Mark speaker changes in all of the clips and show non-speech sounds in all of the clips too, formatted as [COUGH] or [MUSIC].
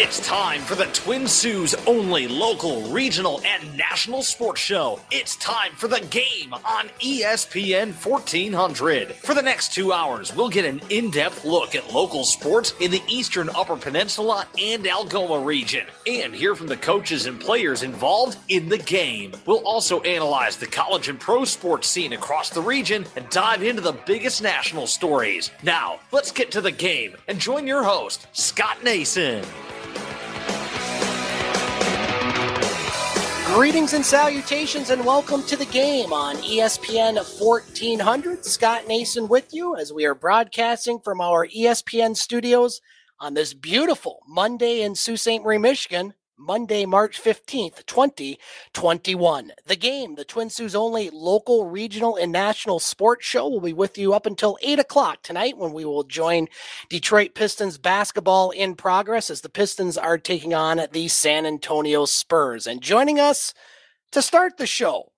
Speaker 1: It's time for the Twin Sault's only local, regional, and national sports show. It's time for the game on ESPN 1400. For the next two hours, we'll get an in depth look at local sports in the eastern Upper Peninsula and Algoma region and hear from the coaches and players involved in the game. We'll also analyze the college and pro sports scene across the region and dive into the biggest national stories. Now, let's get to the game and join your host, Scott Nason.
Speaker 2: Greetings and salutations, and welcome to the game on ESPN 1400. Scott Nason with you as we are broadcasting from our ESPN studios on this beautiful Monday in Sault Ste. Marie, Michigan, Monday, March 15th, 2021. The game, the Twin Sault's only local, regional, and national sports show, will be with you up until 8 o'clock tonight when we will join Detroit Pistons basketball in progress as the Pistons are taking on the San Antonio Spurs. And joining us to start the show,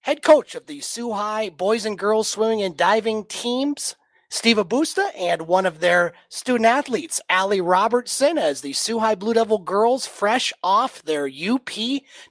Speaker 2: head coach of the Soo High boys and girls swimming and diving teams, Steve Habusta, and one of their student athletes, Allie Robertson, as the Soo High Blue Devil girls fresh off their UP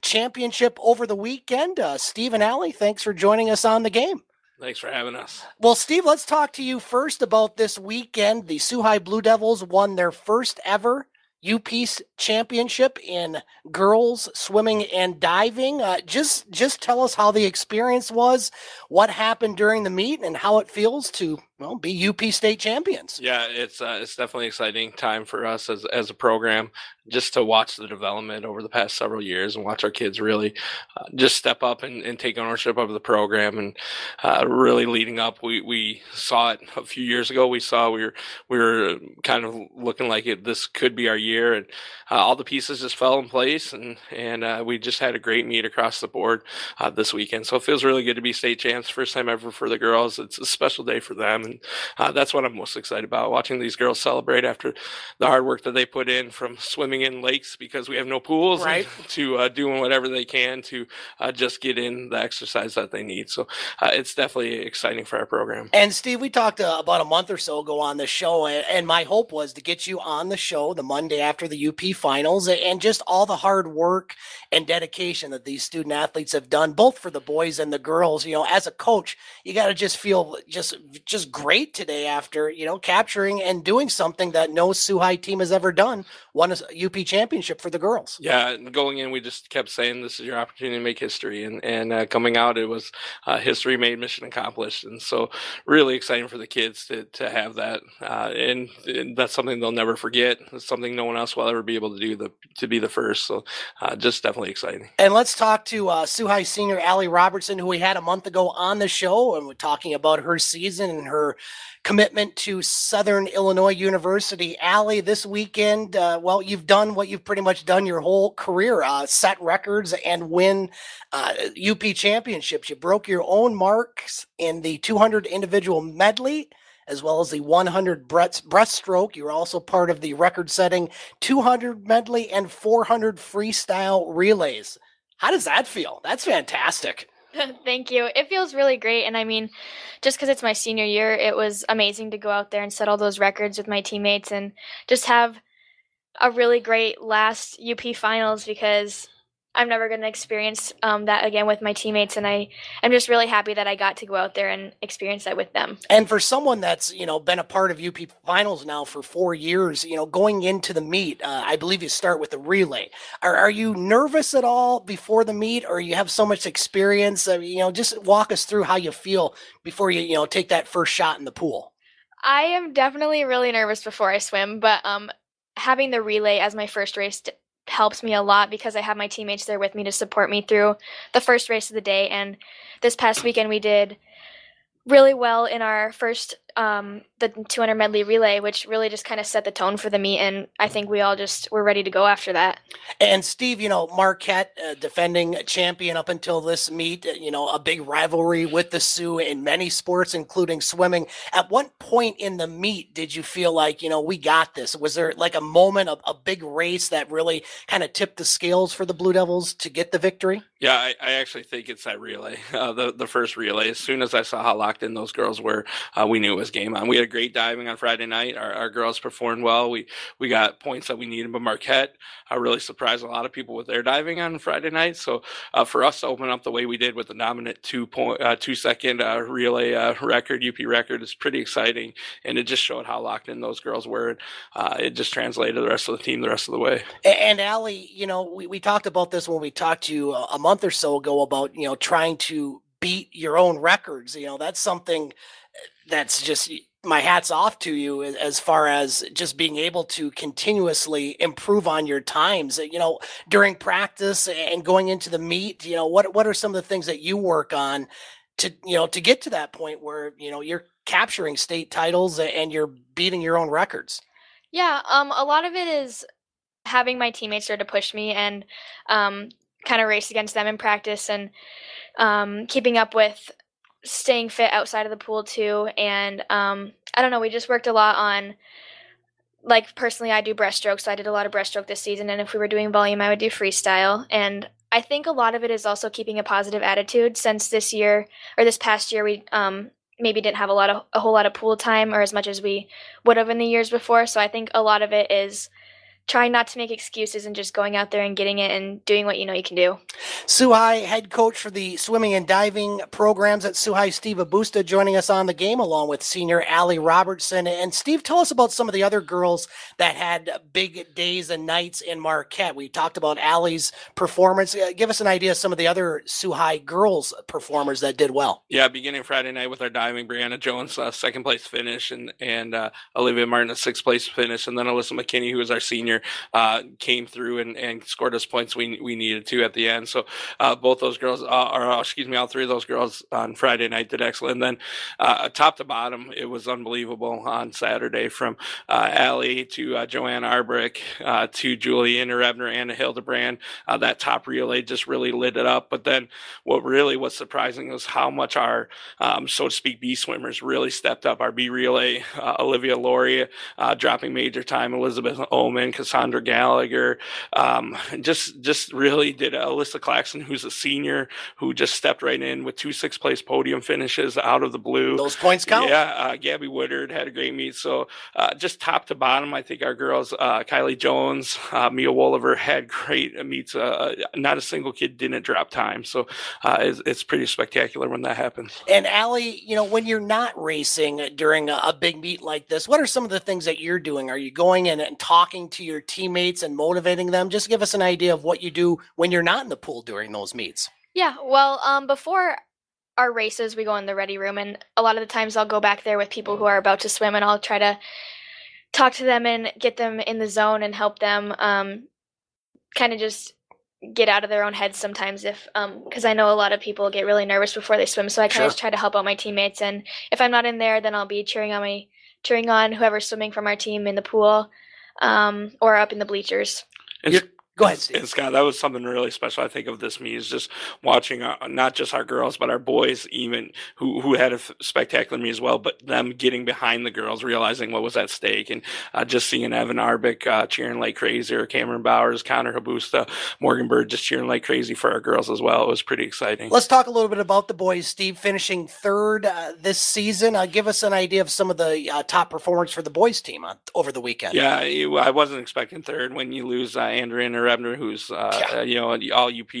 Speaker 2: championship over the weekend. Uh, Steve and Allie, thanks for joining us on the game.
Speaker 3: Thanks for having us.
Speaker 2: Well, Steve, let's talk to you first about this weekend. The Soo High Blue Devils won their first ever UP championship in girls swimming and diving. Uh, just just tell us how the experience was, what happened during the meet, and how it feels to well be UP state champions.
Speaker 3: Yeah, it's uh, it's definitely exciting time for us as as a program just to watch the development over the past several years and watch our kids really uh, just step up and, and take ownership of the program and uh, really leading up. We we saw it a few years ago. We saw we were we were kind of looking like it. This could be our year, and uh, all the pieces just fell in place, and and uh, we just had a great meet across the board uh, this weekend. So it feels really good to be state champs. First time ever for the girls. It's a special day for them, and uh, that's what I'm most excited about. Watching these girls celebrate after the hard work that they put in from swimming in lakes because we have no pools, [LAUGHS]
Speaker 2: Right.
Speaker 3: to uh, doing whatever they can to uh, just get in the exercise that they need. So uh, it's definitely exciting for our program.
Speaker 2: And Steve, we talked uh, about a month or so ago on the show, and, and my hope was to get you on the show the Monday after the UP finals, and just all the hard work and dedication that these student athletes have done, both for the boys and the girls. You know, as a coach, you got to just feel just just great today after you know capturing and doing something that no High team has ever done, won a UP championship for the girls.
Speaker 3: Yeah, going in, we just kept saying this is your opportunity to make history, and and uh, coming out, it was uh, history made, mission accomplished, and so really exciting for the kids to to have that, uh, and, and that's something they'll never forget. It's something no one else will ever be able to do the to be the first. So uh, just definitely exciting.
Speaker 2: And let's talk to uh, High senior Allie Robertson, who we had a month ago on the show, and we're talking about her season and her commitment to Southern Illinois University. Allie, this weekend, uh, well, you've done what you've pretty much done your whole career: uh, set records and win uh, UP championships. You broke your own marks in the 200 individual medley. As well as the 100 breast- breaststroke. You're also part of the record setting 200 medley and 400 freestyle relays. How does that feel? That's fantastic. [LAUGHS]
Speaker 4: Thank you. It feels really great. And I mean, just because it's my senior year, it was amazing to go out there and set all those records with my teammates and just have a really great last UP finals because I'm never going to experience um, that again with my teammates. And I, I'm just really happy that I got to go out there and experience that with them.
Speaker 2: And for someone that's you know been a part of UP finals now for four years, you know going into the meet, uh, I believe you start with the relay. Are are you nervous at all before the meet, or you have so much experience? Uh, you know, just walk us through how you feel before you you know take that first shot in the pool.
Speaker 4: I am definitely really nervous before I swim, but um, having the relay as my first race helps me a lot because I have my teammates there with me to support me through the first race of the day. And this past weekend, we did really well in our first um, the 200 medley relay, which really just kind of set the tone for the meet. And I think we all just were ready to go after that.
Speaker 2: And Steve, you know, Marquette, uh, defending champion up until this meet, uh, you know, a big rivalry with the Soo in many sports, including swimming. At what point in the meet did you feel like, you know, we got this? Was there like a moment, of a big race that really kind of tipped the scales for the Blue Devils to get the victory?
Speaker 3: Yeah, I, I actually think it's that relay, [LAUGHS] uh, the the first relay. As soon as I saw how locked in those girls were, uh, we knew it was game on. We had a great diving on Friday night. Our, our girls performed well. We we got points that we needed, but Marquette uh, really surprised a lot of people with their diving on Friday night. So uh, for us to open up the way we did with the dominant two point uh, two second uh, relay uh, record, UP record, is pretty exciting, and it just showed how locked in those girls were. Uh, it just translated the rest of the team the rest of the way.
Speaker 2: And, and Allie, you know, we, we talked about this when we talked to you a month or so ago about you know trying to beat your own records. You know, that's something that's just my hats off to you as far as just being able to continuously improve on your times you know during practice and going into the meet you know what what are some of the things that you work on to you know to get to that point where you know you're capturing state titles and you're beating your own records?
Speaker 4: Yeah um a lot of it is having my teammates there to push me and um kind of race against them in practice and um, keeping up with staying fit outside of the pool too. And um, I don't know, we just worked a lot on like personally I do breaststroke, so I did a lot of breaststroke this season and if we were doing volume I would do freestyle. And I think a lot of it is also keeping a positive attitude since this year or this past year we um, maybe didn't have a lot of a whole lot of pool time or as much as we would have in the years before. So I think a lot of it is trying not to make excuses and just going out there and getting it and doing what you know you can do.
Speaker 2: Soo High head coach for the swimming and diving programs at Soo High, Steve Habusta, joining us on the game along with senior Allie Robertson. And Steve, tell us about some of the other girls that had big days and nights in Marquette. We talked about Allie's performance. Uh, give us an idea of some of the other Soo High girls performers that did well.
Speaker 3: Yeah, beginning Friday night with our diving, Brianna Jones, uh, second place finish, and and uh, Olivia Martin, a sixth place finish, and then Alyssa McKinney, who was our senior senior, uh, came through and, and scored us points we we needed to at the end. So uh, both those girls, uh, or uh, excuse me, all three of those girls on Friday night did excellent. And then uh, top to bottom, it was unbelievable on Saturday from uh, Allie to Joanne Arbrick to Julian Rebner and Hildebrand. that top relay just really lit it up. But then what really was surprising was how much our, um, so to speak, B swimmers really stepped up. Our B relay, Olivia Laurie dropping major time, Elizabeth Oman, Cassandra Gallagher. Um, just just really did Alyssa Claxton, who's a senior, who just stepped right in with two sixth place podium finishes out of the blue.
Speaker 2: Those points count.
Speaker 3: Yeah, uh, Gabby Woodard had a great meet. So uh, just top to bottom, I think our girls, uh, Kylie Jones, uh, Mia Wolliver had great meets. Uh, not a single kid didn't drop time. So uh, it's, it's, pretty spectacular when that happens.
Speaker 2: And Allie, you know, when you're not racing during a, a big meet like this, what are some of the things that you're doing? Are you going in and talking to your your teammates and motivating them? Just give us an idea of what you do when you're not in the pool during those meets.
Speaker 4: Yeah, well, um, before our races, we go in the ready room, and a lot of the times I'll go back there with people who are about to swim, and I'll try to talk to them and get them in the zone and help them um, kind of just get out of their own heads sometimes if um because i know a lot of people get really nervous before they swim so i kind of sure. try to help out my teammates and if i'm not in there then i'll be cheering on my cheering on whoever's swimming from our team in the pool um, or up in the bleachers.
Speaker 2: Go ahead, Steve.
Speaker 3: And Scott, that was something really special. I think of this meet is just watching our, not just our girls, but our boys, even who who had a spectacular meet as well. But them getting behind the girls, realizing what was at stake, and uh, just seeing Evan Arbick uh, cheering like crazy, or Cameron Bowers, Connor Habusta, Morgan Bird just cheering like crazy for our girls as well. It was pretty exciting.
Speaker 2: Let's talk a little bit about the boys. Steve finishing third uh, this season. Uh, give us an idea of some of the uh, top performers for the boys team over the weekend.
Speaker 3: Yeah, I wasn't expecting third when you lose uh, Andrea and Rebner, who's uh, yeah. you know all UP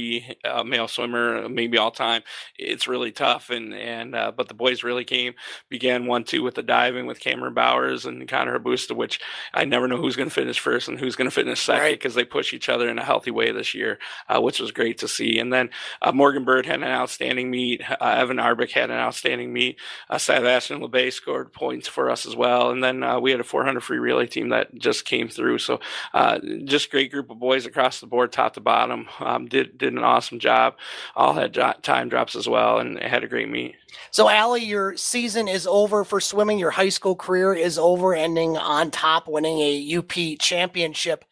Speaker 3: uh, male swimmer, maybe all time. It's really tough, and and uh, but the boys really came. Began one two with the diving with Cameron Bowers and Connor Habusta, which I never know who's going to finish first and who's going to finish second because right. they push each other in a healthy way this year, uh, which was great to see. And then uh, Morgan Bird had an outstanding meet. Evan Arbick had an outstanding meet. Uh, Sebastian LeBay scored points for us as well, and then we had a 400 free relay team that just came through. So just great group of boys across the board, top to bottom. Um, did did an awesome job. All had time drops as well, and had a great meet.
Speaker 2: So, Allie, your season is over for swimming. Your high school career is over, ending on top, winning a UP championship.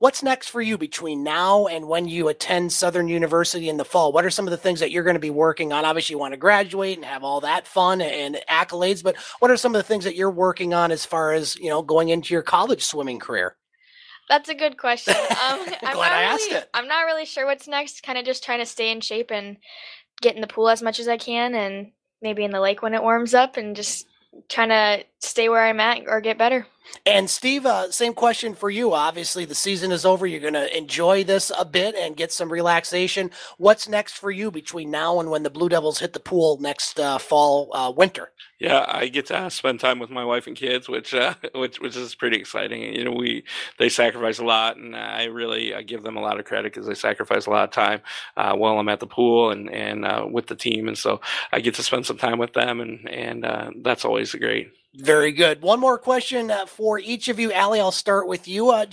Speaker 2: What's next for you between now and when you attend Southern University in the fall? What are some of the things that you're going to be working on? Obviously, you want to graduate and have all that fun and accolades, but what are some of the things that you're working on as far as you know going into your college swimming career?
Speaker 4: That's a good question. [LAUGHS] Um,
Speaker 2: I'm Glad I
Speaker 4: really,
Speaker 2: asked it.
Speaker 4: I'm not really sure what's next. Kind of just trying to stay in shape and get in the pool as much as I can, and maybe in the lake when it warms up, and just trying to stay where I'm at or get better.
Speaker 2: And Steve, uh, same question for you. Obviously, the season is over. You're going to enjoy this a bit and get some relaxation. What's next for you between now and when the Blue Devils hit the pool next uh, fall, uh, winter?
Speaker 3: Yeah, I get to spend time with my wife and kids, which uh, [LAUGHS] which which is pretty exciting. You know, we they sacrifice a lot, and I really I give them a lot of credit because they sacrifice a lot of time uh, while I'm at the pool and and uh, with the team, and so I get to spend some time with them, and and that's always great.
Speaker 2: Very good. One more question uh, for each of you, Allie. I'll start with you. Uh,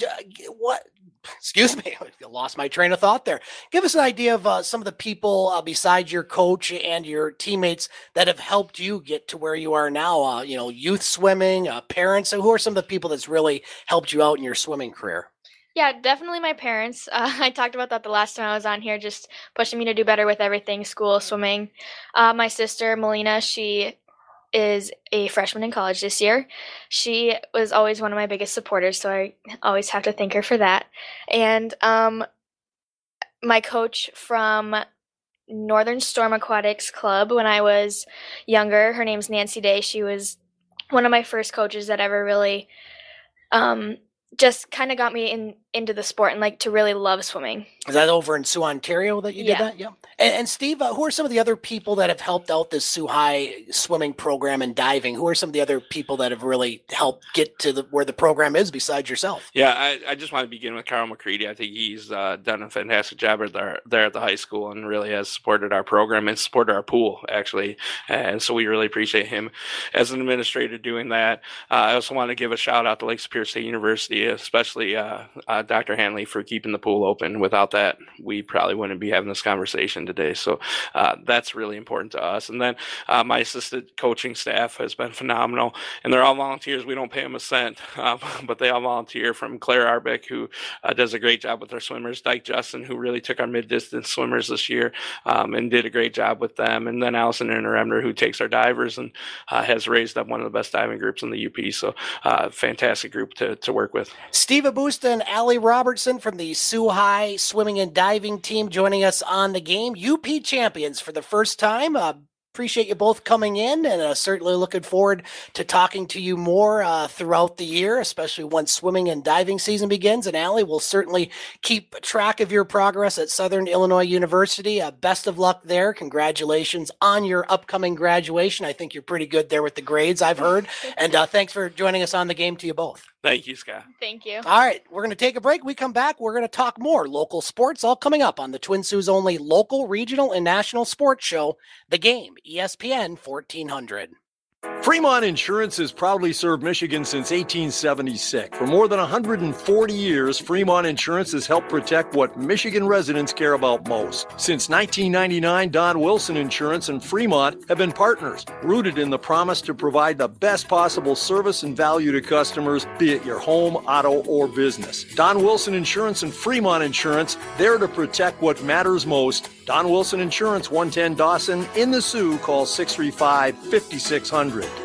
Speaker 2: what [LAUGHS] excuse me, I lost my train of thought there. Give us an idea of uh, some of the people uh, besides your coach and your teammates that have helped you get to where you are now. Uh, you know, youth swimming, uh, parents. So who are some of the people that's really helped you out in your swimming career?
Speaker 4: Yeah, definitely my parents. [LAUGHS] Uh, I talked about that the last time I was on here, just pushing me to do better with everything school, swimming. Uh, my sister, Melina, she is a freshman in college this year. She was always one of my biggest supporters, so I always have to thank her for that. And um, my coach from Northern Storm Aquatics Club when I was younger, her name's Nancy Day. She was one of my first coaches that ever really um, just kind of got me in into the sport and like to really love swimming.
Speaker 2: Is that over in Soo, Ontario that you did that? Yeah. And, and Steve, uh, who are some of the other people that have helped out this Soo High swimming program and diving? Who are some of the other people that have really helped get to the, where the program is besides yourself?
Speaker 3: Yeah, I, I just want to begin with Carl McCready. I think he's uh, done a fantastic job there, there at the high school and really has supported our program and supported our pool, actually. And so we really appreciate him as an administrator doing that. Uh, I also want to give a shout out to Lake Superior State University, especially uh, uh, Dr. Hanley for keeping the pool open. Without that, we probably wouldn't be having this conversation today. So uh, that's really important to us. And then uh, my assistant coaching staff has been phenomenal, and they're all volunteers. We don't pay them a cent, uh, [LAUGHS] but they all volunteer. From Claire Arbeck, who uh, does a great job with our swimmers, Dyke Justin, who really took our mid distance swimmers this year um, and did a great job with them, and then Allison Interemner, who takes our divers and uh, has raised up one of the best diving groups in the UP. So fantastic group to, to work with.
Speaker 2: Steve Habusta and Allie Robertson from the Soo High swimming and diving team joining us on the game. UP champions for the first time. Uh, appreciate you both coming in and uh, certainly looking forward to talking to you more uh, throughout the year, especially once swimming and diving season begins. And Allie will certainly keep track of your progress at Southern Illinois University. Uh, best of luck there. Congratulations on your upcoming graduation. I think you're pretty good there with the grades, I've heard. And uh, thanks for joining us on the game to you both.
Speaker 3: Thank you, Scott.
Speaker 4: Thank you.
Speaker 2: All right, we're going to take a break. We come back. We're going to talk more local sports, all coming up on the Twin Sault's only local, regional, and national sports show, The Game, ESPN 1400.
Speaker 5: Fremont Insurance has proudly served Michigan since 1876. For more than 140 years, Fremont Insurance has helped protect what Michigan residents care about most. Since 1999, Don Wilson Insurance and Fremont have been partners, rooted in the promise to provide the best possible service and value to customers, be it your home, auto, or business. Don Wilson Insurance and Fremont Insurance, there to protect what matters most. Don Wilson Insurance, 110 Dawson, in the Soo. call 635 5600.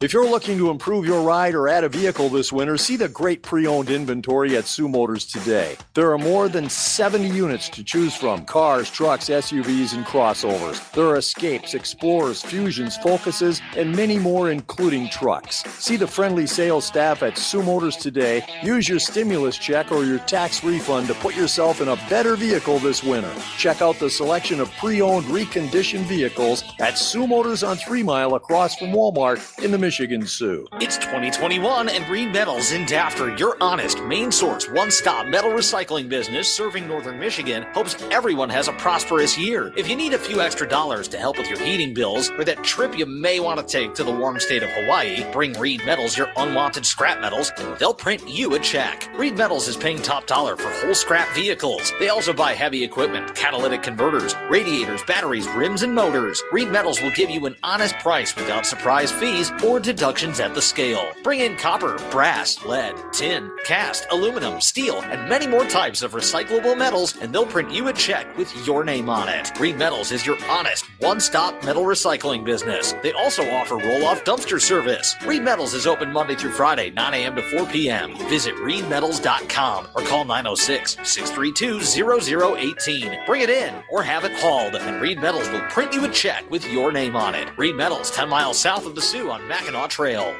Speaker 5: If you're looking to improve your ride or add a vehicle this winter, see the great pre owned inventory at Soo Motors today. There are more than 70 units to choose from cars, trucks, SUVs, and crossovers. There are escapes, explorers, fusions, focuses, and many more, including trucks. See the friendly sales staff at Soo Motors today. Use your stimulus check or your tax refund to put yourself in a better vehicle this winter. Check out the selection of pre owned, reconditioned vehicles at Soo Motors on Three Mile across from Walmart in the Michigan Soo.
Speaker 1: It's 2021 and Reed Metals in Dafter, your honest, main source, one stop metal recycling business serving northern Michigan, hopes everyone has a prosperous year. If you need a few extra dollars to help with your heating bills or that trip you may want to take to the warm state of Hawaii, bring Reed Metals your unwanted scrap metals and they'll print you a check. Reed Metals is paying top dollar for whole scrap vehicles. They also buy heavy equipment, catalytic converters, radiators, batteries, rims, and motors. Reed Metals will give you an honest price without surprise fees or deductions at the scale. Bring in copper, brass, lead, tin, cast, aluminum, steel, and many more types of recyclable metals, and they'll print you a check with your name on it. Reed Metals is your honest, one stop metal recycling business. They also offer roll off dumpster service. Reed Metals is open Monday through Friday, 9 a.m. to 4 p.m. Visit reedmetals.com or call 906 632 0018. Bring it in or have it hauled, and Reed Metals will print you a check with your name on it. Reed Metals, 10 miles south of the Soo on Mac Trail.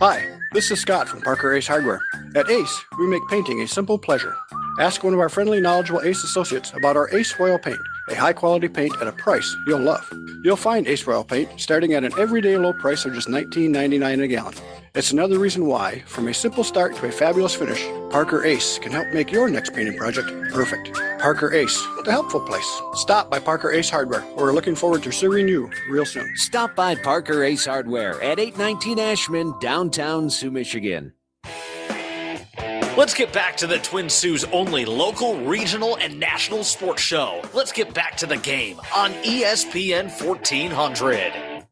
Speaker 6: Hi, this is Scott from Parker Ace Hardware. At Ace, we make painting a simple pleasure. Ask one of our friendly, knowledgeable Ace associates about our Ace Royal Paint, a high quality paint at a price you'll love. You'll find Ace Royal Paint starting at an everyday low price of just $19.99 a gallon. It's another reason why, from a simple start to a fabulous finish, Parker Ace can help make your next painting project perfect. Parker Ace, the helpful place. Stop by Parker Ace Hardware. We're looking forward to serving you real soon.
Speaker 7: Stop by Parker Ace Hardware at 819 Ashman, downtown Soo, Michigan.
Speaker 1: Let's get back to the Twin Sault's only local, regional, and national sports show. Let's get back to the game on ESPN 1400.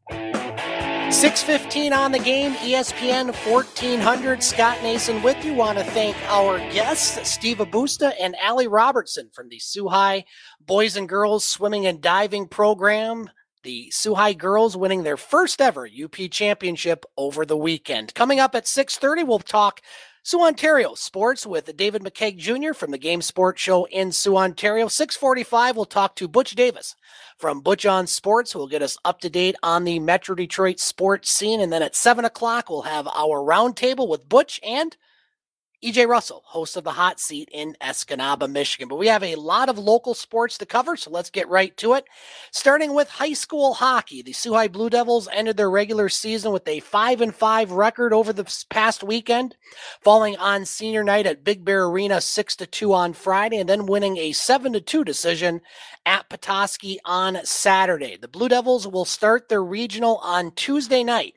Speaker 2: 615 on the game, ESPN 1400. Scott Nason with you. Want to thank our guests, Steve Habusta and Allie Robertson from the Soo High Boys and Girls Swimming and Diving Program. The Soo High girls winning their first ever UP championship over the weekend. Coming up at 6:30, we'll talk Soo Ontario sports with David McCaig Jr. from the Game Sports Show in Soo, Ontario. 645, we'll talk to Butch Davis from Butch on Sports, who will get us up to date on the Metro Detroit sports scene. And then at 7 o'clock, we'll have our roundtable with Butch and EJ Russell, host of the hot seat in Escanaba, Michigan. But we have a lot of local sports to cover, so let's get right to it. Starting with high school hockey, the High Blue Devils ended their regular season with a 5 and 5 record over the past weekend, falling on senior night at Big Bear Arena 6 to 2 on Friday and then winning a 7 to 2 decision at Petoskey on Saturday. The Blue Devils will start their regional on Tuesday night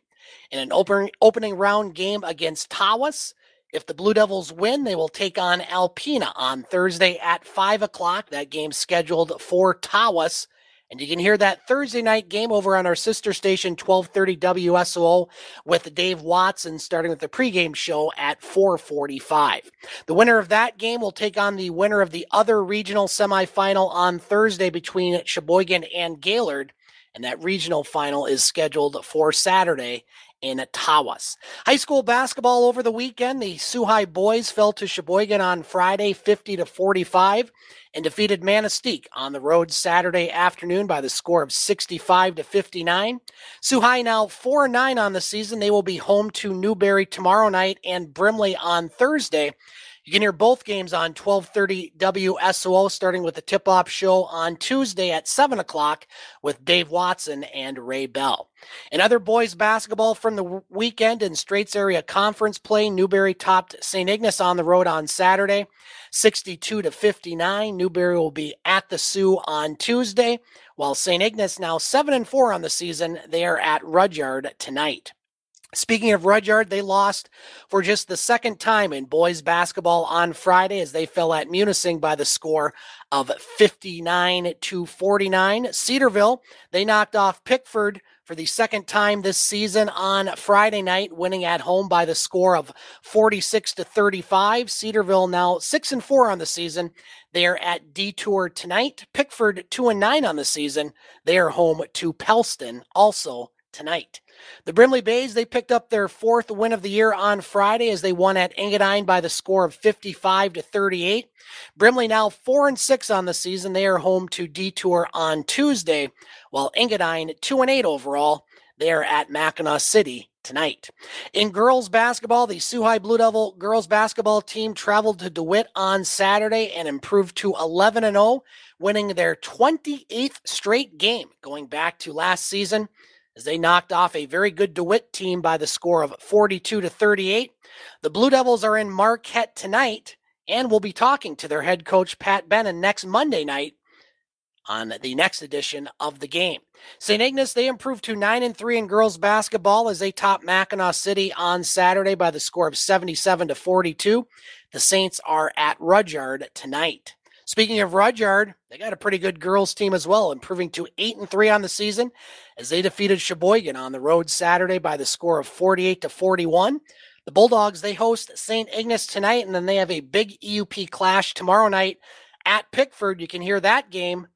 Speaker 2: in an open, opening round game against Tawas. If the Blue Devils win, they will take on Alpena on Thursday at 5 o'clock. That game scheduled for Tawas. And you can hear that Thursday night game over on our sister station, 1230 WSOO, with Dave Watson starting with the pregame show at 445. The winner of that game will take on the winner of the other regional semifinal on Thursday between Cheboygan and Gaylord. And that regional final is scheduled for Saturday in Tawas. High school basketball over the weekend. The High boys fell to Cheboygan on Friday 50 to 45 and defeated Manistee on the road Saturday afternoon by the score of 65 to 59. Soo High now 4 9 on the season. They will be home to Newberry tomorrow night and Brimley on Thursday. You can hear both games on 1230 WSOO, starting with the tip-off show on Tuesday at 7 o'clock with Dave Watson and Ray Bell. In other boys basketball from the weekend in Straits Area Conference play, Newberry topped St. Ignace on the road on Saturday, 62 to 59. Newberry will be at the Soo on Tuesday, while St. Ignace now 7 and 4 on the season. They are at Rudyard tonight. Speaking of Rudyard, they lost for just the second time in boys basketball on Friday as they fell at Munising by the score of 59 to 49. Cedarville, they knocked off Pickford for the second time this season on Friday night, winning at home by the score of 46 to 35. Cedarville now 6 and 4 on the season. They are at Detour tonight. Pickford 2 and 9 on the season. They are home to Pellston also tonight. The Brimley Bays, they picked up their fourth win of the year on Friday as they won at Engadine by the score of 55 to 38. Brimley now 4 and 6 on the season. They are home to Detour on Tuesday, while Engadine 2 and 8 overall. They are at Mackinaw City tonight. In girls basketball, the High Blue Devil girls basketball team traveled to DeWitt on Saturday and improved to 11 and 0, winning their 28th straight game going back to last season as they knocked off a very good DeWitt team by the score of 42 to 38. The Blue Devils are in Marquette tonight and we'll be talking to their head coach Pat Bennon next Monday night on the next edition of the game. St. Ignace, they improved to 9 and 3 in girls basketball as they topped Mackinaw City on Saturday by the score of 77 to 42. The Saints are at Rudyard tonight. Speaking of Rudyard, they got a pretty good girls team as well, improving to 8 and 3 on the season as they defeated Cheboygan on the road Saturday by the score of 48 to 41. The Bulldogs, they host St. Ignace tonight, and then they have a big EUP clash tomorrow night at Pickford. You can hear that game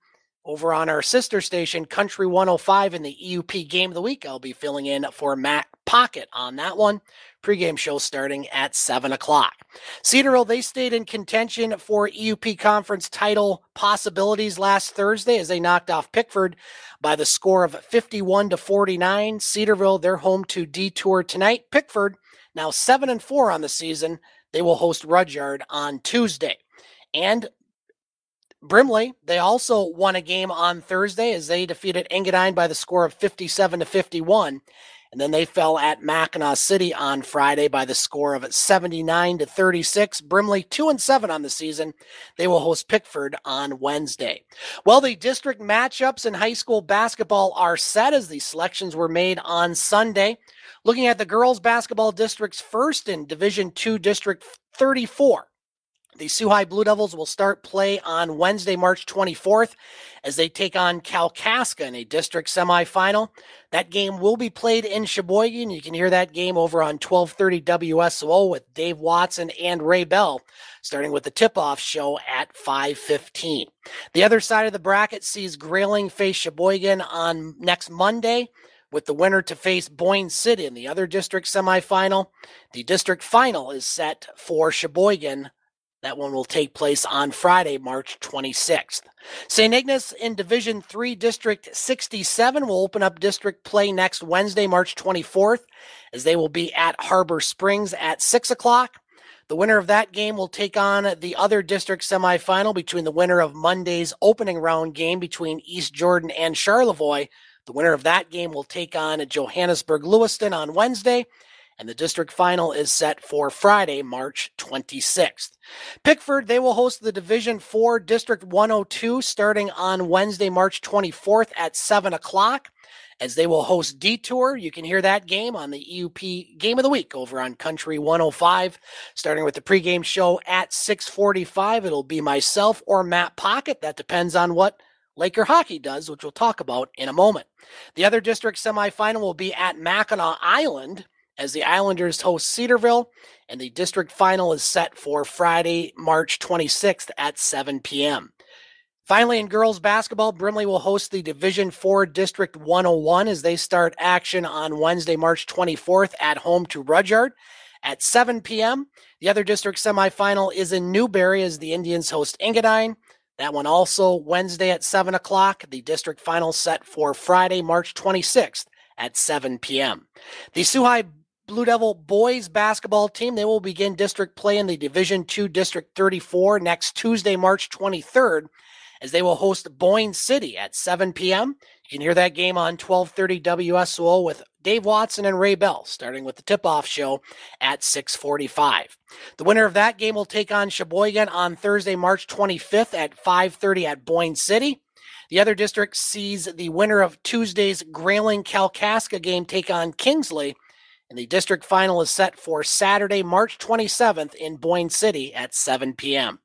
Speaker 2: over on our sister station, Country 105, in the EUP Game of the Week. I'll be filling in for Matt Pocket on that one. Pregame show starting at 7 o'clock. Cedarville, they stayed in contention for EUP conference title possibilities last Thursday as they knocked off Pickford by the score of 51 to 49. Cedarville, they're home to Detour tonight. Pickford, now 7 and 4 on the season. They will host Rudyard on Tuesday. And Brimley, they also won a game on Thursday as they defeated Engadine by the score of 57 to 51. And then they fell at Mackinaw City on Friday by the score of 79 to 36. Brimley 2 and 7 on the season. They will host Pickford on Wednesday. Well, the district matchups in high school basketball are set as the selections were made on Sunday. Looking at the girls basketball districts first in Division 2 District 34. The High Blue Devils will start play on Wednesday, March 24th, as they take on Kalkaska in a district semifinal. That game will be played in Cheboygan. You can hear that game over on 1230 WSOO with Dave Watson and Ray Bell, starting with the tip-off show at 5:15. The other side of the bracket sees Grayling face Cheboygan on next Monday with the winner to face Boyne City in the other district semifinal. The district final is set for Cheboygan that one will take place on Friday, March 26th. St. Ignace in Division 3 District 67 will open up district play next Wednesday, March 24th, as they will be at Harbor Springs at 6 o'clock. The winner of that game will take on the other district semifinal between the winner of Monday's opening round game between East Jordan and Charlevoix. The winner of that game will take on Johannesburg Lewiston on Wednesday and the district final is set for Friday, March 26th. Pickford, they will host the Division 4 District 102 starting on Wednesday, March 24th at 7 o'clock. As they will host Detour. You can hear that game on the EUP Game of the Week over on Country 105, starting with the pregame show at 645. It'll be myself or Matt Pocket. That depends on what Laker hockey does, which we'll talk about in a moment. The other district semifinal will be at Mackinac Island as the Islanders host Cedarville, and the district final is set for Friday, March 26th at 7 p.m. Finally, in girls basketball, Brimley will host the Division 4 District 101 as they start action on Wednesday, March 24th at home to Rudyard at 7 p.m. The other district semifinal is in Newberry as the Indians host Engadine. That one also Wednesday at 7 o'clock. The district final set for Friday, March 26th at 7 p.m. The High Blue Devil boys basketball team. They will begin district play in the Division Two District 34 next Tuesday, March 23rd, as they will host Boyne City at 7 p.m. You can hear that game on 1230 WSOO with Dave Watson and Ray Bell, starting with the tip-off show at 645. The winner of that game will take on Cheboygan on Thursday, March 25th at 530 at Boyne City. The other district sees the winner of Tuesday's Grayling Kalkaska game take on Kingsley and the district final is set for Saturday, March 27th in Boyne City at 7 p.m.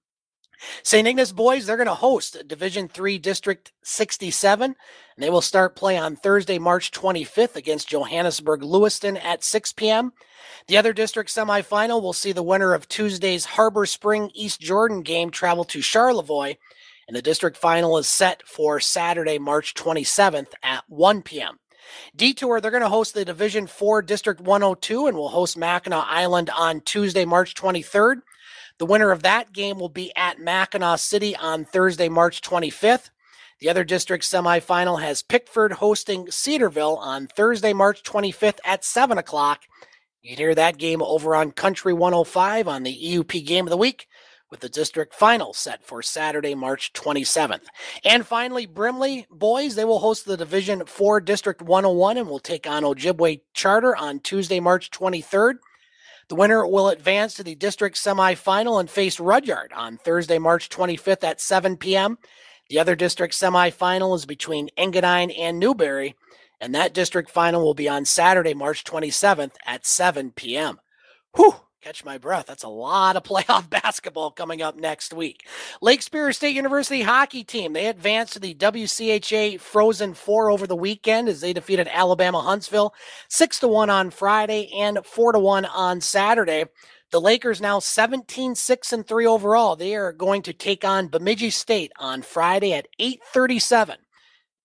Speaker 2: St. Ignace boys, they're going to host Division 3 District 67, and they will start play on Thursday, March 25th against Johannesburg Lewiston at 6 p.m. The other district semifinal will see the winner of Tuesday's Harbor Spring East Jordan game travel to Charlevoix, and the district final is set for Saturday, March 27th at 1 p.m. Detour, they're going to host the Division 4 District 102 and will host Mackinac Island on Tuesday, March 23rd. The winner of that game will be at Mackinaw City on Thursday, March 25th. The other district semifinal has Pickford hosting Cedarville on Thursday, March 25th at 7 o'clock. You can hear that game over on Country 105 on the EUP Game of the Week with the district final set for Saturday, March 27th. And finally, Brimley boys, they will host the Division 4 District 101 and will take on Ojibwe Charter on Tuesday, March 23rd. The winner will advance to the district semifinal and face Rudyard on Thursday, March 25th at 7 p.m. The other district semifinal is between Engadine and Newberry, and that district final will be on Saturday, March 27th at 7 p.m. Whew, catch my breath. That's a lot of [LAUGHS] playoff basketball coming up next week. Lake Superior State University hockey team, they advanced to the WCHA Frozen Four over the weekend as they defeated Alabama Huntsville 6 to 1 on Friday and 4 to 1 on Saturday. The Lakers now 17 6 and 3 overall. They are going to take on Bemidji State on Friday at 8:37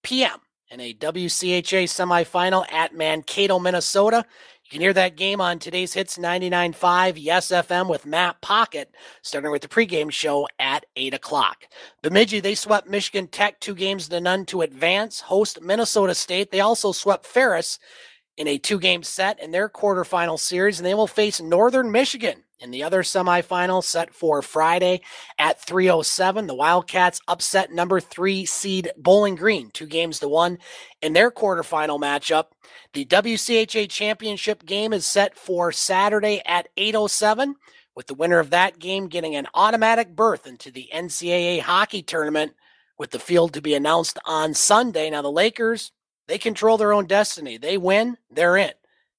Speaker 2: p.m. in a WCHA semifinal at Mankato, Minnesota. You can hear that game on today's Hits 99.5 Yes FM with Matt Pocket, starting with the pregame show at 8 o'clock. Bemidji, they swept Michigan Tech two games to none to advance, host Minnesota State. They also swept Ferris in a two game set in their quarterfinal series, and they will face Northern Michigan in the other semifinal set for Friday at 307. The Wildcats upset number three seed Bowling Green, two games to one in their quarterfinal matchup. The WCHA championship game is set for Saturday at 807, with the winner of that game getting an automatic berth into the NCAA hockey tournament, with the field to be announced on Sunday. Now, the Lakers they control their own destiny. They win, they're in.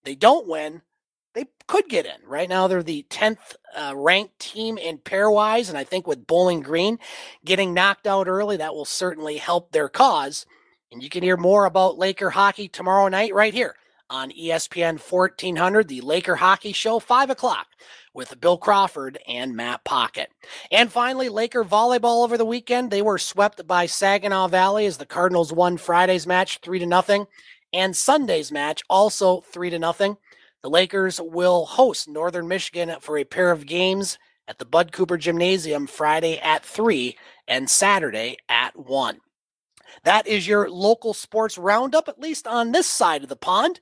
Speaker 2: They don't win, they could get in. Right now, they're the 10th uh, ranked team in pairwise. And I think with Bowling Green getting knocked out early, that will certainly help their cause. And you can hear more about Laker hockey tomorrow night right here on ESPN 1400, the Laker Hockey Show, 5 o'clock with Bill Crawford and Matt Pocket. And finally, Laker volleyball over the weekend. They were swept by Saginaw Valley as the Cardinals won Friday's match 3 to nothing and Sunday's match also 3 to nothing. The Lakers will host Northern Michigan for a pair of games at the Bud Cooper Gymnasium Friday at 3 and Saturday at 1. That is your local sports roundup, at least on this side of the pond.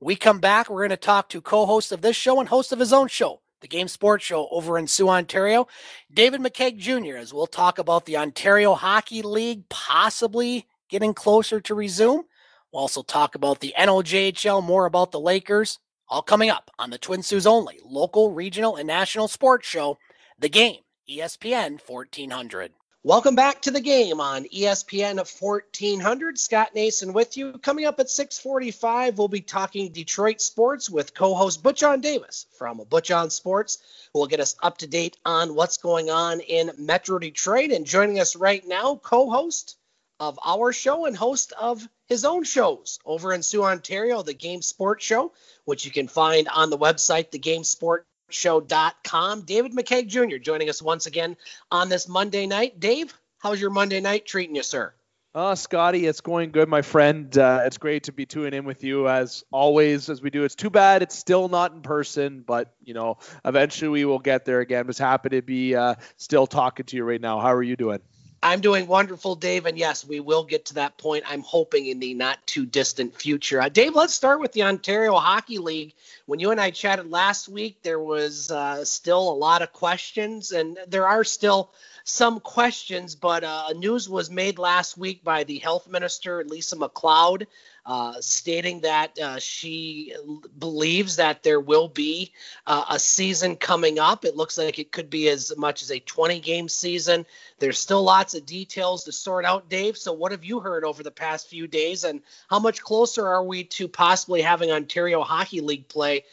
Speaker 2: We come back. We're going to talk to co host of this show and host of his own show, the Game Sports Show over in Soo, Ontario, David McCaig Jr., as we'll talk about the Ontario Hockey League possibly getting closer to resume. We'll also talk about the NOJHL, more about the Lakers, all coming up on the Twin Sault's only local, regional, and national sports show, The Game, ESPN 1400. Welcome back to the game on ESPN 1400. Scott Nason with you. Coming up at 6:45, we'll be talking Detroit sports with co-host Butch on Davis from Butch on Sports, who will get us up to date on what's going on in Metro Detroit. And joining us right now, co-host of our show and host of his own shows over in Soo, Ontario, the Game Sports Show, which you can find on the website, the Game Sport David McCaig Jr. joining us once again on this Monday night. Dave, how's your Monday night treating you, sir?
Speaker 8: Uh, Scotty, it's going good, my friend. Uh, it's great to be tuning in with you as always, as we do. It's too bad it's still not in person, but you know, eventually we will get there again. Just happy to be uh, still talking to you right now. How are you doing?
Speaker 2: I'm doing wonderful, Dave. And yes, we will get to that point. I'm hoping in the not too distant future. Uh, Dave, let's start with the Ontario Hockey League. When you and I chatted last week, there was uh, still a lot of questions, and there are still some questions. But uh, news was made last week by the health minister, Lisa MacLeod, uh, stating that uh, she believes that there will be uh, a season coming up. It looks like it could be as much as a 20 game season. There's still lots of details to sort out, Dave. So, what have you heard over the past few days, and how much closer are we to possibly having Ontario Hockey League play,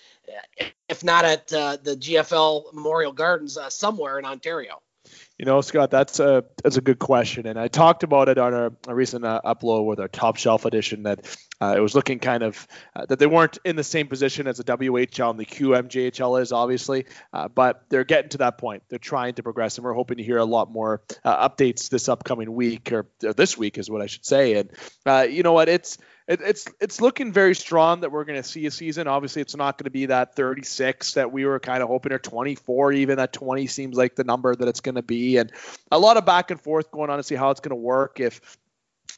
Speaker 2: if not at uh, the GFL Memorial Gardens, uh, somewhere in Ontario?
Speaker 8: You know, Scott, that's a that's a good question, and I talked about it on a recent uh, upload with our top shelf edition that uh, it was looking kind of uh, that they weren't in the same position as the WHL and the QMJHL is, obviously, uh, but they're getting to that point. They're trying to progress, and we're hoping to hear a lot more uh, updates this upcoming week or, or, this week is what I should say. And uh, you know what, it's it, it's it's looking very strong that we're going to see a season. Obviously, it's not going to be that 36 that we were kind of hoping, or 24 even. That 20 seems like the number that it's going to be, and a lot of back and forth going on to see how it's going to work. If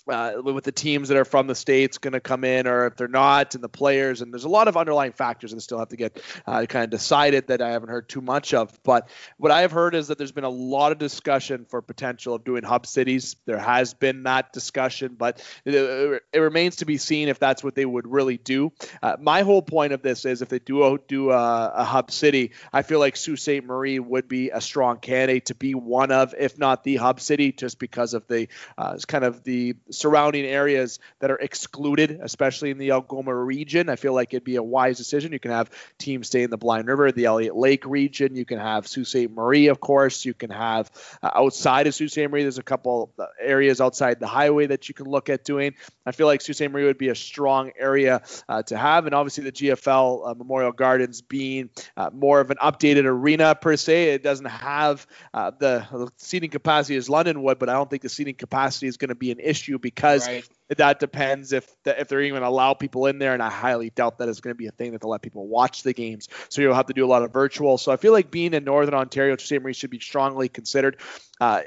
Speaker 8: uh, with the teams that are from the states going to come in, or if they're not, and the players, and there's a lot of underlying factors that still have to get uh, kind of decided that I haven't heard too much of. But what I have heard is that there's been a lot of discussion for potential of doing hub cities. There has been that discussion, but it, it remains to be seen if that's what they would really do. Uh, my whole point of this is if they do do a, a hub city, I feel like Sault Ste. Marie would be a strong candidate to be one of, if not the hub city, just because of the uh, kind of the surrounding areas that are excluded, especially in the Algoma region. I feel like it'd be a wise decision. You can have teams stay in the Blind River, the Elliott Lake region. You can have Sault Ste. Marie, of course. You can have uh, outside of Sault Ste. Marie, there's a couple uh, areas outside the highway that you can look at doing. I feel like Sault Ste. Marie would be a strong area uh, to have. And obviously, the GFL uh, Memorial Gardens being uh, more of an updated arena per se. It doesn't have the, the seating capacity as London would, but I don't think the seating capacity is going to be an issue because right. That depends if the, if they're even allow people in there, and I highly doubt that is going to be a thing that they'll let people watch the games. So you'll have to do a lot of virtual. So I feel like being in Northern Ontario, Ste. Marie should be strongly considered. Uh,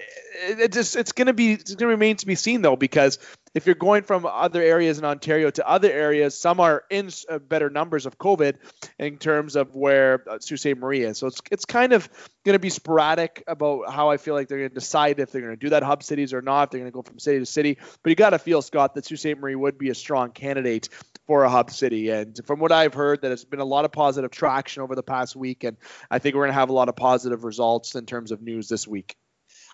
Speaker 8: it, it, just it's going to be it's going to remain to be seen though because if you're going from other areas in Ontario to other areas, some are in uh, better numbers of COVID in terms of where uh, Sault Ste. Marie is. So it's it's kind of going to be sporadic about how I feel like they're going to decide if they're going to do that hub cities or not. If they're going to go from city to city, but you got to feel Scott that Sault Ste. Marie would be a strong candidate for a hub city. And from what I've heard, that has been a lot of positive traction over the past week, and I think we're going to have a lot of positive results in terms of news this week.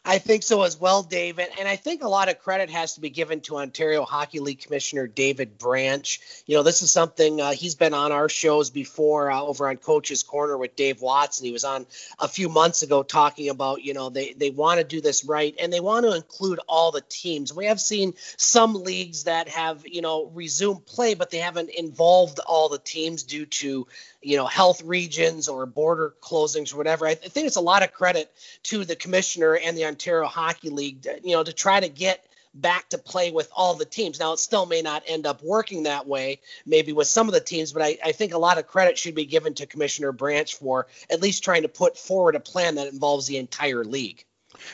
Speaker 2: I think so as well, David. And I think a lot of credit has to be given to Ontario Hockey League Commissioner David Branch. You know, this is something uh, he's been on our shows before uh, over on Coach's Corner with Dave Watson. He was on a few months ago talking about, you know, they, they want to do this right and they want to include all the teams. We have seen some leagues that have, you know, resumed play, but they haven't involved all the teams due to, you know, health regions or border closings or whatever. I, th- I think it's a lot of credit to the commissioner and the Ontario Hockey League, to, you know, to try to get back to play with all the teams. Now, it still may not end up working that way, maybe with some of the teams, but I, I, think a lot of credit should be given to Commissioner Branch for at least trying to put forward a plan that involves the entire league.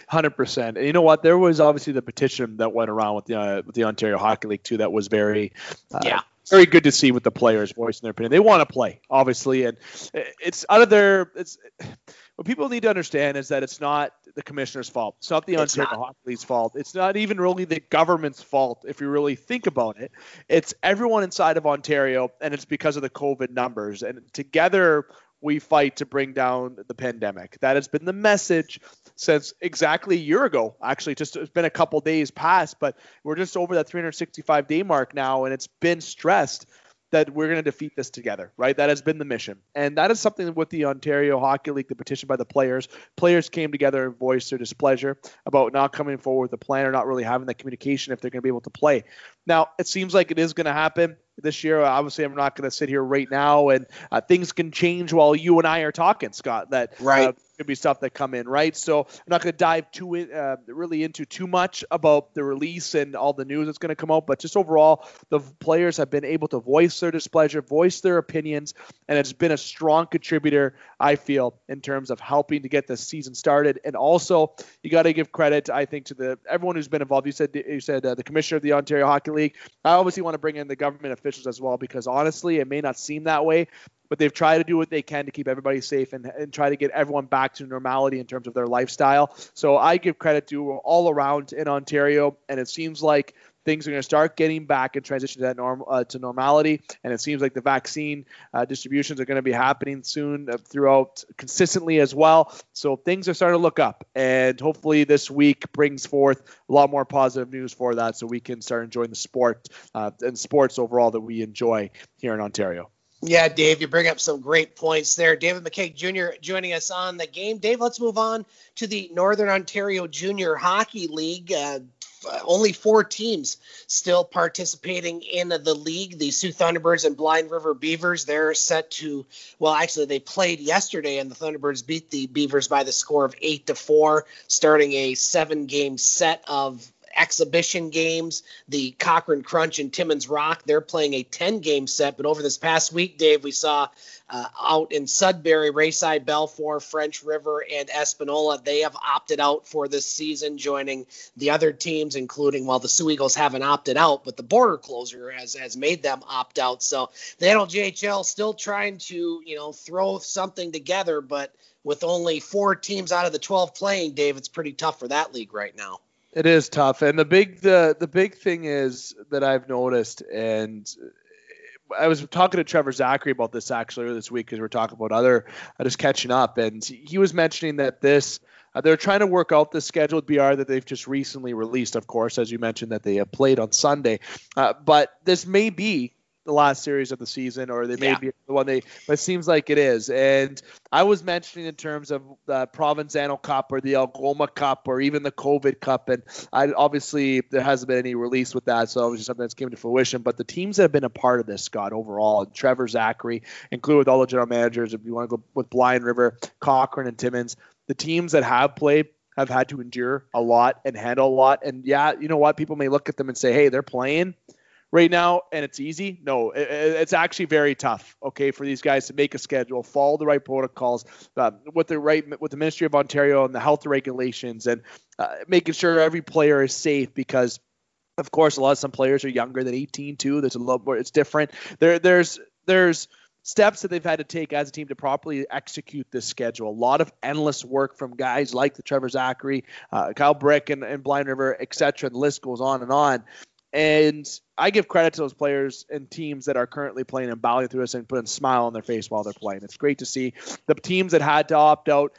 Speaker 8: Hundred percent. And you know what? There was obviously the petition that went around with the uh, with the Ontario Hockey League too. That was very uh,
Speaker 2: yeah
Speaker 8: very good to see with the players voicing their opinion. They want to play, obviously, and it's out of their. It's what people need to understand is that it's not the commissioner's fault. It's not the it's Ontario not. Hockey League's fault. It's not even really the government's fault if you really think about it. It's everyone inside of Ontario, and it's because of the COVID numbers. And together we fight to bring down the pandemic. That has been the message since exactly a year ago. Actually, just it's been a couple days past, but we're just over that 365 day mark now, and it's been stressed that we're going to defeat this together, right? That has been the mission. And that is something with the Ontario Hockey League, the petition by the players. Players came together and voiced their displeasure about not coming forward with a plan or not really having that communication if they're going to be able to play. Now, it seems like it is going to happen this year. Obviously, I'm not going to sit here right now, and uh, things can change while you and I are talking, Scott. That
Speaker 2: right. Uh,
Speaker 8: could be stuff that come in, right? So I'm not going to dive too in, uh, really into too much about the release and all the news that's going to come out, but just overall, the players have been able to voice their displeasure, voice their opinions, and it's been a strong contributor, I feel, in terms of helping to get the season started. And also, you got to give credit, I think, to the everyone who's been involved. You said you said uh, the commissioner of the Ontario Hockey League. I obviously want to bring in the government officials as well because honestly, it may not seem that way, but they've tried to do what they can to keep everybody safe and, and try to get everyone back to normality in terms of their lifestyle. So I give credit to all around in Ontario, and it seems like things are going to start getting back and transition to that norm uh, to normality. And it seems like the vaccine uh, distributions are going to be happening soon uh, throughout consistently as well. So things are starting to look up, and hopefully this week brings forth a lot more positive news for that, so we can start enjoying the sport uh, and sports overall that we enjoy here in Ontario.
Speaker 2: Yeah, Dave, you bring up some great points there. David McCaig Jr. joining us on the game. Dave, let's move on to the Northern Ontario Junior Hockey League. Uh, only four teams still participating in the league. The Soo Thunderbirds and Blind River Beavers. They're set to well, actually, they played yesterday, and the Thunderbirds beat the Beavers by the score of eight to four, starting a seven-game set of exhibition games. The Cochrane Crunch and Timmins Rock, they're playing a 10 game set. But over this past week, Dave, we saw uh, out in Sudbury, Rayside, Balfour, French River, and Espanola, they have opted out for this season, joining the other teams, including, well, the Soo Eagles haven't opted out, but the border closure has, has made them opt out. So the NOJHL still trying to, you know, throw something together, but with only four teams out of the 12 playing, Dave, it's pretty tough for that league right now.
Speaker 8: It is tough, and the big the the big thing is that I've noticed, and I was talking to Trevor Zachary about this actually this week because we're talking about other uh, just catching up, and he was mentioning that this uh, they're trying to work out the scheduled BR that they've just recently released, of course, as you mentioned that they have played on Sunday, uh, but this may be the last series of the season, or they may yeah. be the one they. But it seems like it is. And I was mentioning in terms of the Provenzano Cup or the Algoma Cup or even the COVID Cup, and I obviously there hasn't been any release with that, so obviously something that's came to fruition. But the teams that have been a part of this, Scott, overall, and Trevor Zachary, including with all the general managers, if you want to go with Blind River, Cochrane, and Timmins, the teams that have played have had to endure a lot and handle a lot. And yeah, you know what? People may look at them and say, hey, they're playing right now and it's easy. No, it, it's actually very tough. Okay, for these guys to make a schedule, follow the right protocols, uh, with the right with the Ministry of Ontario and the health regulations, and uh, making sure every player is safe because. Of course, a lot of some players are younger than 18 too. There's a lot more. It's different. There, there's, there's steps that they've had to take as a team to properly execute this schedule. A lot of endless work from guys like the Trevor Zachary, uh, Kyle Brick, and, and Blind River, etc. The list goes on and on. And I give credit to those players and teams that are currently playing and battling through this and putting a smile on their face while they're playing. It's great to see the teams that had to opt out.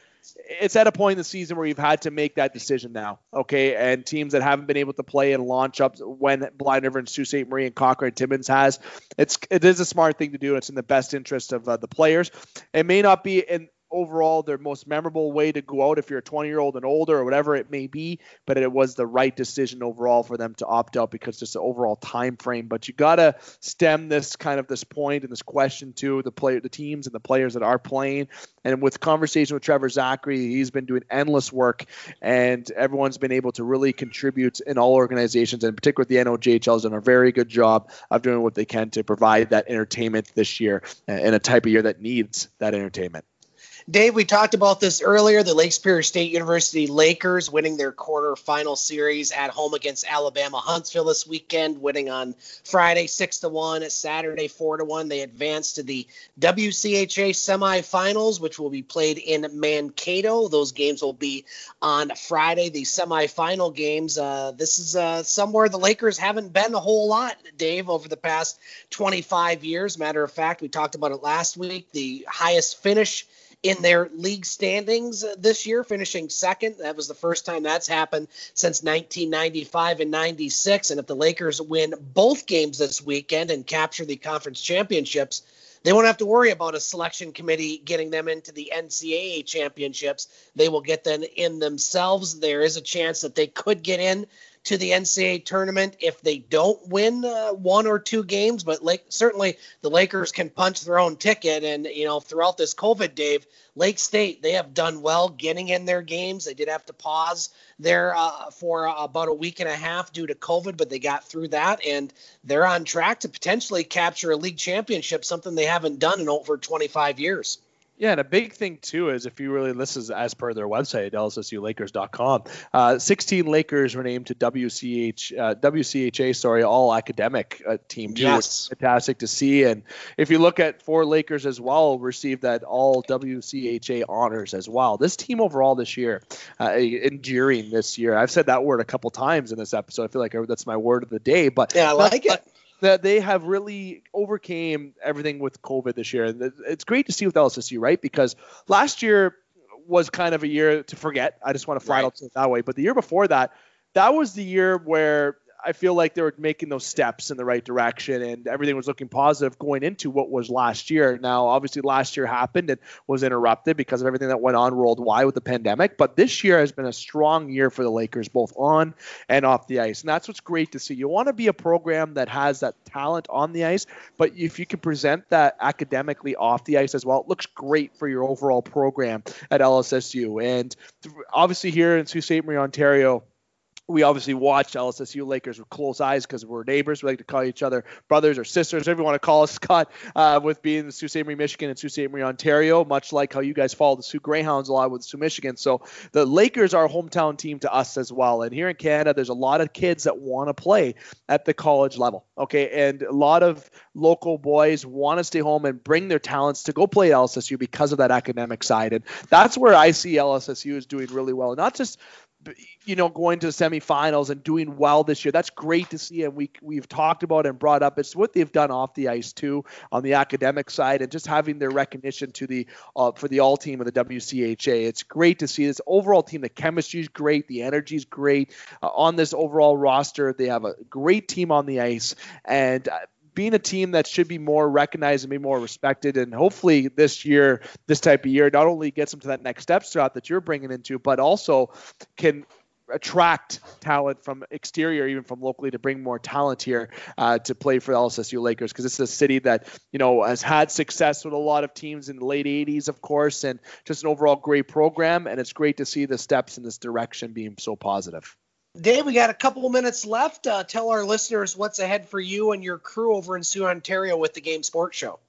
Speaker 8: It's at a point in the season where you've had to make that decision now, okay? And teams that haven't been able to play and launch up when Blind River and Sault Ste. Marie and Cochrane Timmins has, it's it is a smart thing to do. It's in the best interest of uh, the players. It may not be in overall their most memorable way to go out if you're a 20 year old and older or whatever it may be but it was the right decision overall for them to opt out because just the overall time frame. But you got to stem this kind of this point and this question to the player the teams and the players that are playing. And with conversation with Trevor Zachary he's been doing endless work and everyone's been able to really contribute in all organizations and in particular the NOJHL has done a very good job of doing what they can to provide that entertainment this year in a type of year that needs that entertainment
Speaker 2: Dave, we talked about this earlier. The Lake Superior State University Lakers winning their quarterfinal series at home against Alabama Huntsville this weekend, winning on Friday six to one, Saturday four to one. They advanced to the WCHA semifinals, which will be played in Mankato. Those games will be on Friday. The semifinal games. Uh, this is uh, somewhere the Lakers haven't been a whole lot, Dave, over the past 25 years. Matter of fact, we talked about it last week. The highest finish in their league standings this year, finishing second. That was the first time that's happened since 1995 and 96. And if the Lakers win both games this weekend and capture the conference championships, they won't have to worry about a selection committee getting them into the NCAA championships. They will get them in themselves. There is a chance that they could get in to the NCAA tournament if they don't win uh, one or two games. But like, certainly the Lakers can punch their own ticket. And, you know, throughout this COVID, Dave, Lake State, they have done well getting in their games. They did have to pause there uh, for uh, about a week and a half due to COVID, but they got through that. And they're on track to potentially capture a league championship, something they haven't done in over 25 years.
Speaker 8: Yeah, and a big thing too is if you really this is as per their website, lssulakers.com. Uh, 16 Lakers were named to WCH uh, WCHA, sorry, all academic uh, team. Too, yes, fantastic to see. And if you look at four Lakers as well, received that all WCHA honors as well. This team overall this year, uh, enduring this year. I've said that word a couple times in this episode. I feel like that's my word of the day. But
Speaker 2: yeah, I like it
Speaker 8: that they have really overcame everything with COVID this year. And it's great to see with LSSU, right? Because last year was kind of a year to forget. I just want to flat right. out say it that way. But the year before that, that was the year where I feel like they were making those steps in the right direction and everything was looking positive going into what was last year. Now, obviously, last year happened and was interrupted because of everything that went on worldwide with the pandemic. But this year has been a strong year for the Lakers, both on and off the ice. And that's what's great to see. You want to be a program that has that talent on the ice, but if you can present that academically off the ice as well, it looks great for your overall program at LSSU. And obviously, here in Sault Ste. Marie, Ontario, we obviously watch LSSU Lakers with close eyes because we're neighbors. We like to call each other brothers or sisters, whatever you want to call us, [LAUGHS] Scott, uh, with being the Sault Ste. Marie, Michigan and Sault Ste. Marie, Ontario, much like how you guys follow the Soo Greyhounds a lot with Soo, Michigan. So the Lakers are a hometown team to us as well. And here in Canada, there's a lot of kids that want to play at the college level. Okay. And a lot of local boys want to stay home and bring their talents to go play LSSU because of that academic side. And that's where I see LSSU is doing really well. Not just you know, going to the semifinals and doing well this year. That's great to see, and we we've talked about and brought up. It's what they've done off the ice too, on the academic side, and just having their recognition to the uh, for the all team of the WCHA. It's great to see this overall team. The chemistry is great, the energy is great uh, on this overall roster. They have a great team on the ice, and uh, being a team that should be more recognized and be more respected. And hopefully this year, this type of year, not only gets them to that next step throughout that you're bringing into, but also can attract talent from exterior, even from locally, to bring more talent here uh, to play for the LSSU Lakers because it's a city that you know has had success with a lot of teams in the late '80s, of course, and just an overall great program. And it's great to see the steps in this direction being so positive.
Speaker 2: Dave, we got a couple of minutes left. Uh, tell our listeners what's ahead for you and your crew over in Soo, Ontario with the Game Sports Show.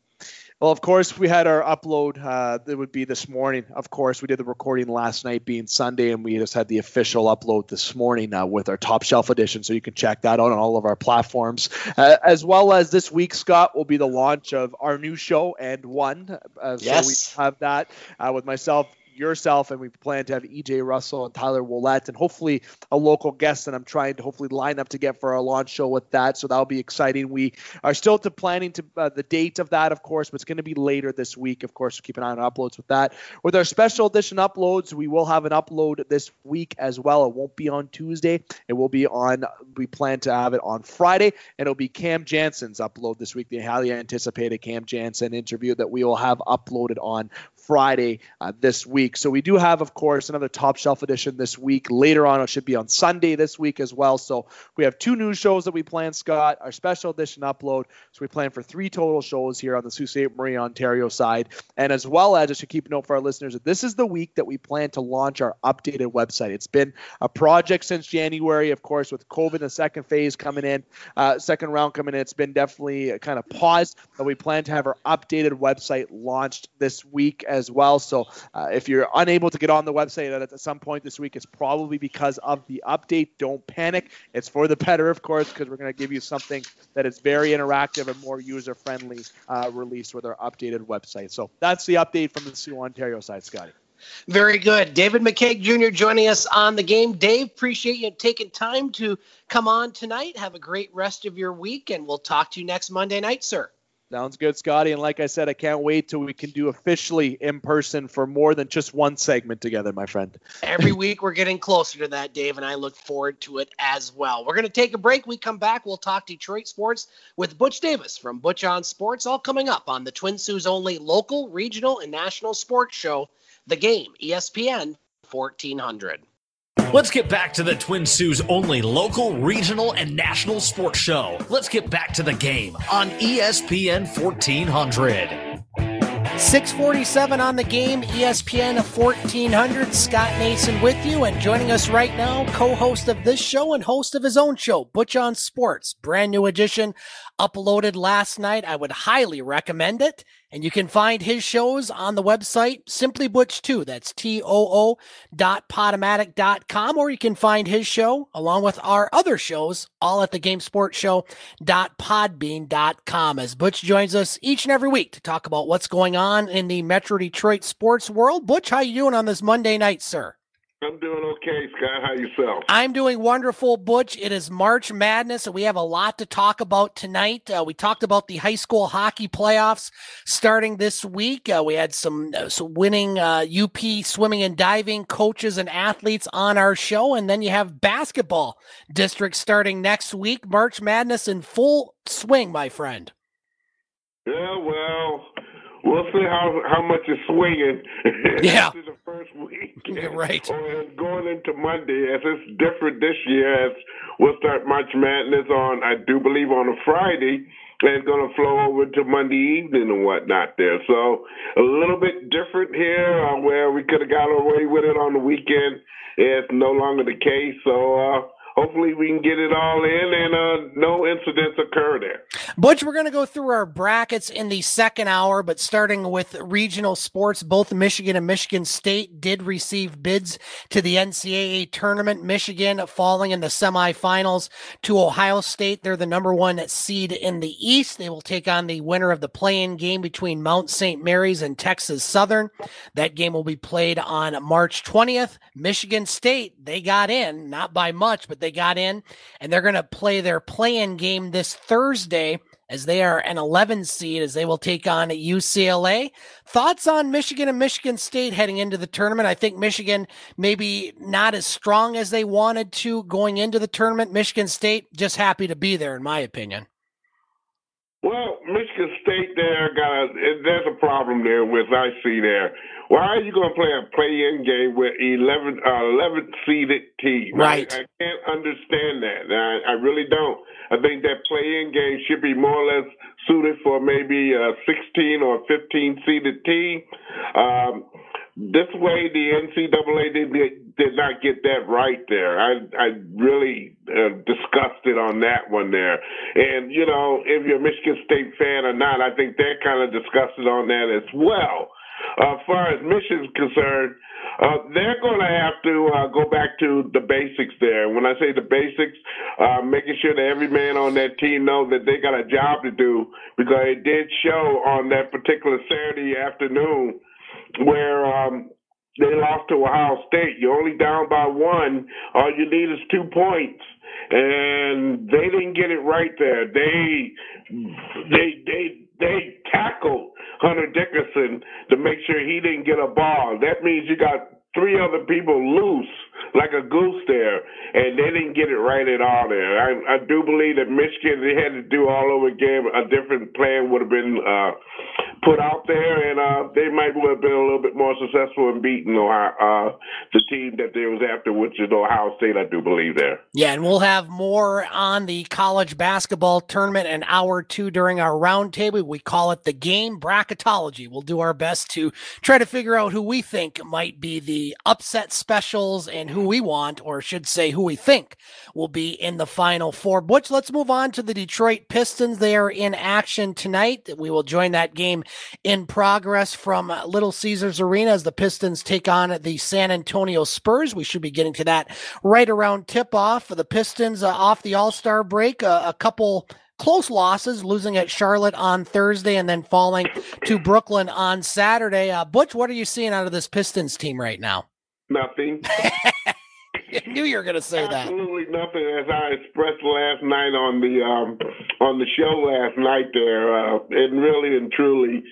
Speaker 8: Well, of course, we had our upload. Uh, that would be this morning. Of course, we did the recording last night, being Sunday, and we just had the official upload this morning uh, with our top shelf edition. So you can check that out on all of our platforms, uh, as well as this week. Scott will be the launch of our new show and one. Uh,
Speaker 2: yes,
Speaker 8: so we have that uh, with myself, yourself, and we plan to have EJ Russell and Tyler Willett, and hopefully a local guest that I'm trying to hopefully line up to get for our launch show with that. So that'll be exciting. We are still to planning to uh, the date of that, of course, but it's going to be later this week. Of course, keep an eye on uploads with that. With our special edition uploads, we will have an upload this week as well. It won't be on Tuesday. It will be on. We plan to have it on Friday, and it'll be Cam Jansen's upload this week. The highly anticipated Cam Jansen interview that we will have uploaded on Friday uh, this week. So we do have, of course, another top shelf edition this week. Later on, it should be on Sunday this week as well. So we have two news shows that we plan, Scott, our special edition upload. So we plan for three total shows here on the Sault Ste. Marie, Ontario side. And as well as, just to keep note for our listeners, that this is the week that we plan to launch our updated website. It's been a project since January, of course, with COVID, the second phase coming in, uh, second round coming in. It's been definitely kind of paused, but we plan to have our updated website launched this week as well. So uh, if you're unable to get on the website at, some point this week, it's probably because of the update. Don't panic. It's for the better, of course, because we're going to give you something that is very interactive and more user friendly uh, release with our updated website. So that's the update from the Soo Ontario side, Scotty.
Speaker 2: Very good. David McCaig Jr. joining us on the game. Dave, appreciate you taking time to come on tonight. Have a great rest of your week, and we'll talk to you next Monday night, sir.
Speaker 8: Sounds good, Scotty. And like I said, I can't wait till we can do officially in person for more than just one segment together, my friend.
Speaker 2: Every week we're getting closer to that, Dave, and I look forward to it as well. We're going to take a break. We come back. We'll talk Detroit sports with Butch Davis from Butch on Sports, all coming up on the Twin Sault's only local, regional, and national sports show, The Game, ESPN 1400.
Speaker 1: Let's get back to the Twin Sault's only local, regional, and national sports show. Let's get back to the game on ESPN 1400.
Speaker 2: 647 on the game, ESPN 1400. Scott Nason with you, and joining us right now, co host of this show and host of his own show, Butch on Sports. Brand new edition uploaded last night. I would highly recommend it. And you can find his shows on the website, Simply Butch 2. That's T O O dot podomatic.com. Or you can find his show along with our other shows all at the GameSportsShow dot podbean.com as Butch joins us each and every week to talk about what's going on in the Metro Detroit sports world. Butch, how you doing on this Monday night, sir?
Speaker 9: I'm doing okay, Scott. How yourself?
Speaker 2: I'm doing wonderful, Butch. It is March Madness, and we have a lot to talk about tonight. Uh, we talked about the high school hockey playoffs starting this week. Uh, we had some, uh, some winning UP uh, swimming and diving coaches and athletes on our show, and then you have basketball district starting next week. March Madness in full swing, my friend.
Speaker 9: Yeah, well, we'll see how how much is swinging. [LAUGHS]
Speaker 2: Yeah.
Speaker 9: after the first week.
Speaker 2: You're [LAUGHS] right.
Speaker 9: Or going into Monday, as it's different this year, as we'll start March Madness on, I do believe, on a Friday. And it's going to flow over to Monday evening and whatnot there. So a little bit different here, uh, where we could have got away with it on the weekend. It's no longer the case. So uh, hopefully we can get it all in and uh, no incidents occur there.
Speaker 2: Butch, we're going to go through our brackets in the second hour, but starting with regional sports, both Michigan and Michigan State did receive bids to the NCAA tournament. Michigan falling in the semifinals to Ohio State. They're the number one seed in the East. They will take on the winner of the play-in game between Mount St. Mary's and Texas Southern. That game will be played on March 20th. Michigan State, they got in, not by much, but they got in, and they're going to play their play-in game this Thursday as they are an 11 seed as they will take on UCLA. Thoughts on Michigan and Michigan State heading into the tournament? I think Michigan maybe not as strong as they wanted to going into the tournament. Michigan State just happy to be there, in my opinion.
Speaker 9: Well, Michigan State there a, there's a problem there with I see there. Why are you going to play a play-in game with 11 uh, 11 seeded team?
Speaker 2: Right.
Speaker 9: I, I can't understand that. I, I really don't. I think that play-in game should be more or less suited for maybe a 16 or 15 seeded team. Um, this way, the NCAA did, did not get that right there. I I really uh, disgusted on that one there. And you know, if you're a Michigan State fan or not, I think they're kind of disgusted on that as well. Uh, as far as mission's concerned, uh, they're going to have to uh, go back to the basics there. When I say the basics, uh, making sure that every man on that team knows that they got a job to do because it did show on that particular Saturday afternoon where um, they lost to Ohio State. You're only down by one. All you need is two points. And they didn't get it right there. They they they they tackled Hunter Dickinson to make sure he didn't get a ball. That means you got three other people loose like a goose there, and they didn't get it right at all there. I, I do believe that Michigan, they had to do all over again. A different plan would have been uh, put out there, and uh, they might have been a little bit more successful in beating Ohio, uh, the team that they was after, which is Ohio State, I do believe there.
Speaker 2: Yeah, and we'll have more on the college basketball tournament an hour two during our roundtable. We call it the game bracketology. We'll do our best to try to figure out who we think might be the upset specials and who we want, or should say who we think will be in the final four. Butch, let's move on to the Detroit Pistons. They are in action tonight. We will join that game in progress from Little Caesars Arena as the Pistons take on the San Antonio Spurs. We should be getting to that right around tip off. The Pistons uh, off the All Star break, uh, a couple close losses, losing at Charlotte on Thursday and then falling to Brooklyn on Saturday. Uh, Butch, what are you seeing out of this Pistons team right now?
Speaker 9: Nothing. [LAUGHS]
Speaker 2: I knew you were going to say that.
Speaker 9: Absolutely nothing, as I expressed last night on the um, on the show last night. There, uh, and really and truly,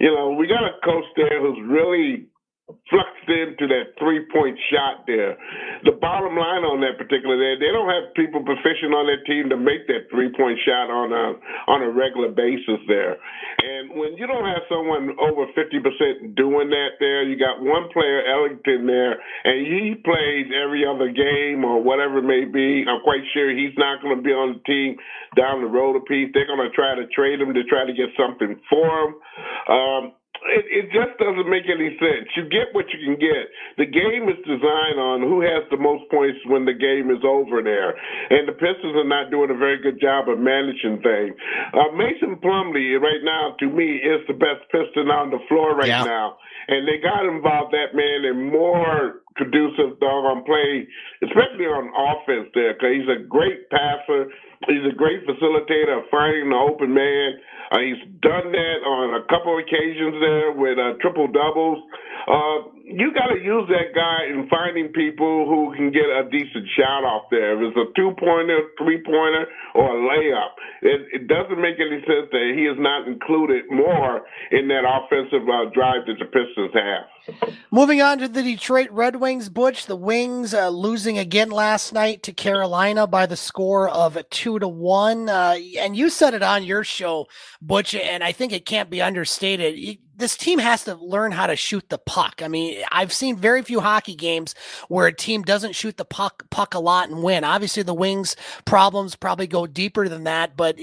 Speaker 9: you know, we got a coach there who's really fluxed into that three point shot there. The bottom line on that particular day, they don't have people proficient on their team to make that three point shot on a on a regular basis there. And when you don't have someone over fifty percent doing that there, you got one player, Ellington there, and he plays every other game or whatever it may be. I'm quite sure he's not to be on the team down the road a piece. They're to try to trade him to try to get something for him. Um, it, it just doesn't make any sense. You get what you can get. The game is designed on who has the most points when the game is over there. And the Pistons are not doing a very good job of managing things. Uh, Mason Plumlee, right now, to me, is the best Piston on the floor right yeah. now. And they got involved that man in more conducive doggone play, especially on offense there, because he's a great passer. He's a great facilitator of finding the open man. Uh, he's done that on a couple of occasions there with uh, triple doubles. Uh, you got to use that guy in finding people who can get a decent shot off there. If it's a two pointer, three pointer, or a layup, it, it, doesn't make any sense that he is not included more in that offensive uh, drive that the Pistons have.
Speaker 2: Moving on to the Detroit Red Wings, Butch. The Wings uh, losing again last night to Carolina by the score of two to one. Uh, and you said it on your show, Butch, and I think it can't be understated this team has to learn how to shoot the puck. I mean, I've seen very few hockey games where a team doesn't shoot the puck puck a lot and win. Obviously, the Wings problems probably go deeper than that, but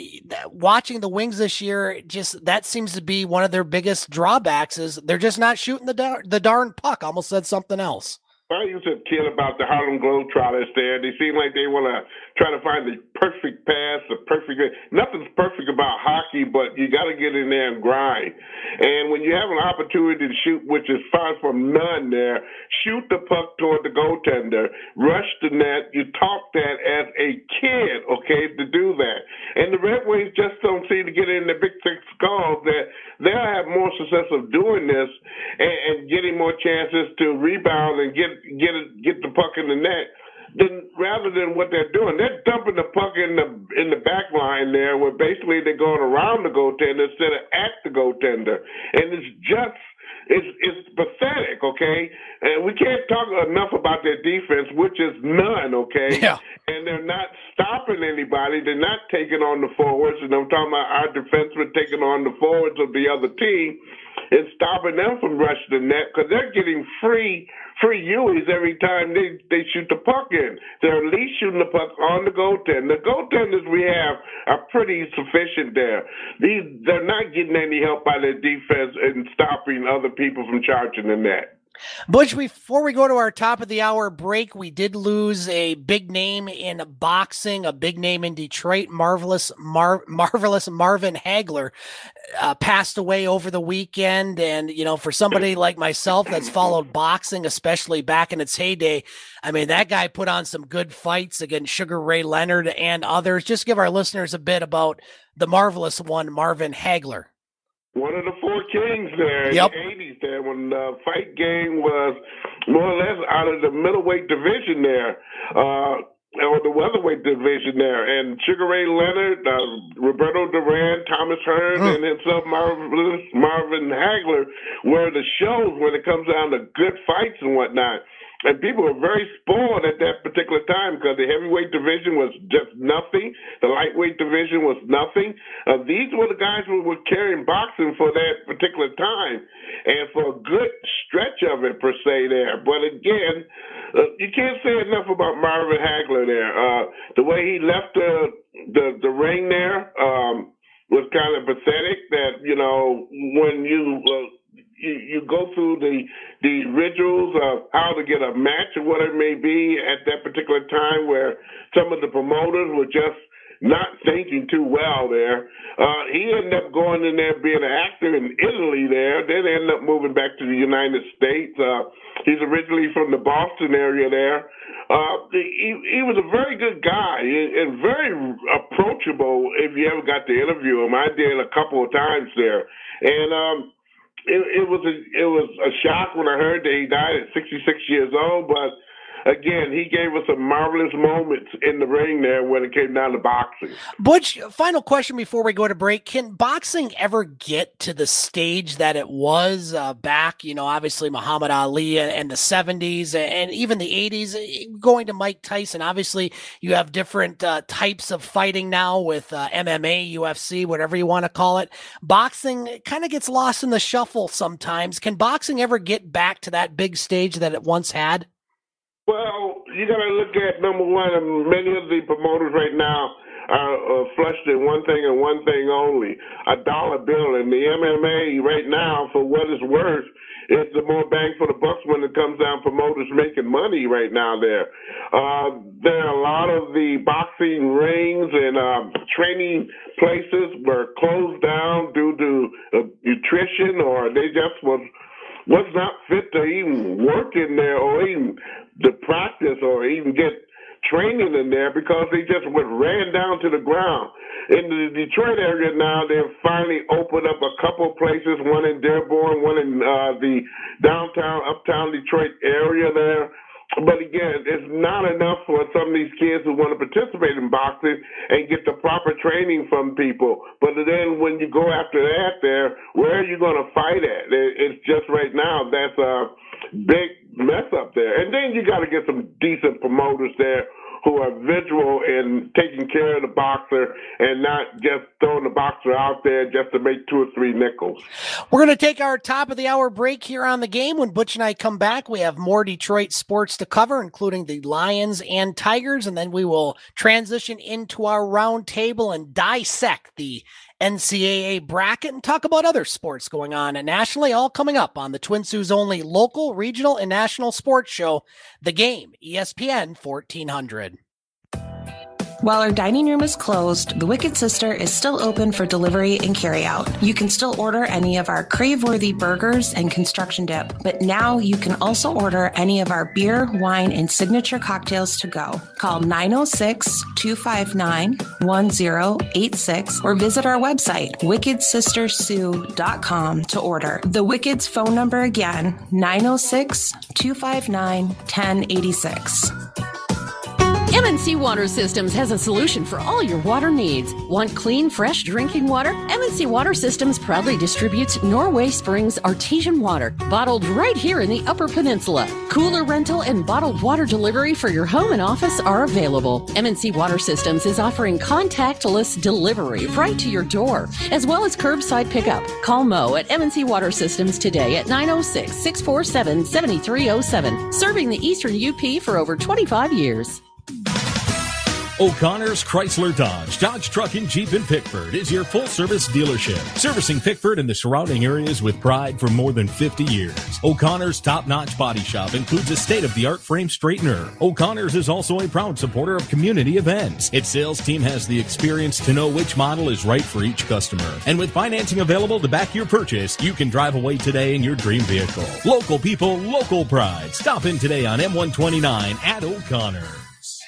Speaker 2: watching the Wings this year, just that seems to be one of their biggest drawbacks is they're just not shooting the dar- the darn puck. Almost said something else.
Speaker 9: I used to kid about the Harlem Globetrotters there. They seem like they want to try to find the perfect pass, the perfect. Nothing's perfect about hockey, but you got to get in there and grind. And when you have an opportunity to shoot, which is far from none there, shoot the puck toward the goaltender, rush the net. You talk that as a kid, okay, to do that. And the Red Wings just don't seem to get in the big thick skulls that they'll have more success of doing this and, and getting more chances to rebound and get get get the puck in the net. Then rather than what they're doing, they're dumping the puck in the in the back line there, where basically they're going around the goaltender instead of at the goaltender, and it's just it's it's pathetic, okay? And we can't talk enough about their defense, which is none, okay?
Speaker 2: Yeah.
Speaker 9: And they're not stopping anybody. They're not taking on the forwards, and I'm talking about our defensemen taking on the forwards of the other team and stopping them from rushing the net because they're getting free free U's every time they, they shoot the puck in. They're at least shooting the puck on the goaltender. The goaltenders we have are pretty sufficient there. These they're not getting any help by their defense and stopping other people from charging the net.
Speaker 2: Butch, before we go to our top of the hour break, we did lose a big name in boxing, a big name in Detroit. Marvelous, Mar- marvelous Marvin Hagler uh, passed away over the weekend. And, you know, for somebody like myself that's followed boxing, especially back in its heyday, I mean, that guy put on some good fights against Sugar Ray Leonard and others. Just give our listeners a bit about the marvelous one, Marvin Hagler
Speaker 9: one of the four kings there
Speaker 2: yep.
Speaker 9: in the eighties there when the fight game was more or less out of the middleweight division there. Uh or the welterweight division there, and Sugar Ray Leonard, uh, Roberto Duran, Thomas Hearns, mm. and himself Marvin, Marvin Hagler were the shows when it comes down to good fights and whatnot. And people were very spoiled at that particular time because the heavyweight division was just nothing. The lightweight division was nothing. Uh, these were the guys who were carrying boxing for that particular time and for a good stretch of it, per se, there. But again, uh, you can't say enough about Marvin Hagler there. Uh, the way he left the, the, the ring there, um, was kind of pathetic that, you know, when you, uh, you, you go through the the rituals of how to get a match or whatever it may be at that particular time where some of the promoters were just not thinking too well there. Uh, he ended up going in there being an actor in Italy there, then ended up moving back to the United States. Uh, he's originally from the Boston area there. Uh, he, he was a very good guy and very approachable if you ever got to interview him. I did a couple of times there. And, um, it, it was a it was a shock when I heard that he died at 66 years old, but again, he gave us some marvelous moments in the ring there when it came down to boxing.
Speaker 2: Butch, final question before we go to break. Can boxing ever get to the stage that it was uh, back, you know, obviously Muhammad Ali and, the 70s and even the 80s, eh, going to Mike Tyson? Obviously, you have different uh, types of fighting now with uh, MMA, UFC, whatever you want to call it. Boxing kind of gets lost in the shuffle sometimes. Can boxing ever get back to that big stage that it once had?
Speaker 9: Well, you got to look at number one. Many of the promoters right now are uh, flushed in one thing and one thing only: a dollar bill. And the MMA right now, for what it's worth, is the more bang for the bucks when it comes down promoters making money right now. There, uh, there are a lot of the boxing rings and uh, training places were closed down due to uh, nutrition, or they just was was not fit to even work in there or even to practice or even get training in there because they just went ran down to the ground. In the Detroit area now, they've finally opened up a couple places, one in Dearborn, one in uh, the downtown, uptown Detroit area there. But again, it's not enough for some of these kids who want to participate in boxing and get the proper training from people. But then when you go after that there, where are you going to fight at? It's just right now, that's a big mess up there. And then you got to get some decent promoters there who are visual in taking care of the boxer and not just throwing the boxer out there just to make two or three nickels.
Speaker 2: We're going to take our top of the hour break here on the game. When Butch and I come back, we have more Detroit sports to cover, including the Lions and Tigers, and then we will transition into our roundtable and dissect the NCAA bracket and talk about other sports going on nationally, all coming up on the Twin Sault's only local, regional, and national sports show, The Game, ESPN 1400.
Speaker 10: While our dining room is closed, the Wicked Sister is still open for delivery and carryout. You can still order any of our crave-worthy burgers and construction dip, but now you can also order any of our beer, wine, and signature cocktails to go. Call 906-259-1086 or visit our website, wickedsistersoo.com to order. The Wicked's phone number again, 906-259-1086.
Speaker 11: MNC Water Systems has a solution for all your water needs. Want clean, fresh drinking water? MNC Water Systems proudly distributes Norway Springs artesian water, bottled right here in the Upper Peninsula. Cooler rental and bottled water delivery for your home and office are available. MNC Water Systems is offering contactless delivery right to your door, as well as curbside pickup. Call Mo at MNC Water Systems today at 906 647 7307, serving the Eastern UP for over 25 years.
Speaker 12: O'Connor's Chrysler Dodge, Dodge Truck and Jeep in Pickford is your full service dealership, servicing Pickford and the surrounding areas with pride for more than 50 years. O'Connor's top notch body shop includes a state of the art frame straightener. O'Connor's is also a proud supporter of community events. Its sales team has the experience to know which model is right for each customer. And with financing available to back your purchase, you can drive away today in your dream vehicle. Local people, local pride. Stop in today on M129 at O'Connor.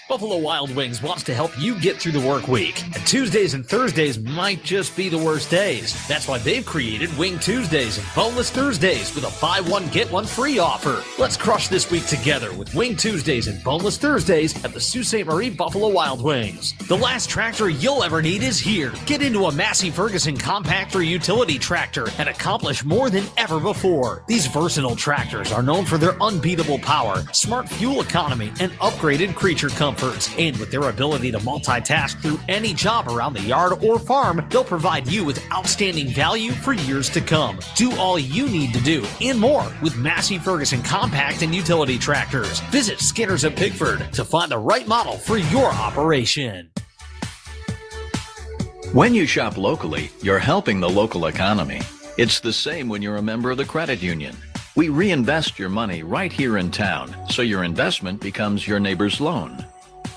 Speaker 1: Buffalo Wild Wings wants to help you get through the work week. And Tuesdays and Thursdays might just be the worst days. That's why they've created Wing Tuesdays and Boneless Thursdays with a buy one, get one free offer. Let's crush this week together with Wing Tuesdays and Boneless Thursdays at the Sault Ste. Marie Buffalo Wild Wings. The last tractor you'll ever need is here. Get into a Massey Ferguson compact or utility tractor and accomplish more than ever before. These versatile tractors are known for their unbeatable power, smart fuel economy, and upgraded creature comfort. And with their ability to multitask through any job around the yard or farm, they'll provide you with outstanding value for years to come. Do all you need to do and more with Massey Ferguson compact and utility tractors. Visit Skinner's at Pickford to find the right model for your operation.
Speaker 13: When you shop locally, you're helping the local economy. It's the same when you're a member of the credit union. We reinvest your money right here in town, so your investment becomes your neighbor's loan.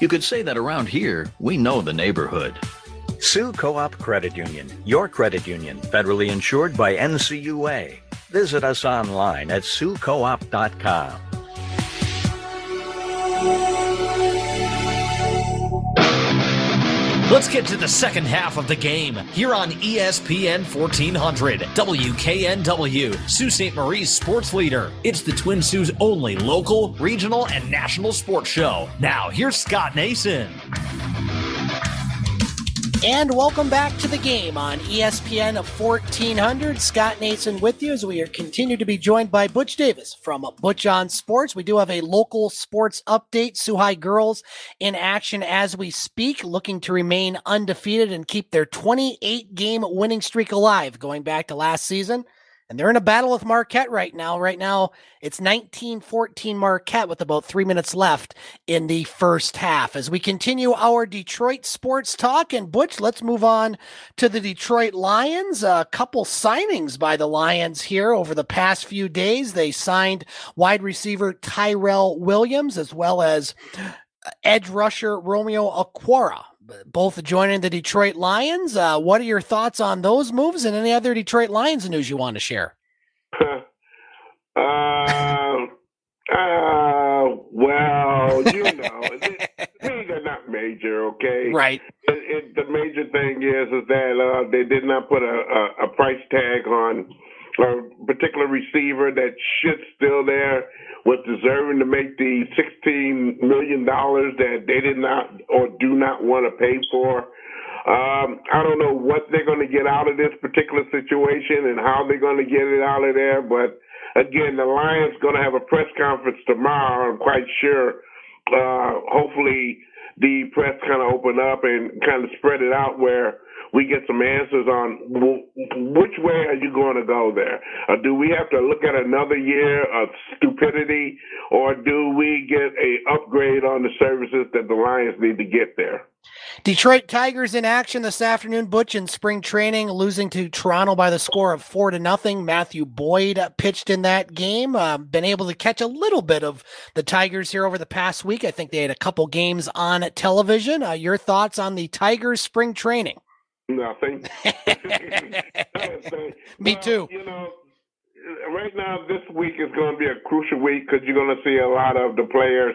Speaker 13: You could say that around here, we know the neighborhood.
Speaker 14: Soo Co-op Credit Union, your credit union, federally insured by NCUA. Visit us online at SooCoop.com.
Speaker 1: Let's get to the second half of the game here on ESPN 1400 WKNW, Sault Ste. Marie's sports leader. It's the Twin Sault's only local, regional, and national sports show. Now, here's Scott Nason.
Speaker 2: And welcome back to the game on ESPN 1400. Scott Nason with you as we are continue to be joined by Butch Davis from Butch on Sports. We do have a local sports update. High girls in action as we speak, looking to remain undefeated and keep their 28 game winning streak alive going back to last season. And they're in a battle with Marquette right now. Right now, it's 19 14 Marquette with about three minutes left in the first half. As we continue our Detroit sports talk, and Butch, let's move on to the Detroit Lions. A couple signings by the Lions here over the past few days. They signed wide receiver Tyrell Williams as well as edge rusher Romeo Okwara both joining the Detroit Lions. Uh, what are your thoughts on those moves and any other Detroit Lions news you want to share?
Speaker 9: uh, [LAUGHS] uh, well, you know, [LAUGHS] these are not major, okay?
Speaker 2: Right.
Speaker 9: It, it, the major thing is is that uh, they did not put a, a, a price tag on a particular receiver that should still there was deserving to make the sixteen million dollars that they did not or do not want to pay for. Um, I don't know what they're going to get out of this particular situation and how they're going to get it out of there, but again, the Lions going to have a press conference tomorrow. I'm quite sure. Uh, hopefully, the press kind of open up and kind of spread it out where we get some answers on which way are you going to go there? Uh, do we have to look at another year of stupidity, or do we get a upgrade on the services that the Lions need to get there?
Speaker 2: Detroit Tigers in action this afternoon. Butch in spring training, losing to Toronto by the score of four to nothing. Matthew Boyd pitched in that game. Uh, been able to catch a little bit of the Tigers here over the past week. I think they had a couple games on television. Uh, your thoughts on the Tigers spring training?
Speaker 9: Nothing. [LAUGHS]
Speaker 2: Me too.
Speaker 9: You know, right now this week is going to be a crucial week because you're going to see a lot of the players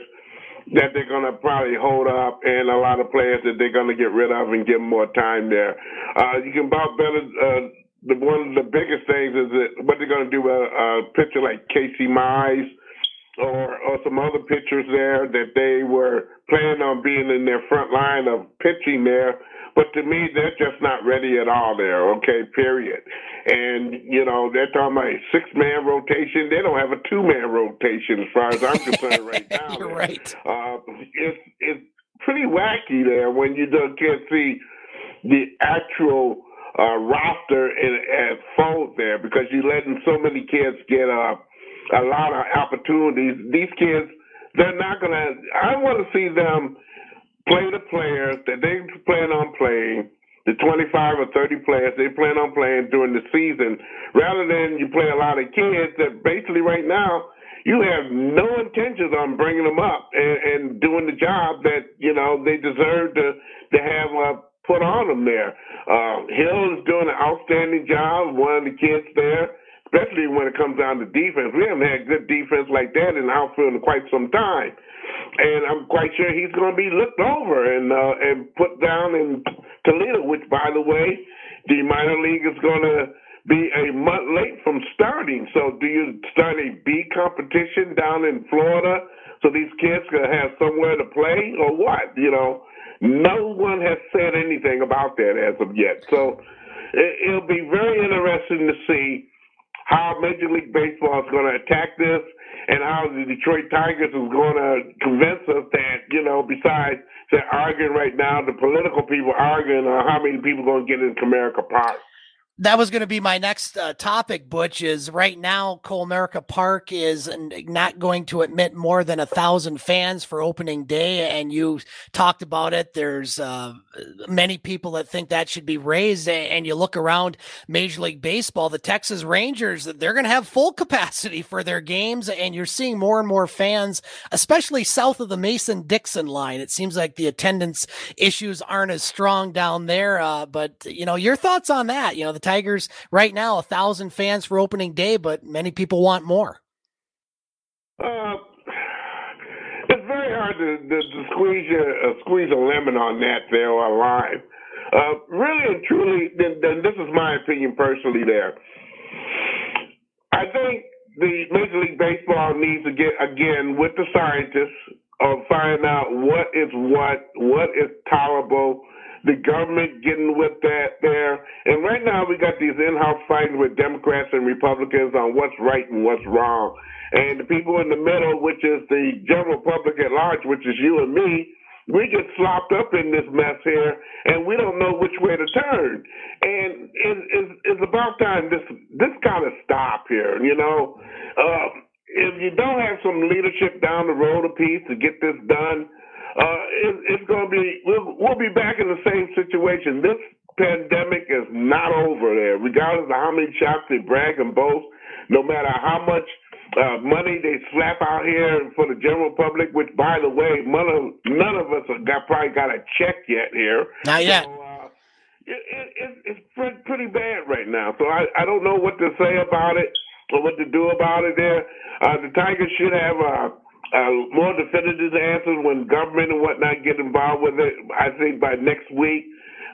Speaker 9: that they're going to probably hold up and a lot of players that they're going to get rid of and give more time there. Uh, you can about better. Uh, the one of the biggest things is that what they're going to do with a, a pitcher like Casey Mize. or or some other pitchers there that they were planning on being in their front line of pitching there. But to me, they're just not ready at all there. Okay, period. And you know they're talking about a six man rotation. They don't have a two man rotation as far as I'm concerned right [LAUGHS] now.
Speaker 2: You're right.
Speaker 9: Uh, it's it's pretty wacky there when you don't can't see the actual uh, roster in, at fold there because you're letting so many kids get uh, a lot of opportunities. These kids, they're not going to, I want to see them play the players that they plan on playing, the 25 or 30 players they plan on playing during the season, rather than you play a lot of kids that basically right now, you have no intentions on bringing them up and, and doing the job that you know they deserve to to have uh, put on them there. Uh, Hill is doing an outstanding job. One of the kids there, especially when it comes down to defense. We haven't had good defense like that in outfield in quite some time, and I'm quite sure he's going to be looked over and uh, and put down in Toledo. Which, by the way, the minor league is going to be a month late from starting. So, do you start a B competition down in Florida so these kids can have somewhere to play, or what? You know no one has said anything about that as of yet. So it, will be very interesting to see how Major League Baseball is going to attack this and how the Detroit Tigers is going to convince us that, you know, besides they're arguing right now, the political people arguing on how many people are going to get in Comerica Park
Speaker 2: that was going to be my next uh, topic, Butch. Is right now Comerica Park is not going to admit more than a thousand fans for opening day, and you talked about it. There's uh, many people that think that should be raised, and you look around Major League Baseball, the Texas Rangers, they're going to have full capacity for their games, and you're seeing more and more fans, especially south of the Mason Dixon line. It seems like the attendance issues aren't as strong down there, uh, but you know your thoughts on that. You know the Tigers right now, a thousand fans for opening day, but many people want more.
Speaker 9: Uh, it's very hard to, to, to squeeze a, uh, squeeze a lemon on that there alive. Uh, really and truly, then, then this is my opinion personally. There, I think the Major League Baseball needs to get again with the scientists of finding out what is what, what is tolerable the government getting with that there. And right now we got these in-house fights with Democrats and Republicans on what's right and what's wrong. And the people in the middle, which is the general public at large, which is you and me, we get slopped up in this mess here, and we don't know which way to turn. And it's, it's, it's about time this this got to stop here. You know, uh, if you don't have some leadership down the road a piece to get this done, uh, it, it's going to be, we'll, we'll be back in the same situation. This pandemic is not over there, regardless of how many shots they brag and boast, no matter how much uh, money they slap out here for the general public, which, by the way, none of, none of us have got, probably got a check yet here.
Speaker 2: Not yet.
Speaker 9: So, uh, it, it, it's pretty bad right now. So I, I don't know what to say about it or what to do about it there. Uh, the Tigers should have a uh, more definitive answers when government and whatnot get involved with it. I think by next week,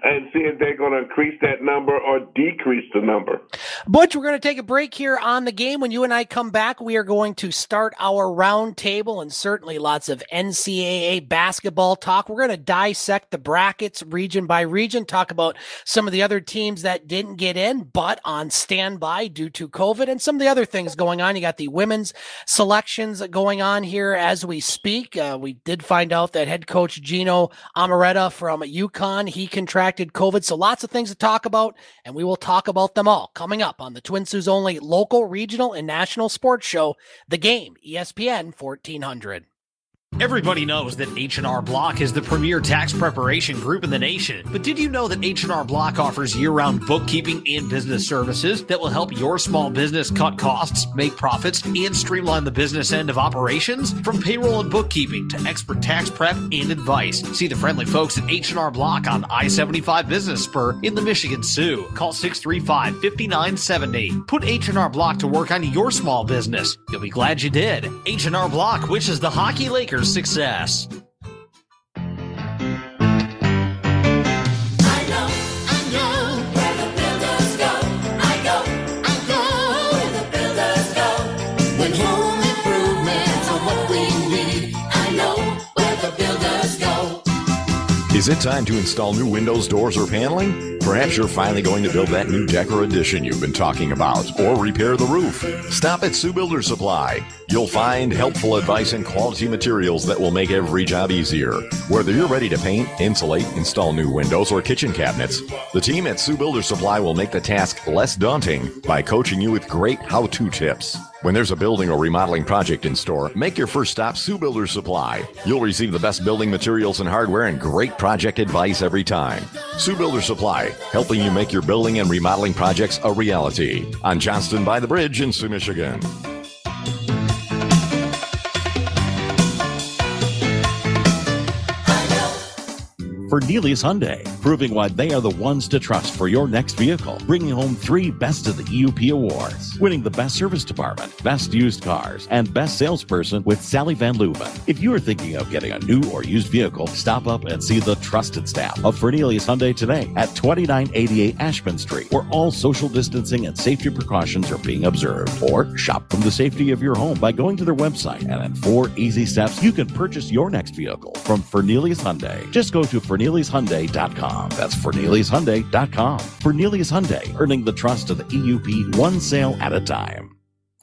Speaker 9: and see if they're going to increase that number or decrease the number.
Speaker 2: Butch, we're going to take a break here on the game. When you and I come back, we are going to start our roundtable and certainly lots of NCAA basketball talk. We're going to dissect the brackets region by region, talk about some of the other teams that didn't get in, but on standby due to COVID and some of the other things going on. You got the women's selections going on here as we speak. Uh, we did find out that head coach Geno Auriemma from UConn, he contracted COVID. So lots of things to talk about, and we will talk about them all coming up on the Twin Sault's only local, regional, and national sports show, The Game, ESPN 1400.
Speaker 1: Everybody knows that H&R Block is the premier tax preparation group in the nation. But did you know that H&R Block offers year-round bookkeeping and business services that will help your small business cut costs, make profits, and streamline the business end of operations? From payroll and bookkeeping to expert tax prep and advice. See the friendly folks at H&R Block on I-75 Business Spur in the Michigan Soo. Call 635-5970. Put H&R Block to work on your small business. You'll be glad you did. H&R Block wishes the Hockey Lakers success.
Speaker 15: Is it time to install new windows, doors, or paneling? Perhaps you're finally going to build that new deck or addition you've been talking about, or repair the roof. Stop at Soo Builder Supply. You'll find helpful advice and quality materials that will make every job easier. Whether you're ready to paint, insulate, install new windows, or kitchen cabinets, the team at Soo Builder Supply will make the task less daunting by coaching you with great how to tips. When there's a building or remodeling project in store, make your first stop Soo Builder Supply. You'll receive the best building materials and hardware and great project advice every time. Soo Builder Supply, helping you make your building and remodeling projects a reality. On Johnston by the Bridge in Soo, Michigan.
Speaker 16: Fernelius Hyundai, proving why they are the ones to trust for your next vehicle, bringing home three Best of the EUP awards, winning the Best Service Department, Best Used Cars, and Best Salesperson with Sally Van Leuven. If you are thinking of getting a new or used vehicle, stop up and see the trusted staff of Fernelius Hyundai today at 2988 Ashman Street, where all social distancing and safety precautions are being observed. Or shop from the safety of your home by going to their website, and in four easy steps, you can purchase your next vehicle from Fernelius Hyundai. Just go to Fernelius FerneliusHyundai.com. That's FerneliusHyundai.com. Fernelius Hyundai, earning the trust of the EUP one sale at a time.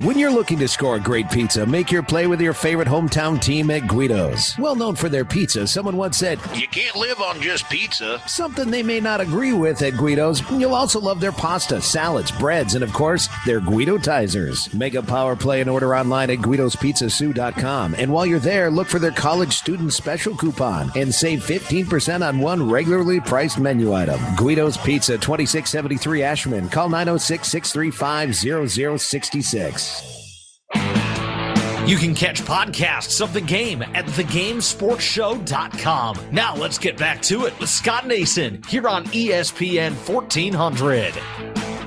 Speaker 7: When you're looking to score a great pizza, make your play with your favorite hometown team at Guido's. Well known for their pizza, someone once said,
Speaker 17: You can't live on just pizza.
Speaker 7: Something they may not agree with at Guido's. You'll also love their pasta, salads, breads, and of course, their Guidotizers. Make a power play and order online at GuidosPizzaSoo.com. And while you're there, look for their college student special coupon and save 15% on one regularly priced menu item. Guido's Pizza, 2673 Ashman. Call 906 635 0066.
Speaker 1: You can catch podcasts of the game at thegamesportshow.com. Now let's get back to it with Scott Nason here on ESPN 1400.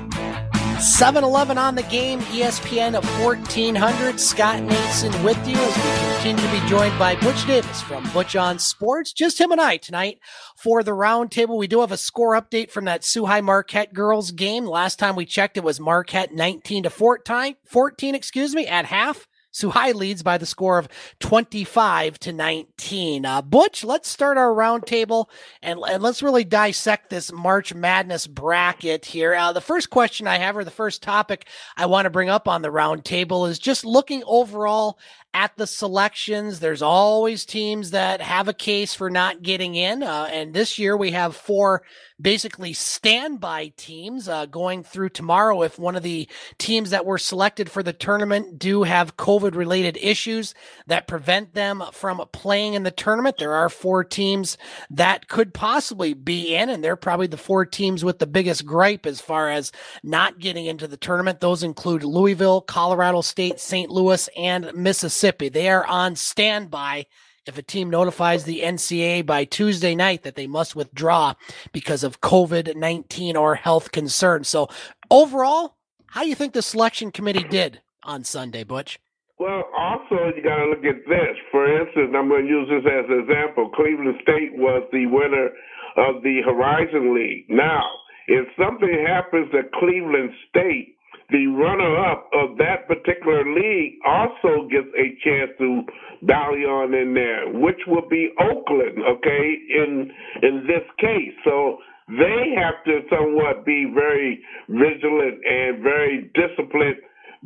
Speaker 2: 7 Eleven on the game, ESPN of 1400. Scott Nason with you as we continue to be joined by Butch Davis from Butch on Sports. Just him and I tonight for the roundtable. We do have a score update from that Soo High Marquette girls game. Last time we checked, it was Marquette 19 to 14, 14 excuse me, at half. High leads by the score of 25 to 19. Uh, Butch, let's start our roundtable and, and let's really dissect this March Madness bracket here. Uh, the first question I have, or the first topic I want to bring up on the roundtable, is just looking overall at the selections. There's always teams that have a case for not getting in. Uh, and this year we have four basically standby teams uh, going through tomorrow. If one of the teams that were selected for the tournament do have COVID related issues that prevent them from playing in the tournament, there are four teams that could possibly be in, and they're probably the four teams with the biggest gripe as far as not getting into the tournament. Those include Louisville, Colorado State, St. Louis, and Mississippi. They are on standby if a team notifies the NCAA by Tuesday night that they must withdraw because of COVID 19 or health concerns. So, overall, how do you think the selection committee did on Sunday, Butch?
Speaker 9: Well, also you got to look at this. For instance, I'm going to use this as an example. Cleveland State was the winner of the Horizon League. Now, if something happens to Cleveland State, the runner-up of that particular league also gets a chance to dally on in there, which will be Oakland. Okay, in in this case, so they have to somewhat be very vigilant and very disciplined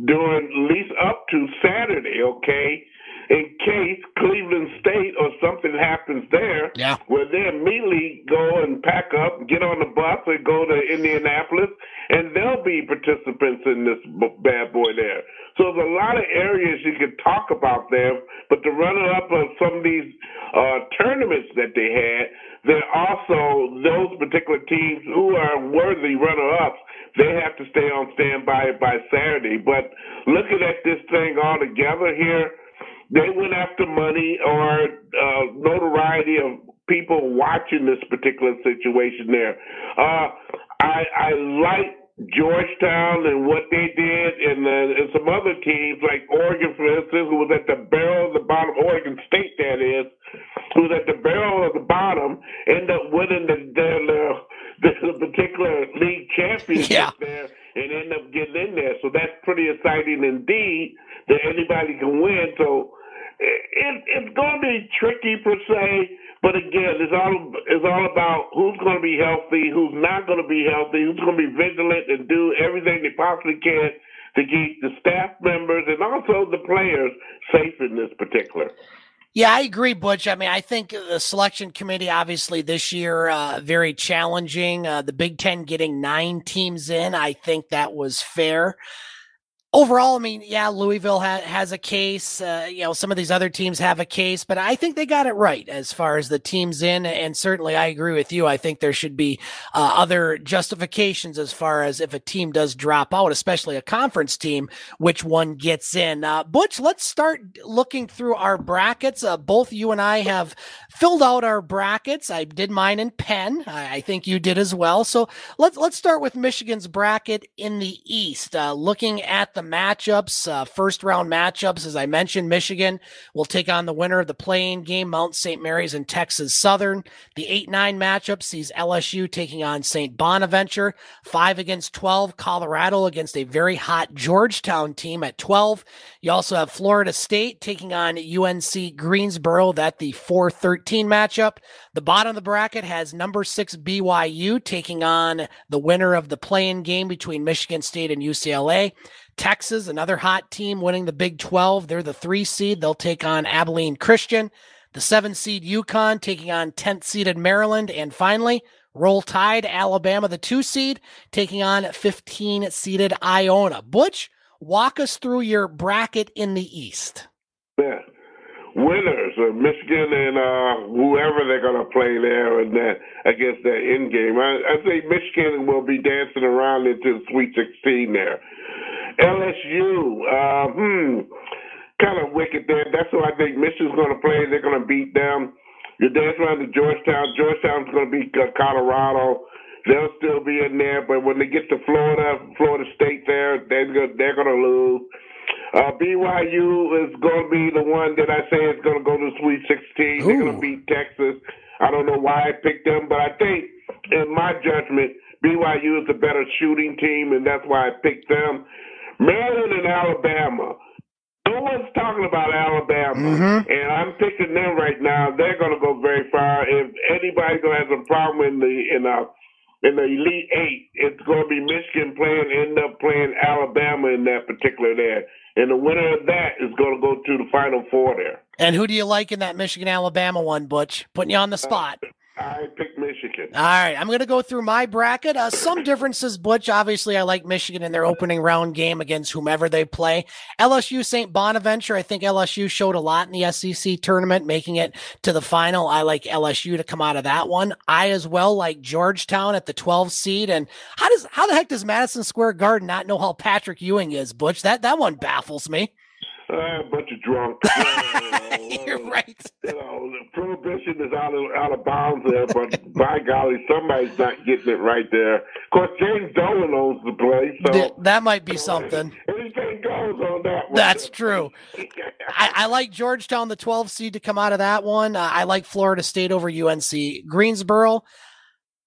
Speaker 9: during at least up to Saturday, okay? In case Cleveland State or something happens there,
Speaker 2: yeah.
Speaker 9: where they immediately go and pack up, get on the bus, and go to Indianapolis, and they'll be participants in this b- bad boy there. So there's a lot of areas you could talk about there, but the runner-up of some of these uh, tournaments that they had, there are also those particular teams who are worthy runner-ups they have to stay on standby by Saturday. But looking at this thing all together here, they went after money or uh, notoriety of people watching this particular situation there. Uh, I, I like Georgetown and what they did, and, uh, and some other teams like Oregon, for instance, who was at the barrel of the bottom. Oregon State, that is, who was at the barrel of the bottom, end up winning the the, the, the particular league championship
Speaker 2: Yeah.
Speaker 9: there, and end up getting in there. So that's pretty exciting indeed that anybody can win. So it, it's going to be tricky per se. But again, it's all it's all about who's going to be healthy, who's not going to be healthy, who's going to be vigilant and do everything they possibly can to keep the staff members and also the players safe in this particular.
Speaker 2: Yeah, I agree, Butch. I mean, I think the selection committee, obviously, this year, uh, very challenging. Uh, the Big Ten getting nine teams in, I think that was fair overall, I mean, yeah, Louisville ha- has a case. Uh, you know, some of these other teams have a case, but I think they got it right as far as the teams in. And certainly, I agree with you. I think there should be uh, other justifications as far as if a team does drop out, especially a conference team, which one gets in. Uh, Butch, let's start looking through our brackets. Uh, both you and I have filled out our brackets. I did mine in pen. I, I think you did as well. So let's let's start with Michigan's bracket in the East. Uh, looking at the matchups, uh, first round matchups, as I mentioned, Michigan will take on the winner of the playing game, Mount St. Mary's and Texas Southern. The 8 9 matchup sees LSU taking on St. Bonaventure, 5 against 12, Colorado against a very hot Georgetown team at 12. You also have Florida State taking on UNC Greensboro. That the 4 13 matchup. The bottom of the bracket has number six BYU taking on the winner of the playing game between Michigan State and UCLA. Texas, another hot team winning the Big 12. They're the three seed. They'll take on Abilene Christian. The seven seed UConn taking on 10th seeded Maryland. And finally, Roll Tide, Alabama, the two seed, taking on 15 seeded Iona. Butch, walk us through your bracket in the East.
Speaker 9: Yeah. Winners of Michigan and uh, whoever they're going to play there and that against that end game. I, I think Michigan will be dancing around into the Sweet 16 there. LSU, uh, hmm, kind of wicked there. That's who I think Michigan's going to play. They're going to beat them. You dance around to Georgetown. Georgetown's going to beat uh, Colorado. They'll still be in there, but when they get to Florida, Florida State, there they're gonna, they're going to lose. Uh, BYU is going to be the one that I say is going to go to Sweet 16. Ooh. They're going to beat Texas. I don't know why I picked them, but I think, in my judgment, BYU is the better shooting team, and that's why I picked them. Maryland and Alabama. No one's talking about Alabama, mm-hmm. and I'm picking them right now. They're going to go very far. If anybody's going to have a problem in the in the in the Elite Eight, it's going to be Michigan playing end up playing Alabama in that particular there, and the winner of that is going to go to the Final Four there.
Speaker 2: And who do you like in that Michigan Alabama one, Butch? Putting you on the spot. Uh,
Speaker 9: I picked Michigan.
Speaker 2: All right, I'm going to go through my bracket. Uh, some differences, Butch. Obviously, I like Michigan in their opening round game against whomever they play. LSU St. Bonaventure. I think LSU showed a lot in the SEC tournament, making it to the final. I like LSU to come out of that one. I as well like Georgetown at the 12 seed. And how does how the heck does Madison Square Garden not know how Patrick Ewing is, Butch? That that one baffles me.
Speaker 9: Uh, a bunch of drunk. [LAUGHS]
Speaker 2: You know, You're right.
Speaker 9: You know, prohibition is out of out of bounds there, but by golly, somebody's not getting it right there. Of course, James Dolan owns the place, so
Speaker 2: Th- that might be something.
Speaker 9: Anything goes on that one.
Speaker 2: That's true. [LAUGHS] I, I, like Georgetown, the 12 seed, to come out of that one. Uh, I like Florida State over UNC. Greensboro.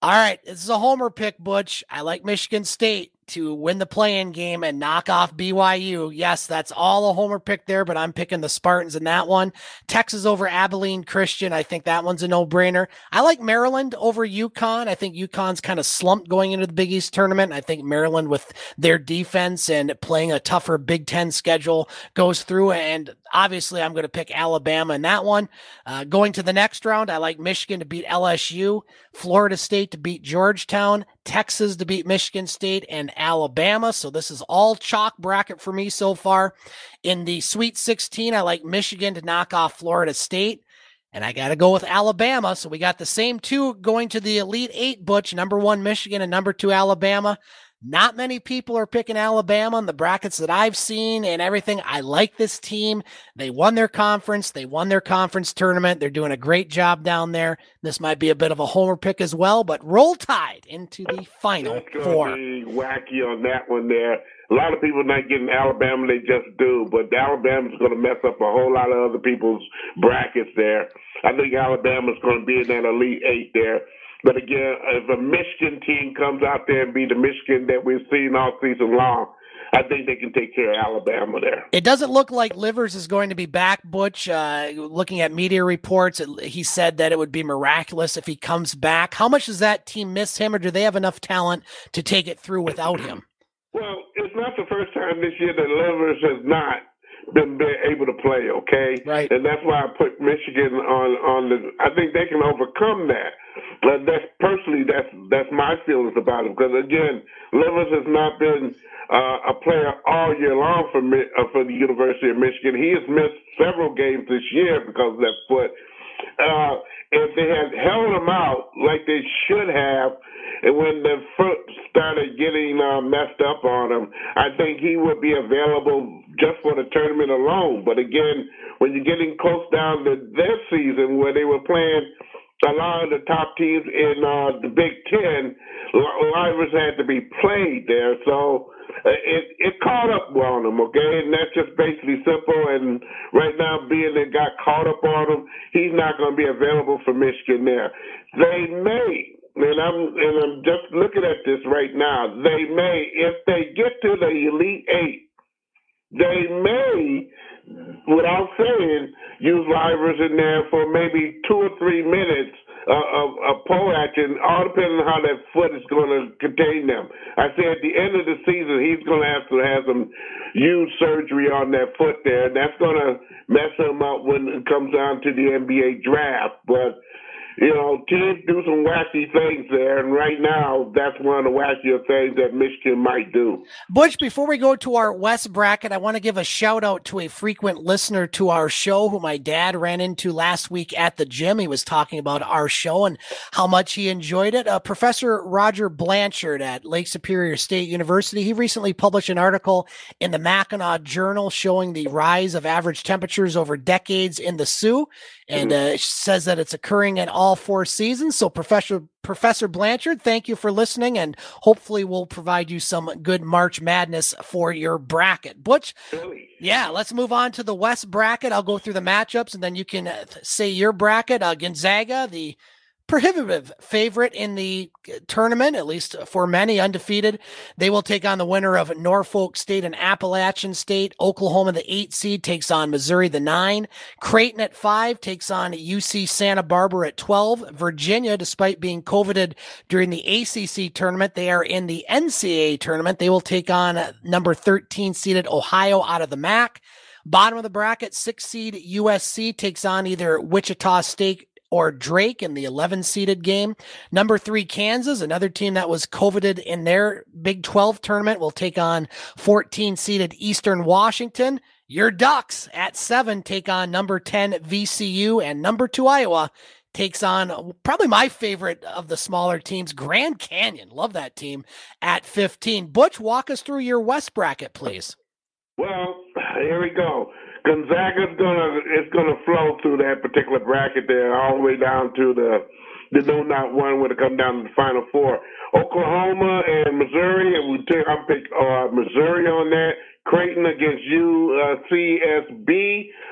Speaker 2: All right, this is a homer pick, Butch. I like Michigan State to win the play-in game and knock off BYU. Yes, that's all a homer pick there, but I'm picking the Spartans in that one. Texas over Abilene Christian. I think that one's a no-brainer. I like Maryland over UConn. I think UConn's kind of slumped going into the Big East tournament. I think Maryland with their defense and playing a tougher Big Ten schedule goes through. And obviously, I'm going to pick Alabama in that one. Uh, going to the next round, I like Michigan to beat LSU, Florida State to beat Georgetown, Texas to beat Michigan State, and Alabama. So this is all chalk bracket for me so far. In the Sweet 16, I like Michigan to knock off Florida State. And I got to go with Alabama. So we got the same two going to the Elite Eight, Butch. Number one, Michigan, and number two, Alabama. Not many people are picking Alabama in the brackets that I've seen and everything. I like this team. They won their conference. They won their conference tournament. They're doing a great job down there. This might be a bit of a homer pick as well, but roll tide into the final
Speaker 9: That's
Speaker 2: four.
Speaker 9: Be wacky on that one there. A lot of people are not getting Alabama, they just do. But Alabama's going to mess up a whole lot of other people's brackets there. I think Alabama's going to be in that Elite Eight there. But again, if a Michigan team comes out there and be the Michigan that we've seen all season long, I think they can take care of Alabama there.
Speaker 2: It doesn't look like Livers is going to be back, Butch. Uh, looking at media reports, it, he said that it would be miraculous if he comes back. How much does that team miss him, or do they have enough talent to take it through without him?
Speaker 9: Well, it's not the first time this year that Livers has not been, been able to play. Okay,
Speaker 2: right,
Speaker 9: and that's why I put Michigan on on the. I think they can overcome that. But that's personally that's that's my feelings about it because again, Livers has not been uh, a player all year long for uh, for the University of Michigan. He has missed several games this year because of that foot. Uh, if they had held him out like they should have, and when the foot started getting uh, messed up on him, I think he would be available just for the tournament alone. But again, when you're getting close down to this season where they were playing a lot of the top teams in uh, the Big Ten, Livers had to be played there. So uh, it it caught up on him, okay, and that's just basically simple. And right now, being that got caught up on him, he's not going to be available for Michigan there. They may, and I'm and I'm just looking at this right now. They may, if they get to the Elite Eight, they may, without saying, use Livers in there for maybe two or three minutes uh, of, of pole action, all depending on how that foot is going to contain them. I say at the end of the season, he's going to have to have some huge surgery on that foot there, and that's going to mess him up when it comes down to the NBA draft. But you know, teams do some wacky things there, and right now that's one of the wackier things that Michigan might do.
Speaker 2: Butch, before we go to our West bracket, I want to give a shout out to a frequent listener to our show who my dad ran into last week at the gym. He was talking about our show and how much he enjoyed it. Uh, Professor Roger Blanchard at Lake Superior State University, he recently published an article in the Mackinac Journal showing the rise of average temperatures over decades in the Soo, and mm-hmm. uh, says that it's occurring in all four seasons. So, Professor Professor Blanchard, thank you for listening, and hopefully, we'll provide you some good March Madness for your bracket. Butch, yeah, let's move on to the West bracket. I'll go through the matchups, and then you can uh, say your bracket. Uh, Gonzaga, the prohibitive favorite in the uh, tournament, at least for many, undefeated. They will take on the winner of Norfolk State and Appalachian State. Oklahoma, the eight seed, takes on Missouri, the nine. Creighton at five takes on UC Santa Barbara at 12. Virginia, despite being coveted during the ACC tournament, they are in the NCAA tournament. They will take on number 13 seeded Ohio out of the MAC. Bottom of the bracket, six seed USC takes on either Wichita State or Drake in the 11 seeded game. Number three, Kansas, another team that was coveted in their Big 12 tournament, will take on 14 seeded Eastern Washington. Your Ducks at seven take on number 10 VCU and number two Iowa takes on probably my favorite of the smaller teams, Grand Canyon. Love that team at 15. Butch, walk us through your West bracket, please.
Speaker 9: Well, [SIGHS] here we go. Gonzaga's gonna it's gonna flow through that particular bracket there, all the way down to the the no not one when it come down to the final four. Oklahoma and Missouri, and we take I'm pick uh, Missouri on that. Creighton against UCSB.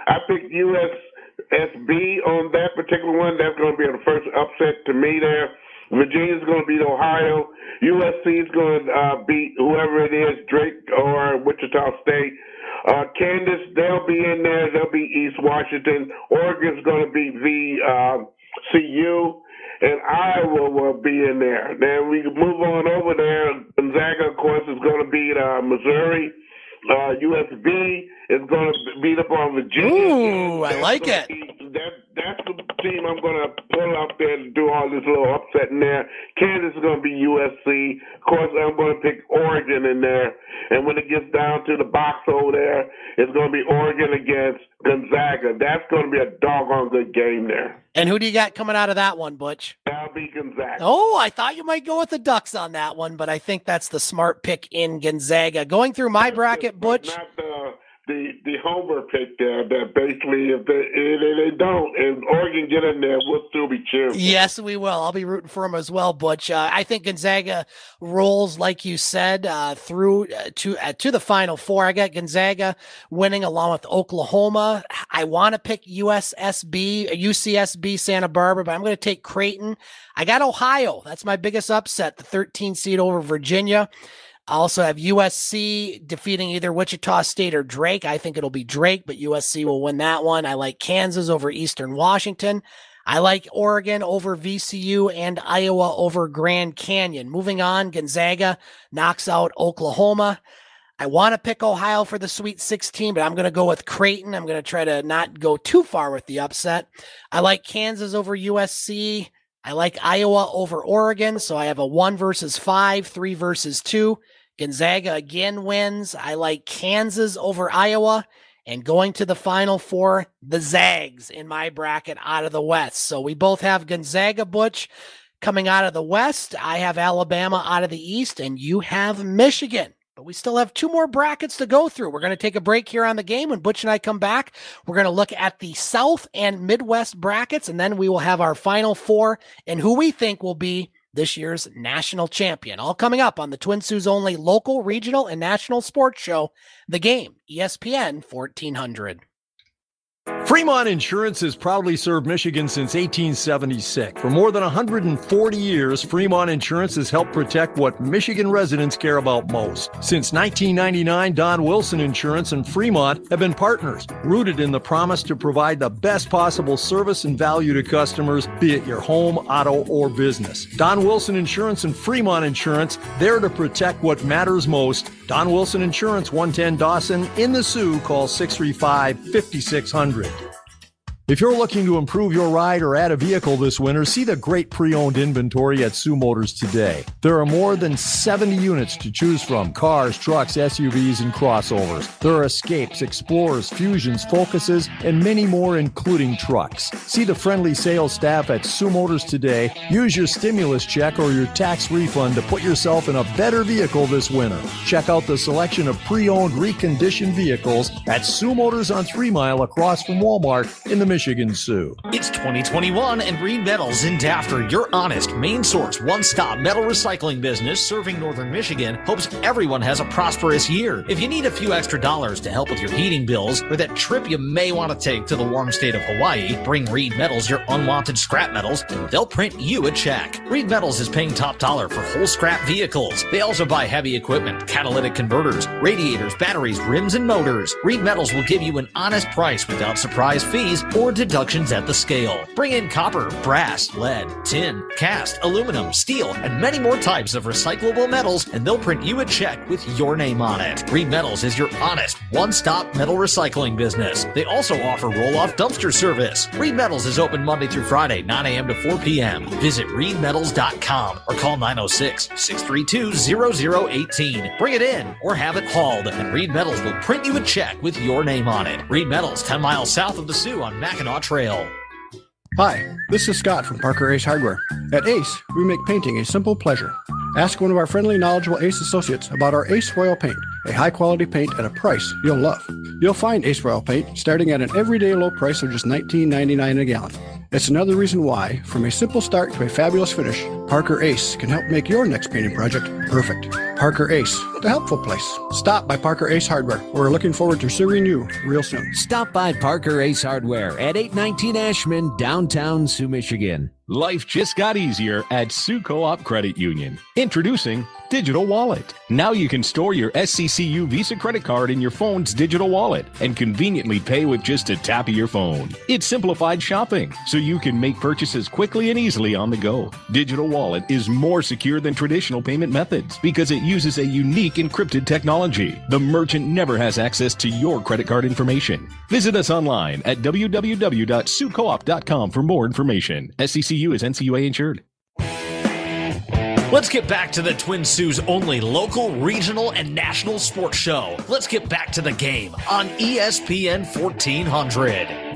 Speaker 9: I picked USSB on that particular one. That's to be the first upset to me there. Virginia's going to beat Ohio. USC is going to uh, beat whoever it is, Drake or Wichita State. Uh, Kansas, they'll be in there. They'll be East Washington. Oregon's going to be VCU. Uh, CU, and Iowa will be in there. Then we move on over there. Gonzaga, of course, is going to beat uh, Missouri. Uh, USB is going to beat up on Virginia.
Speaker 2: Ooh, I like it.
Speaker 9: Be, that that's the team I'm going to pull out there to do all this little upset in there. Kansas is going to be USC. Of course, I'm going to pick Oregon in there. And when it gets down to the box over there, it's going to be Oregon against Gonzaga. That's going to be a doggone good game there.
Speaker 2: And who do you got coming out of that one, Butch?
Speaker 9: That'll be Gonzaga.
Speaker 2: Oh, I thought you might go with the Ducks on that one, but I think that's the smart pick in Gonzaga. Going through my bracket, Butch.
Speaker 9: Not the the the homer pick there that basically if they if they don't and Oregon get in there, we'll still be cheering.
Speaker 2: Yes, we will. I'll be rooting for them as well. Butch, uh, I think Gonzaga rolls like you said uh, through uh, to uh, to the Final Four. I got Gonzaga winning along with Oklahoma. I want to pick USSB, UCSB Santa Barbara, but I'm going to take Creighton. I got Ohio. That's my biggest upset, the 13 seed over Virginia. Also have USC defeating either Wichita State or Drake. I think it'll be Drake, but USC will win that one. I like Kansas over Eastern Washington. I like Oregon over VCU and Iowa over Grand Canyon. Moving on, Gonzaga knocks out Oklahoma. I want to pick Ohio for the Sweet 16, but I'm going to go with Creighton. I'm going to try to not go too far with the upset. I like Kansas over USC. I like Iowa over Oregon. So I have a one versus five, three versus two. Gonzaga again wins. I like Kansas over Iowa and going to the final four, the Zags in my bracket out of the West. So we both have Gonzaga Butch coming out of the West. I have Alabama out of the East, and you have Michigan. But we still have two more brackets to go through. We're going to take a break here on the game. When Butch and I come back, we're going to look at the South and Midwest brackets, and then we will have our final four and who we think will be this year's national champion. All coming up on the Twin Sault's only local, regional, and national sports show, The Game, ESPN 1400.
Speaker 5: Fremont Insurance has proudly served Michigan since 1876. For more than 140 years, Fremont Insurance has helped protect what Michigan residents care about most. Since 1999, Don Wilson Insurance and Fremont have been partners, rooted in the promise to provide the best possible service and value to customers, be it your home, auto, or business. Don Wilson Insurance and Fremont Insurance, there to protect what matters most. Don Wilson Insurance, 110 Dawson, in the Soo, call 635 5600. If you're looking to improve your ride or add a vehicle this winter, see the great pre owned inventory at Soo Motors today. There are more than 70 units to choose from cars, trucks, SUVs, and crossovers. There are escapes, explorers, fusions, focuses, and many more, including trucks. See the friendly sales staff at Soo Motors today. Use your stimulus check or your tax refund to put yourself in a better vehicle this winter. Check out the selection of pre owned, reconditioned vehicles at Soo Motors on Three Mile across from Walmart in the Michigan Soo.
Speaker 1: It's 2021 and Reed Metals in Dafter, your honest, main source, one stop metal recycling business serving northern Michigan, hopes everyone has a prosperous year. If you need a few extra dollars to help with your heating bills or that trip you may want to take to the warm state of Hawaii, bring Reed Metals your unwanted scrap metals and they'll print you a check. Reed Metals is paying top dollar for whole scrap vehicles. They also buy heavy equipment, catalytic converters, radiators, batteries, rims, and motors. Reed Metals will give you an honest price without surprise fees or deductions at the scale. Bring in copper, brass, lead, tin, cast, aluminum, steel, and many more types of recyclable metals, and they'll print you a check with your name on it. Reed Metals is your honest, one stop metal recycling business. They also offer roll off dumpster service. Reed Metals is open Monday through Friday, 9 a.m. to 4 p.m. Visit reedmetals.com or call 906 632 0018. Bring it in or have it hauled, and Reed Metals will print you a check with your name on it. Reed Metals, 10 miles south of the Soo on Mackinac Trail.
Speaker 6: Hi, this is Scott from Parker Ace Hardware. At Ace, we make painting a simple pleasure. Ask one of our friendly, knowledgeable Ace associates about our Ace Royal paint, a high quality paint at a price you'll love. You'll find Ace Royal paint starting at an everyday low price of just $19.99 a gallon. It's another reason why, from a simple start to a fabulous finish, Parker Ace can help make your next painting project perfect. Parker Ace, the helpful place. Stop by Parker Ace Hardware. We're looking forward to serving you real soon.
Speaker 7: Stop by Parker Ace Hardware at 819 Ashman, downtown Soo, Michigan.
Speaker 12: Life just got easier at Soo Co-op Credit Union. Introducing Digital Wallet. Now you can store your SCCU Visa credit card in your phone's digital wallet and conveniently pay with just a tap of your phone. It's simplified shopping, so you can make purchases quickly and easily on the go. Digital Wallet is more secure than traditional payment methods because it uses a unique encrypted technology. The merchant never has access to your credit card information. Visit us online at www.soocoop.com for more information. SCCU is NCUA insured.
Speaker 1: Let's get back to the Twin Sault's only local, regional, and national sports show. Let's get back to the game on ESPN 1400.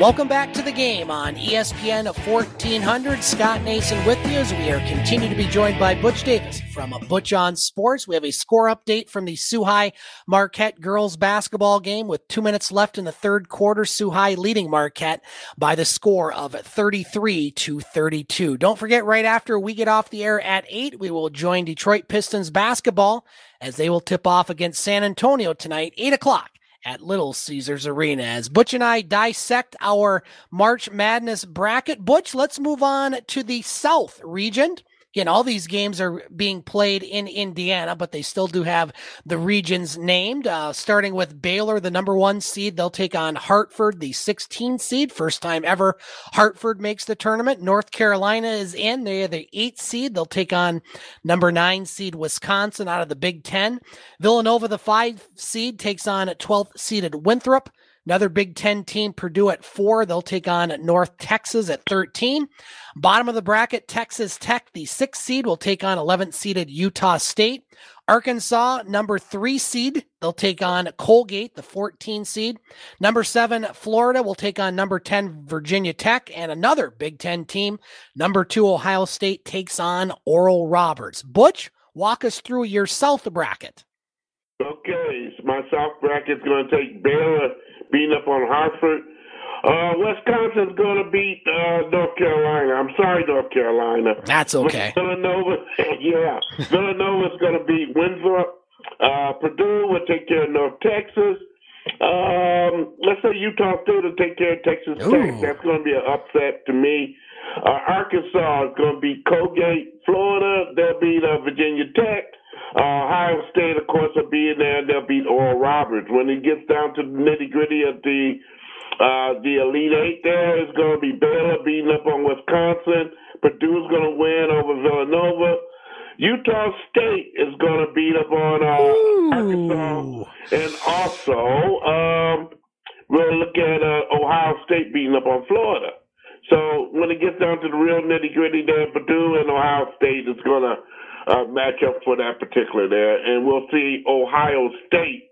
Speaker 2: Welcome back to the game on ESPN 1400. Scott Nason with you as we are continue to be joined by Butch Davis from Butch on Sports. We have a score update from the High Marquette girls basketball game with two minutes left in the third quarter. High leading Marquette by the score of 33 to 32. Don't forget, right after we get off the air at 8, we will join Detroit Pistons basketball as they will tip off against San Antonio tonight, 8 o'clock at Little Caesars Arena. As Butch and I dissect our March Madness bracket, Butch, let's move on to the South region. Again, all these games are being played in Indiana, but they still do have the regions named. Uh, starting with Baylor, the number one seed, they'll take on Hartford, the 16 seed. First time ever Hartford makes the tournament. North Carolina is in. They're the eight seed. They'll take on number nine seed Wisconsin out of the Big Ten. Villanova, the five seed, takes on 12th seeded Winthrop. Another Big Ten team, Purdue at four. They'll take on North Texas at 13. Bottom of the bracket, Texas Tech, the sixth seed, will take on 11th seeded Utah State. Arkansas, number three seed, they'll take on Colgate, the 14 seed. Number seven, Florida will take on number 10, Virginia Tech. And another Big Ten team, number two, Ohio State, takes on Oral Roberts. Butch, walk us through your South bracket.
Speaker 9: Okay, so my South bracket's going to take Baylor beating up on Hartford. Uh, Wisconsin's going to beat uh, North Carolina. I'm sorry, North Carolina.
Speaker 2: That's okay.
Speaker 9: Villanova, [LAUGHS] yeah. Villanova's going to beat Winthrop. Uh, Purdue will take care of North Texas. Um, let's say Utah State will take care of Texas Ooh. Tech. That's going to be an upset to me. Uh, Arkansas is going to beat Colgate. Florida, they'll beat uh, Virginia Tech. Uh, Ohio State, of course, will be in there, and they'll beat Oral Roberts. When it gets down to the nitty gritty of the uh, the Elite Eight, there is going to be Baylor beating up on Wisconsin. Purdue's going to win over Villanova. Utah State is going to beat up on uh, Arkansas, and also um, we'll look at uh, Ohio State beating up on Florida. So when it gets down to the real nitty gritty, there, Purdue and Ohio State is going to uh, matchup for that particular there, and we'll see Ohio State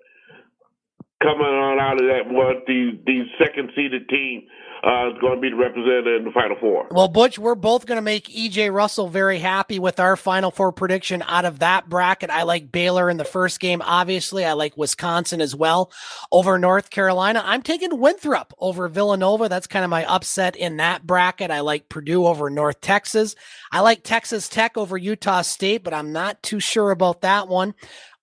Speaker 9: coming on out of that what the the second seeded team uh, is going to be the representative in the Final Four.
Speaker 2: Well, Butch, we're both going to make EJ Russell very happy with our Final Four prediction out of that bracket. I like Baylor in the first game. Obviously, I like Wisconsin as well over North Carolina. I'm taking Winthrop over Villanova. That's kind of my upset in that bracket. I like Purdue over North Texas. I like Texas Tech over Utah State, but I'm not too sure about that one.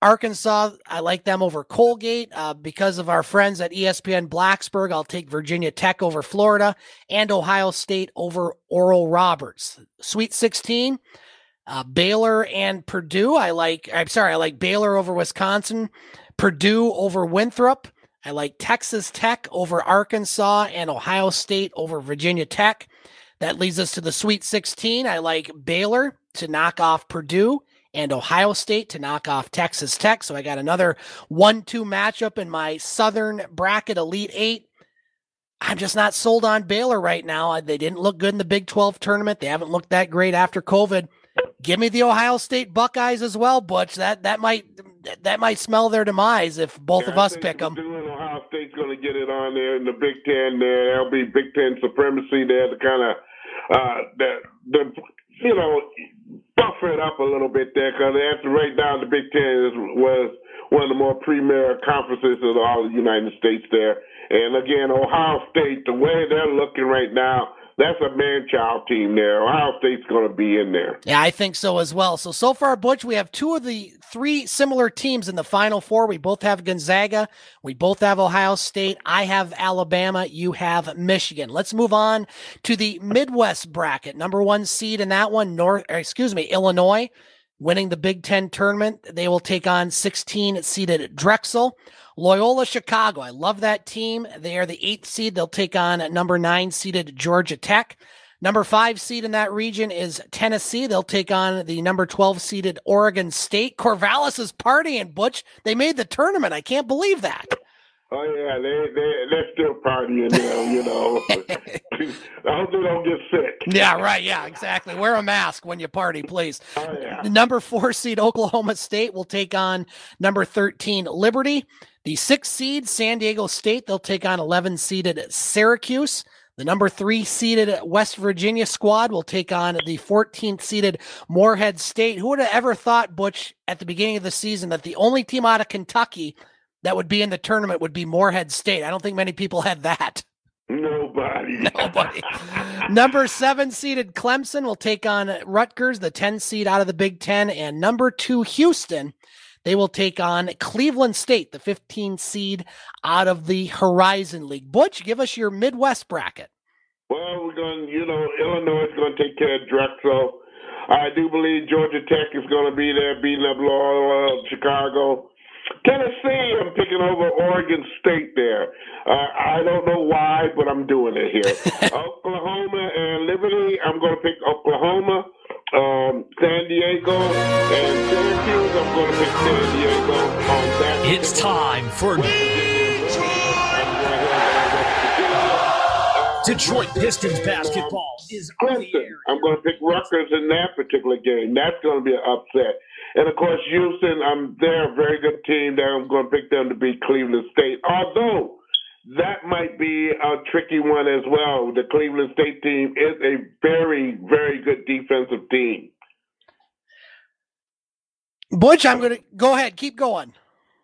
Speaker 2: Arkansas, I like them over Colgate uh, because of our friends at ESPN Blacksburg. I'll take Virginia Tech over Florida and Ohio State over Oral Roberts. Sweet 16, uh, Baylor and Purdue. I like, I'm sorry, I like Baylor over Wisconsin, Purdue over Winthrop. I like Texas Tech over Arkansas and Ohio State over Virginia Tech. That leads us to the Sweet 16. I like Baylor to knock off Purdue and Ohio State to knock off Texas Tech. So I got another 1 2 matchup in my Southern bracket Elite Eight. I'm just not sold on Baylor right now. They didn't look good in the Big 12 tournament. They haven't looked that great after COVID. Give me the Ohio State Buckeyes as well, Butch. That that might that might smell their demise if both
Speaker 9: yeah,
Speaker 2: of us pick them.
Speaker 9: Ohio State's going to get it on there in the Big Ten. There, there'll be Big Ten supremacy there to kind of uh, the the you know buffer it up a little bit there because after right now the Big Ten is, was one of the more premier conferences of all the United States there. And again, Ohio State, the way they're looking right now, that's a man child team there. Ohio State's going to be in there.
Speaker 2: Yeah, I think so as well. So, so far, Butch, we have two of the three similar teams in the Final Four. We both have Gonzaga. We both have Ohio State. I have Alabama. You have Michigan. Let's move on to the Midwest bracket. Number one seed in that one, North, excuse me, Illinois winning the Big Ten tournament. They will take on 16 seeded Drexel. Loyola Chicago. I love that team. They are the eighth seed. They'll take on number nine seeded Georgia Tech. Number five seed in that region is Tennessee. They'll take on the number 12 seeded Oregon State. Corvallis is partying, Butch. They made the tournament. I can't believe that.
Speaker 9: Oh yeah, they they they're still partying now, you know. I hope [LAUGHS] they don't get sick.
Speaker 2: Yeah, right. Yeah, exactly. Wear a mask when you party, please. Oh, yeah. Number four seed Oklahoma State will take on number 13 Liberty. The six seed San Diego State, they'll take on 11 seeded Syracuse. The number three seeded West Virginia squad will take on the 14th seeded Morehead State. Who would have ever thought, Butch, at the beginning of the season, that the only team out of Kentucky that would be in the tournament would be Morehead State? I don't think many people had that.
Speaker 9: Nobody. [LAUGHS] [LAUGHS]
Speaker 2: Nobody. number seven seeded Clemson will take on Rutgers, the 10 seed out of the Big Ten, and number two Houston they will take on Cleveland State, the 15 seed out of the Horizon League. Butch, give us your Midwest bracket.
Speaker 9: Well, we're going, you know, Illinois is going to take care of Drexel. I do believe Georgia Tech is going to be there, beating up Loyola Chicago. Tennessee, I'm picking over Oregon State there. Uh, I don't know why, but I'm doing it here. [LAUGHS] Oklahoma and Liberty, I'm going to pick Oklahoma. Um, San Diego and Syracuse, I'm going to pick San Diego on that.
Speaker 1: It's time for Detroit Pistons basketball is on the air.
Speaker 9: I'm going to pick Rutgers in that particular game. That's going to be an upset. And of course, Houston, I'm they're a very good team. There, I'm going to pick them to beat Cleveland State. Although that might be a tricky one as well. The Cleveland State team is a very, very good defensive team.
Speaker 2: Butch, I'm going to go ahead. Keep going.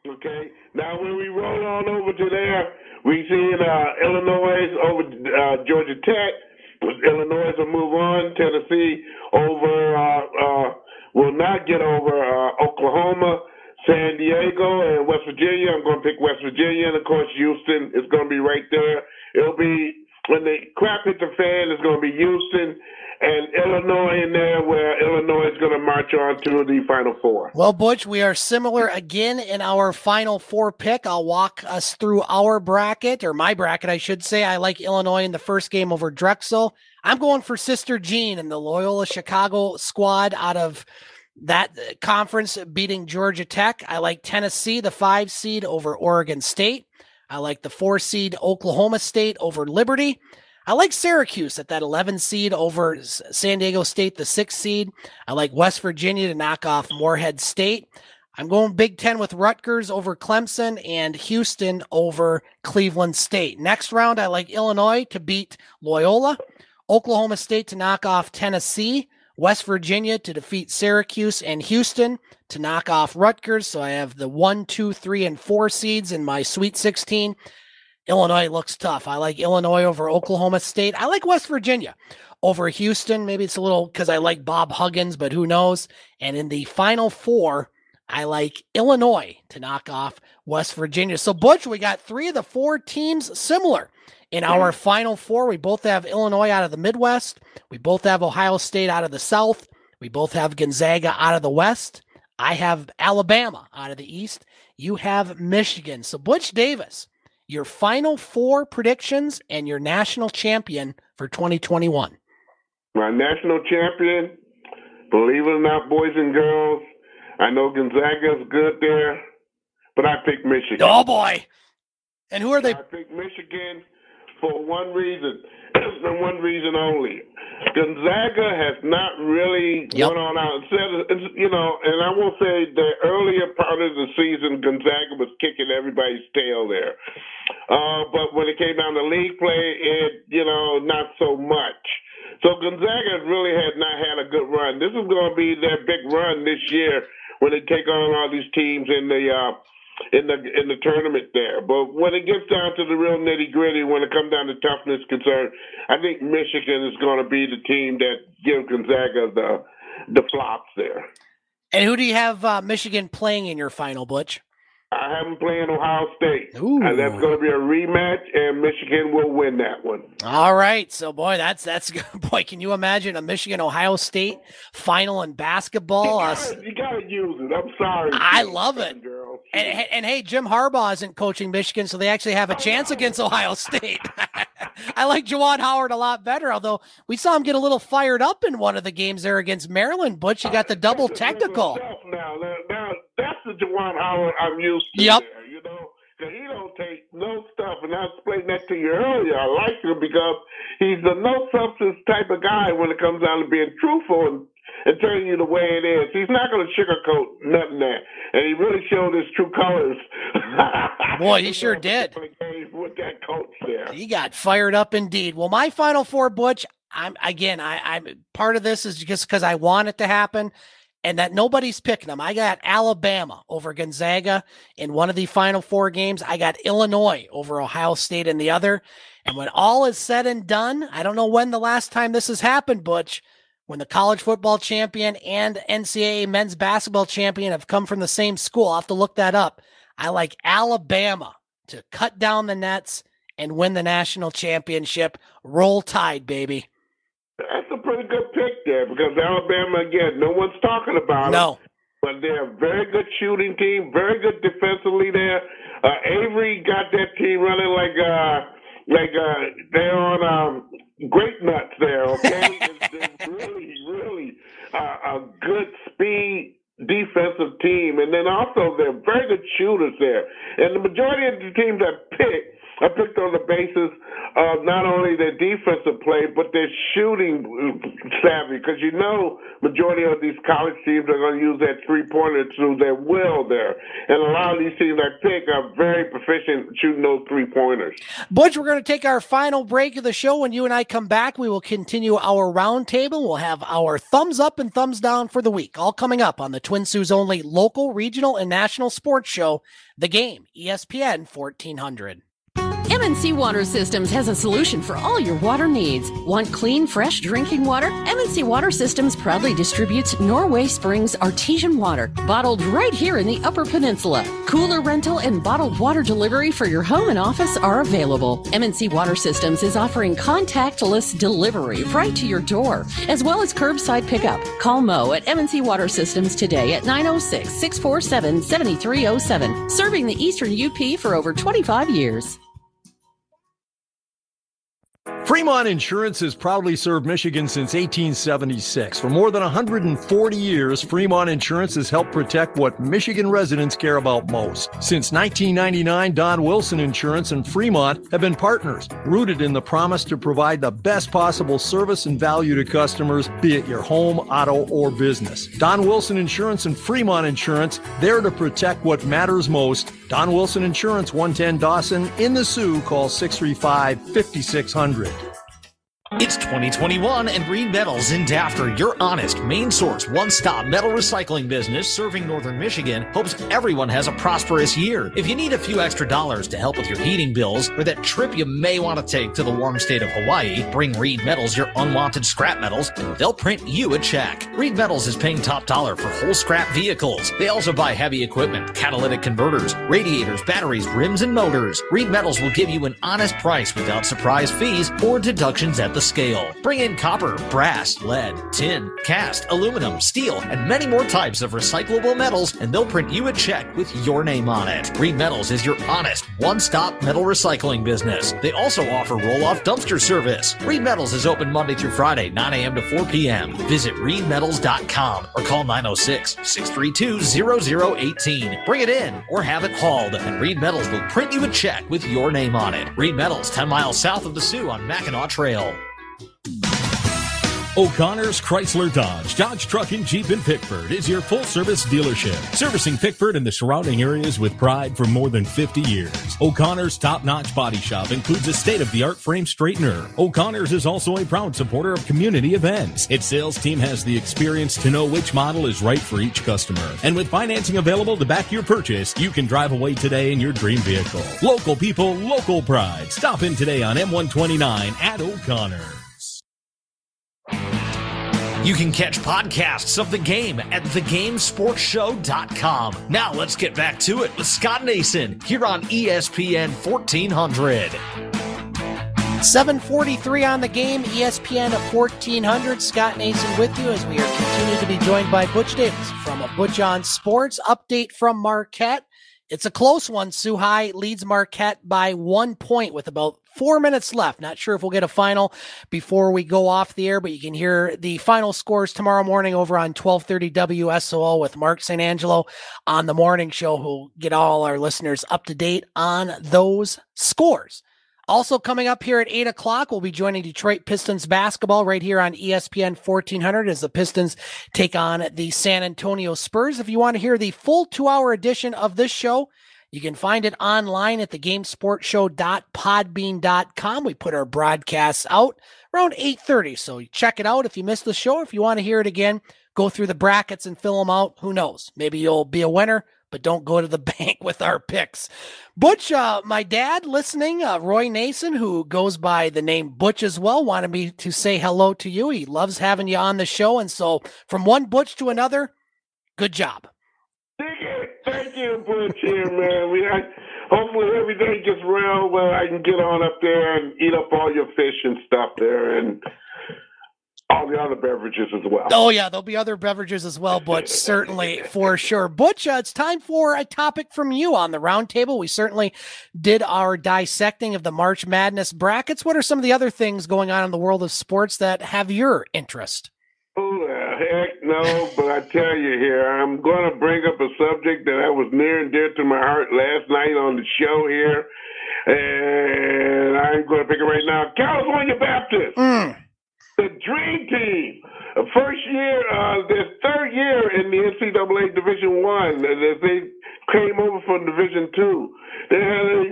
Speaker 9: Okay. Now, when we roll on over to there, we see uh, Illinois over uh, Georgia Tech. Illinois will move on. Tennessee over uh, uh, will not get over uh, Oklahoma. San Diego and West Virginia. I'm going to pick West Virginia, and of course Houston is going to be right there. It'll be when the crap hits the fan. It's going to be Houston and Illinois in there, where Illinois is going to march on to the Final Four.
Speaker 2: Well, Butch, we are similar again in our Final Four pick. I'll walk us through our bracket, or my bracket, I should say. I like Illinois in the first game over Drexel. I'm going for Sister Jean and the Loyola Chicago squad out of that uh, conference beating Georgia Tech. I like Tennessee, the five seed over Oregon State. I like the four seed Oklahoma State over Liberty. I like Syracuse at that 11 seed over San Diego State, the six seed. I like West Virginia to knock off Morehead State. I'm going Big Ten with Rutgers over Clemson and Houston over Cleveland State. Next round, I like Illinois to beat Loyola, Oklahoma State to knock off Tennessee, West Virginia to defeat Syracuse and Houston to knock off Rutgers. So I have the one, two, three, and four seeds in my Sweet 16. Illinois looks tough. I like Illinois over Oklahoma State. I like West Virginia over Houston. Maybe it's a little because I like Bob Huggins, but who knows? And in the final four, I like Illinois to knock off West Virginia. So, Butch, we got three of the four teams similar. In our final four, we both have Illinois out of the Midwest. We both have Ohio State out of the South. We both have Gonzaga out of the West. I have Alabama out of the East. You have Michigan. So, Butch Davis, your final four predictions and your national champion for 2021.
Speaker 9: My national champion, believe it or not, boys and girls, I know Gonzaga is good there, but I pick Michigan.
Speaker 2: Oh, boy. And who are they?
Speaker 9: I pick Michigan for one reason [CLEARS THROAT] and one reason only. Gonzaga has not really
Speaker 2: Yep.
Speaker 9: gone on out and said, you know, and I will say the earlier part of the season, Gonzaga was kicking everybody's tail there. Uh, but when it came down to league play, it, you know, not so much. So Gonzaga really had not had a good run. This is going to be their big run this year when they take on all these teams in the uh, in the in the tournament there. But when it gets down to the real nitty gritty, when it comes down to toughness concern, I think Michigan is going to be the team that gives Gonzaga the the flops there.
Speaker 2: And who do you have uh, Michigan playing in your final, Butch?
Speaker 9: I have them playing Ohio State, and that's going to be a rematch, and Michigan will win that one.
Speaker 2: All right, so boy, that's that's [LAUGHS] good. Boy, can you imagine a Michigan Ohio State final in basketball?
Speaker 9: You got to use it. I'm sorry.
Speaker 2: I love it. And, and hey, Jim Harbaugh isn't coaching Michigan, so they actually have a chance against Ohio State. [LAUGHS] [LAUGHS] I like Juwan Howard a lot better, although we saw him get a little fired up in one of the games there against Maryland. Butch, you got the [LAUGHS] double technical.
Speaker 9: Now, now, that's the Juwan Howard I'm used to.
Speaker 2: Yep.
Speaker 9: There, you know, he don't take no stuff, and I explained that to you earlier. I like him because he's the no substance type of guy when it comes down to being truthful and, and telling you the way it is. He's not going to sugarcoat nothing there, and he really showed his true colors.
Speaker 2: Boy, he [LAUGHS] sure did.
Speaker 9: With that coach there.
Speaker 2: He got fired up indeed. Well, my final four, Butch. I'm again. I, I'm part of this is just because I want it to happen, and that nobody's picking them. I got Alabama over Gonzaga in one of the final four games. I got Illinois over Ohio State in the other. And when all is said and done, I don't know when the last time this has happened, Butch. When the college football champion and NCAA men's basketball champion have come from the same school, I'll have to look that up. I like Alabama to cut down the nets and win the national championship. Roll Tide, baby.
Speaker 9: That's a pretty good pick there because Alabama again, no one's talking about
Speaker 2: no.
Speaker 9: them. But they're a very good shooting team, very good defensively there. Uh, Avery got that team running like uh like uh they're on um great nuts there, okay? [LAUGHS] it's, it's really, really uh, a good speed defensive team, and then also they're very good shooters there. And the majority of the teams that picked, I picked on the basis of not only their defensive play but their shooting savvy, because you know majority of these college teams are going to use that three pointer to their will there, and a lot of these teams I pick are very proficient shooting those three pointers.
Speaker 2: Butch, we're going to take our final break of the show. When you and I come back, we will continue our roundtable. We'll have our thumbs up and thumbs down for the week, all coming up on the Twin Sault's only local, regional, and national sports show, The Game, ESPN 1400.
Speaker 11: MNC Water Systems has a solution for all your water needs. Want clean, fresh drinking water? MNC Water Systems proudly distributes Norway Springs artesian water, bottled right here in the Upper Peninsula. Cooler rental and bottled water delivery for your home and office are available. MNC Water Systems is offering contactless delivery right to your door, as well as curbside pickup. Call Mo at MNC Water Systems today at 906 647 7307, serving the Eastern UP for over 25 years.
Speaker 5: Fremont Insurance has proudly served Michigan since 1876. For more than 140 years, Fremont Insurance has helped protect what Michigan residents care about most. Since 1999, Don Wilson Insurance and Fremont have been partners, rooted in the promise to provide the best possible service and value to customers, be it your home, auto, or business. Don Wilson Insurance and Fremont Insurance, there to protect what matters most. Don Wilson Insurance, 110 Dawson, in the Soo, call 635 5600.
Speaker 1: It's 2021 and Reed Metals in Dafter, your honest, main source, one stop metal recycling business serving northern Michigan, hopes everyone has a prosperous year. If you need a few extra dollars to help with your heating bills or that trip you may want to take to the warm state of Hawaii, bring Reed Metals your unwanted scrap metals and they'll print you a check. Reed Metals is paying top dollar for whole scrap vehicles. They also buy heavy equipment, catalytic converters, radiators, batteries, rims, and motors. Reed Metals will give you an honest price without surprise fees or deductions at the scale. Bring in copper, brass, lead, tin, cast, aluminum, steel, and many more types of recyclable metals, and they'll print you a check with your name on it. Reed Metals is your honest, one stop metal recycling business. They also offer roll off dumpster service. Reed Metals is open Monday through Friday, 9 a.m. to 4 p.m. Visit reedmetals.com or call 906 632 0018. Bring it in or have it hauled, and Reed Metals will print you a check with your name on it. Reed Metals, 10 miles south of the Soo on Mackinac Trail.
Speaker 12: O'Connor's Chrysler Dodge, Dodge Truck and Jeep in Pickford is your full service dealership, servicing Pickford and the surrounding areas with pride for more than 50 years. O'Connor's top notch body shop includes a state of the art frame straightener. O'Connor's is also a proud supporter of community events. Its sales team has the experience to know which model is right for each customer. And with financing available to back your purchase, you can drive away today in your dream vehicle. Local people, local pride. Stop in today on M129 at O'Connor.
Speaker 1: You can catch podcasts of the game at thegamesportshow.com. Now let's get back to it with Scott Nason here on ESPN 1400.
Speaker 2: 743 on the game, ESPN 1400. Scott Nason with you as we are continuing to be joined by Butch Davis from a Butch on Sports. Update from Marquette. It's a close one. High leads Marquette by one point with about four minutes left. Not sure if we'll get a final before we go off the air, but you can hear the final scores tomorrow morning over on 1230 WSOO with Mark St. Angelo on the morning show, who'll get all our listeners up to date on those scores. Also coming up here at eight o'clock, we'll be joining Detroit Pistons basketball right here on ESPN 1400 as the Pistons take on the San Antonio Spurs. If you want to hear the full two hour edition of this show, you can find it online at thegamesportshow.podbean.com. We put our broadcasts out around 8:30, so check it out if you missed the show. If you want to hear it again, go through the brackets and fill them out. Who knows? Maybe you'll be a winner, but don't go to the [LAUGHS] bank with our picks. Butch, uh, my dad listening, uh, Roy Nason, who goes by the name Butch as well, wanted me to say hello to you. He loves having you on the show, and so from one Butch to another, good job.
Speaker 9: Thank you, Butch here, man. We I, hopefully every day gets real where I can get on up there and eat up all your fish and stuff there. And all the other beverages as well.
Speaker 2: Oh yeah, there'll be other beverages as well, but [LAUGHS] certainly for sure. Butch, uh, it's time for a topic from you on the roundtable. We certainly did our dissecting of the March Madness brackets. What are some of the other things going on in the world of sports that have your interest?
Speaker 9: Oh no! but I tell you here, I'm going to bring up a subject that I was near and dear to my heart last night on the show here, and I'm going to pick it right now. California Baptist.
Speaker 2: Mm.
Speaker 9: The Dream Team, first year, uh, their third year in the NCAA Division One. As they came over from Division Two, they had a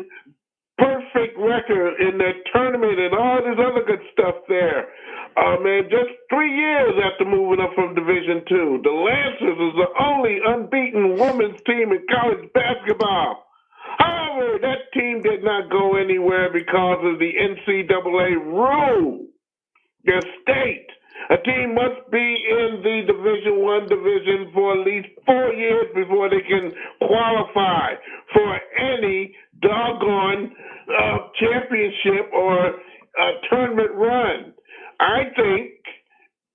Speaker 9: perfect record in their tournament and all this other good stuff there. Uh, man, just three years after moving up from Division Two, the Lancers is the only unbeaten women's team in college basketball. However, that team did not go anywhere because of the NCAA rule their state. A team must be in the Division One division for at least four years before they can qualify for any doggone uh, championship or uh, tournament run. I think.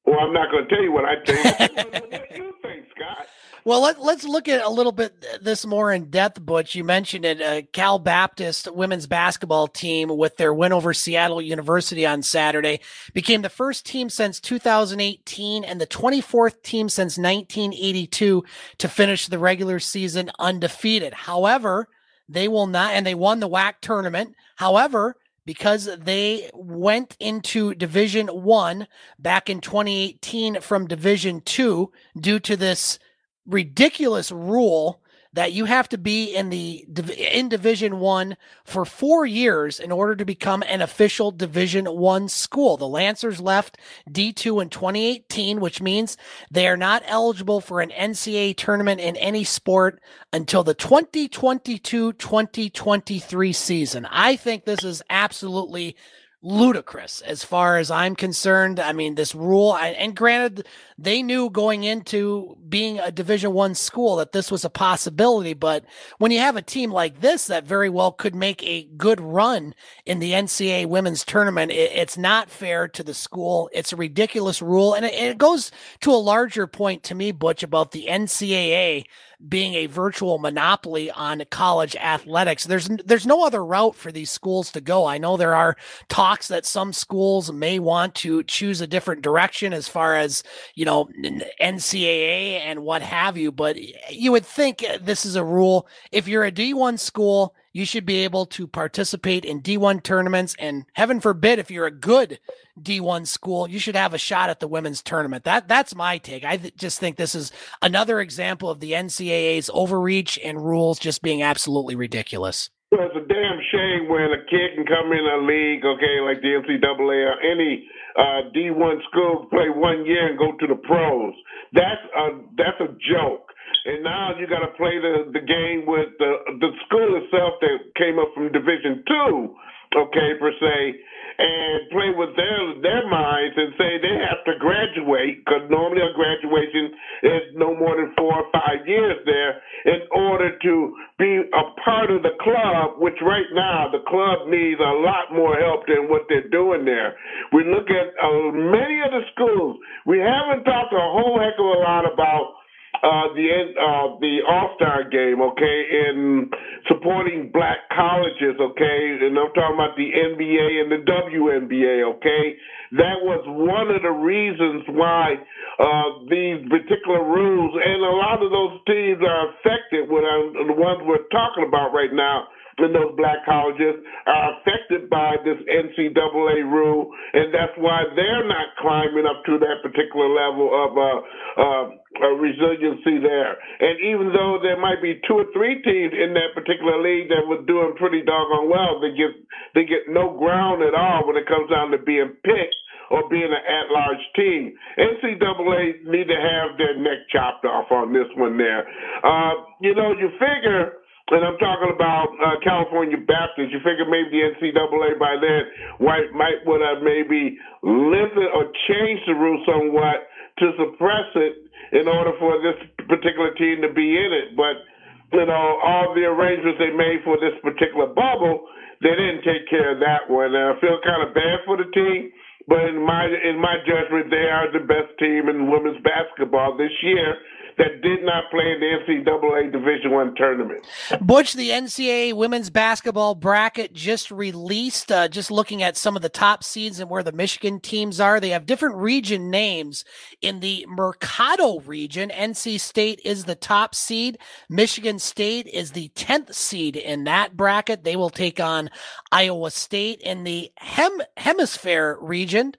Speaker 9: Well, I'm not going to tell you what I think. what do you think, Scott?
Speaker 2: Well, let, let's look at a little bit this more in depth, Butch. You mentioned it, uh, Cal Baptist women's basketball team with their win over Seattle University on Saturday became the first team since 2018 and the 24th team since 1982 to finish the regular season undefeated. However, they will not, and they won the WAC tournament. However, because they went into division one back in 2018 from division two due to this ridiculous rule that you have to be in the in division 1 for 4 years in order to become an official division 1 school. The Lancers left D2 in 2018, which means they are not eligible for an NCAA tournament in any sport until the 2022-2023 season. I think this is absolutely ludicrous as far as I'm concerned. I mean, this rule, and granted, they knew going into being a Division One school that this was a possibility. But when you have a team like this that very well could make a good run in the NCAA women's tournament, it's not fair to the school. It's a ridiculous rule, and it goes to a larger point to me, Butch, about the NCAA being a virtual monopoly on college athletics. There's there's no other route for these schools to go. I know there are talks that some schools may want to choose a different direction as far as, you know, NCAA and what have you, but you would think uh, this is a rule if you're a D1 school you should be able to participate in D1 tournaments. And heaven forbid, if you're a good D1 school, you should have a shot at the women's tournament. That that's my take. I th- just think this is another example of the NCAA's overreach and rules just being absolutely ridiculous.
Speaker 9: Well, it's a damn shame when a kid can come in a league, okay, like the NCAA or any uh, D1 school, play one year and go to the pros. That's a that's a joke and now you got to play the the game with the the school itself that came up from Division Two, okay, per se, and play with their their minds and say they have to graduate because normally a graduation is no more than four or five years there in order to be a part of the club. Which right now the club needs a lot more help than what they're doing there. We look at uh, many of the schools. We haven't talked a whole heck of a lot about uh, the end, uh, the All Star game, okay, in supporting black colleges, okay, and I'm talking about the NBA and the WNBA, okay. That was one of the reasons why uh, these particular rules and a lot of those teams are affected. What I'm, the ones we're talking about right now in those black colleges are affected by this NCAA rule, and that's why they're not climbing up to that particular level of uh, uh, uh, resiliency there. And even though there might be two or three teams in that particular league that were doing pretty doggone well, they get they get no ground at all when it comes down to being picked or being an at-large team. NCAA need to have their neck chopped off on this one there. Uh, you know, you figure and I'm talking about uh, California Baptist. You figure maybe the NCAA by then might might would have maybe lifted or changed the rule somewhat to suppress it in order for this particular team to be in it. But you know, all the arrangements they made for this particular bubble, they didn't take care of that one. And I feel kind of bad for the team But in my in my judgment, they are the best team in women's basketball this year that did not play in the NCAA Division One tournament.
Speaker 2: Butch, the NCAA women's basketball bracket just released. Uh, just looking at some of the top seeds and where the Michigan teams are, they have different region names. In the Mercado region, NC State is the top seed. Michigan State is the tenth seed in that bracket. They will take on Iowa State in the Hem- Hemisfair region.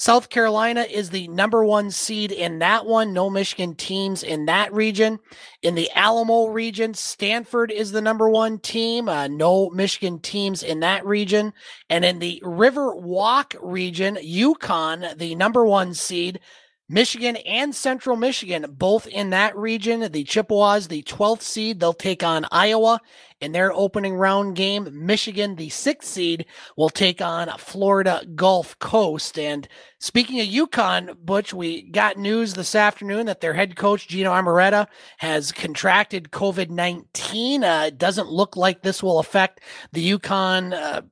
Speaker 2: South Carolina is the number one seed in that one. No Michigan teams in that region. In the Alamo region, Stanford is the number one team. Uh, no Michigan teams in that region. And in the River Walk region, UConn, the number one seed. Michigan and Central Michigan, both in that region. The Chippewas, the 12th seed, they'll take on Iowa in their opening round game. Michigan, the sixth seed, will take on Florida Gulf Coast. And speaking of UConn, Butch, we got news this afternoon that their head coach, Geno Auriemma, has contracted COVID 19. Uh, it doesn't look like this will affect the UConn uh,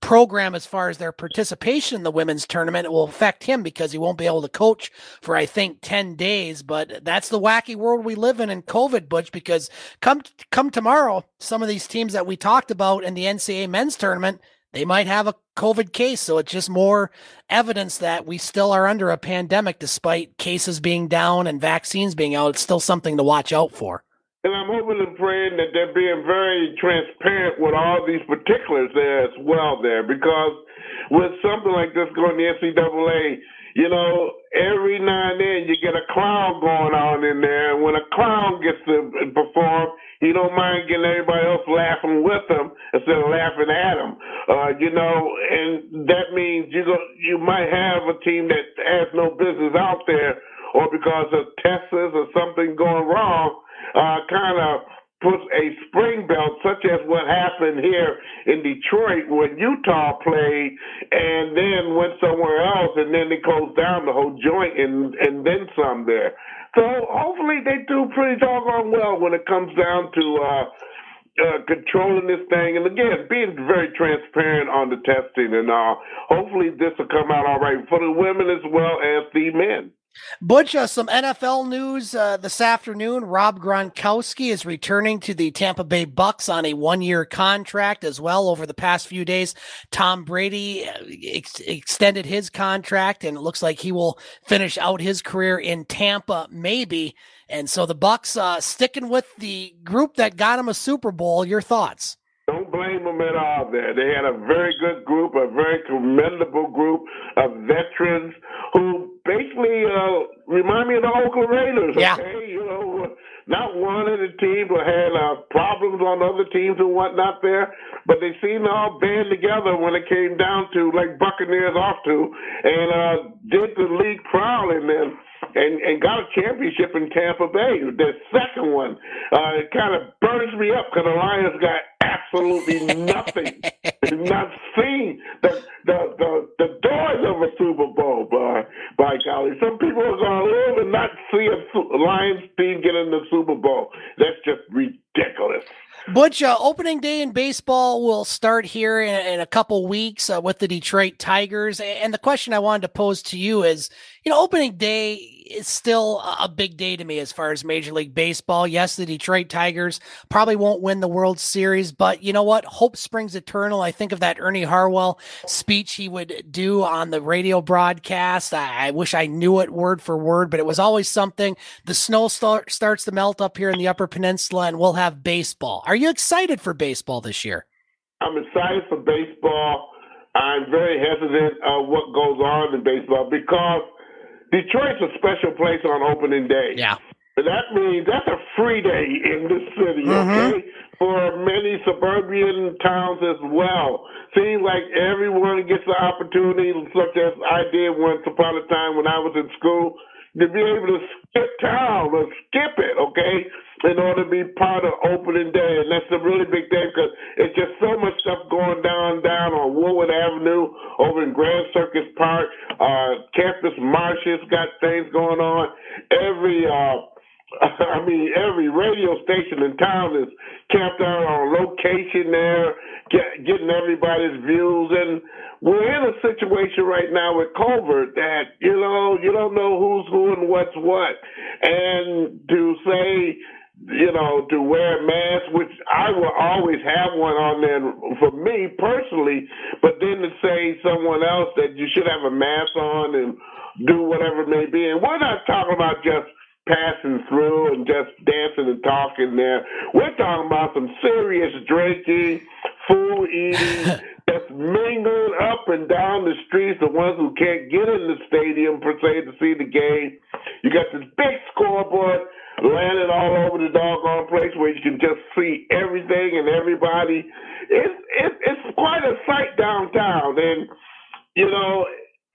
Speaker 2: program as far as their participation in the women's tournament. It will affect him because he won't be able to coach for, I think, 10 days. But that's the wacky world we live in in COVID, Butch, because come, come tomorrow, some of these teams that we talked about in the NCAA men's tournament, they might have a COVID case. So it's just more evidence that we still are under a pandemic despite cases being down and vaccines being out. It's still something to watch out for.
Speaker 9: And I'm hoping and praying that they're being very transparent with all these particulars there as well there because with something like this going to the NCAA, you know, every now and then you get a clown going on in there. And when a clown gets to perform, he don't mind getting everybody else laughing with him instead of laughing at him. Uh, you know, and that means you go, you might have a team that has no business out there, or because of tests or something going wrong, uh, kind of puts a spring belt, such as what happened here in Detroit when Utah played, and then went somewhere else, and then they closed down the whole joint and and then some there. So hopefully they do pretty doggone well when it comes down to uh, uh, controlling this thing, and again being very transparent on the testing and all. Hopefully this will come out all right for the women as well as the men.
Speaker 2: Butch, uh, some NFL news uh, this afternoon. Rob Gronkowski is returning to the Tampa Bay Bucks on a one-year contract as well. Over the past few days, Tom Brady uh, ex- extended his contract, and it looks like he will finish out his career in Tampa, maybe. And so the Bucks uh, sticking with the group that got him a Super Bowl. Your thoughts?
Speaker 9: Don't blame them at all there. They had a very good group, a very commendable group of veterans who basically uh, remind me of the Oakland Raiders.
Speaker 2: Yeah.
Speaker 9: You know, not one of the teams had uh, problems on other teams and whatnot there, but they seemed to all band together when it came down to like Buccaneers off to, and uh, did the league proud and then and, and got a championship in Tampa Bay. The second one, uh, it kind of burns me up because the Lions got absolutely [LAUGHS] nothing. not seen the, the the the doors of a Super Bowl. By by golly, some people are going to live and not see a Lions team get in the Super Bowl. That's just ridiculous.
Speaker 2: Butch, uh, opening day in baseball will start here in, in a couple weeks uh, with the Detroit Tigers. And the question I wanted to pose to you is, you know, opening day is still a big day to me as far as Major League Baseball. Yes, the Detroit Tigers probably won't win the World Series, but you know what? Hope springs eternal. I think of that Ernie Harwell speech he would do on the radio broadcast. I, I wish I knew it word for word, but it was always something. The snow start, starts to melt up here in the Upper Peninsula, and we'll have baseball. Are you excited for baseball this year?
Speaker 9: I'm excited for baseball. I'm very hesitant of what goes on in baseball because Detroit's a special place on opening day.
Speaker 2: Yeah.
Speaker 9: That means that's a free day in the city,
Speaker 2: Mm-hmm.
Speaker 9: okay? For many suburban towns as well. Seems like everyone gets the opportunity, such as I did once upon a time when I was in school, to be able to skip town or skip it, okay, in order to be part of opening day. And that's a really big thing because it's just so much stuff going down, down on Woodward Avenue, over in Grand Circus Park. Uh, Campus Martius got things going on. Every, uh, [LAUGHS] I mean, every radio station in town is camped out on location there, get, getting everybody's views. And we're in a situation right now with Colbert that, you know, you don't know who's who and what's what. And to say, you know, to wear a mask, which I will always have one on there for me personally, but then to say someone else that you should have a mask on and do whatever it may be. And we're not talking about just passing through and just dancing and talking there. We're talking about some serious drinking, food eating, [LAUGHS] that's mingling up and down the streets. The ones who can't get in the stadium per se to see the game. You got this big scoreboard landed all over the doggone place where you can just see everything and everybody. It's it's, it's quite a sight downtown, and you know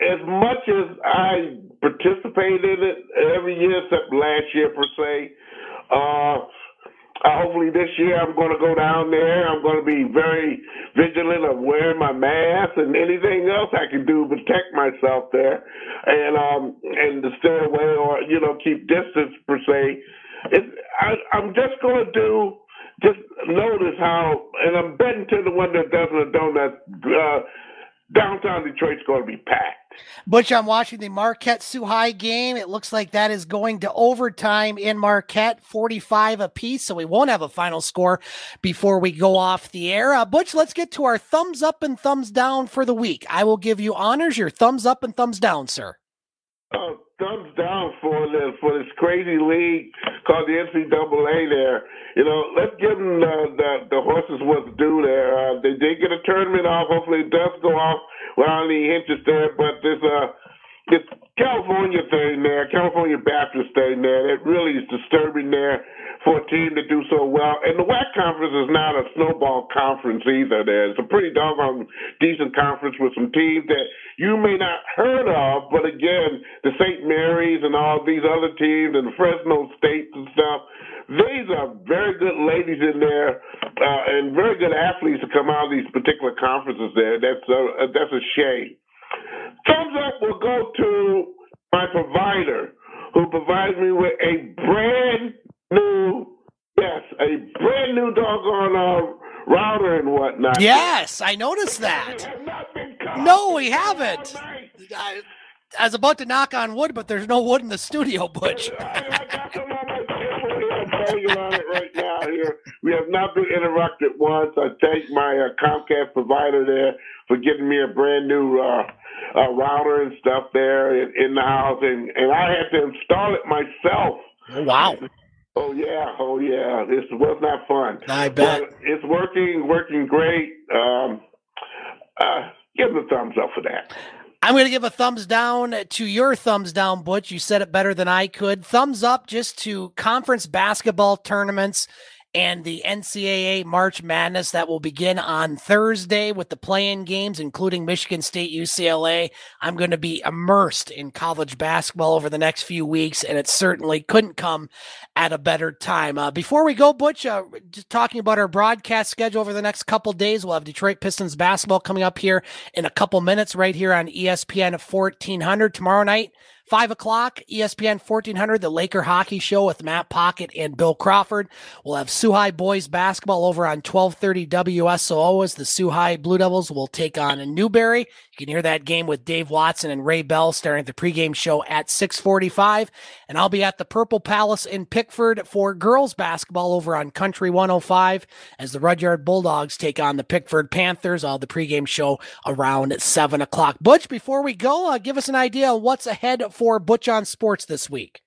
Speaker 9: as much as I participate in it every year, except last year per se, uh, hopefully this year I'm going to go down there. I'm going to be very vigilant of wearing my mask and anything else I can do to protect myself there, and um and to stay away or you know keep distance per se. I, I'm just going to do. Just notice how, and I'm betting to the one that doesn't that uh, downtown Detroit's going to be packed.
Speaker 2: Butch, I'm watching the Marquette Soo High game. It looks like that is going to overtime in Marquette, 45 apiece. So we won't have a final score before we go off the air. Uh, Butch, let's get to our thumbs up and thumbs down for the week. I will give you honors. Your thumbs up and thumbs down, sir.
Speaker 9: Uh, thumbs down for this for this crazy league called the NCAA. There, you know, let's give them the the, the horses what's due. There, uh, they did get a tournament off. Hopefully, it does go off without any hitches there. But this uh, this California thing there, California Baptist thing there, that really is disturbing there for a team to do so well. And the WAC conference is not a snowball conference either. There, it's a pretty doggone decent conference with some teams that you may not heard of, but again, the St. Mary's and all these other teams and the Fresno States and stuff. These are very good ladies in there uh, and very good athletes to come out of these particular conferences. There, that's a, that's a shame. Thumbs up will go to my provider who provides me with a brand new, yes, a brand new doggone uh, router and whatnot.
Speaker 2: Yes, I noticed that. No, we haven't. I, I was about to knock on wood, but there's no wood in the studio, Butch.
Speaker 9: On it right now here. We have not been interrupted once. I thank my uh, Comcast provider there for getting me a brand new uh, uh, router and stuff there in, in the house, and, and I had to install it myself.
Speaker 2: Oh, wow.
Speaker 9: Oh yeah, oh yeah. This was not fun.
Speaker 2: I bet
Speaker 9: but it's working, working great. Um, uh, give them a thumbs up for that.
Speaker 2: I'm going to give a thumbs down to your thumbs down, Butch. You said it better than I could. Thumbs up just to conference basketball tournaments and the NCAA March Madness that will begin on Thursday with the play-in games, including Michigan State, UCLA. I'm going to be immersed in college basketball over the next few weeks, and it certainly couldn't come at a better time. Uh, before we go, Butch, uh, just talking about our broadcast schedule over the next couple days, we'll have Detroit Pistons basketball coming up here in a couple minutes right here on ESPN 1400 tomorrow night. Five o'clock, ESPN 1400, the Laker Hockey Show with Matt Pocket and Bill Crawford. We'll have High Boys basketball over on 1230 WSOO as the High Blue Devils will take on a Newberry. You can hear that game with Dave Watson and Ray Bell starting the pregame show at 645. And I'll be at the Purple Palace in Pickford for girls basketball over on Country 105 as the Rudyard Bulldogs take on the Pickford Panthers. All the pregame show around 7 o'clock. Butch, before we go, uh, give us an idea of what's ahead for Butch on Sports this week?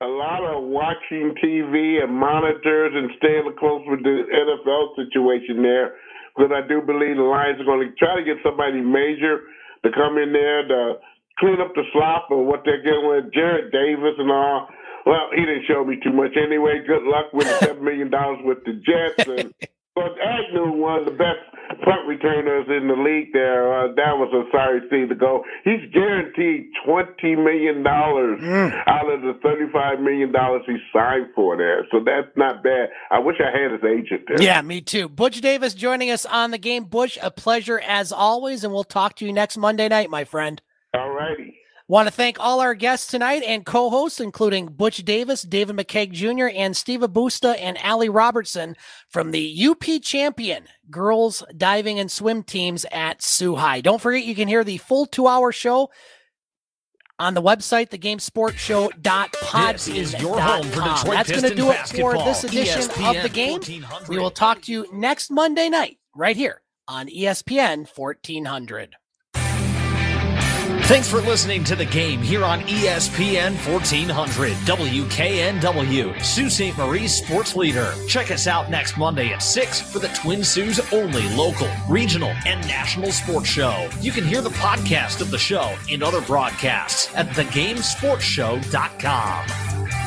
Speaker 9: A lot of watching TV and monitors and staying close with the NFL situation there because I do believe the Lions are going to try to get somebody major to come in there to clean up the slop of what they're getting with Jarrad Davis and all. Well, he didn't show me too much anyway. Good luck with the $7 million with the Jets. And [LAUGHS] But Agnew, one of the best punt returners in the league there, uh, that was a sorry thing to go. He's guaranteed $20 million mm. out of the $35 million he signed for there. So that's not bad. I wish I had his agent there.
Speaker 2: Yeah, me too. Butch Davis joining us on the game. Butch, a pleasure as always, and we'll talk to you next Monday night, my friend.
Speaker 9: All righty.
Speaker 2: Want to thank all our guests tonight and co hosts, including Butch Davis, David McCaig Jr., and Steve Habusta and Allie Robertson from the UP champion girls diving and swim teams at Soo High. Don't forget, you can hear the full two hour show on the website, thegamesportshow.pod.
Speaker 1: This is your home for Detroit
Speaker 2: That's going to do it for this edition
Speaker 1: ESPN
Speaker 2: of the game. We will talk to you next Monday night, right here on ESPN 1400.
Speaker 1: Thanks for listening to the game here on ESPN 1400 WKNW, Sault Ste. Marie sports leader. Check us out next Monday at 6 for the Twin Sault's only local, regional, and national sports show. You can hear the podcast of the show and other broadcasts at thegamesportshow.com.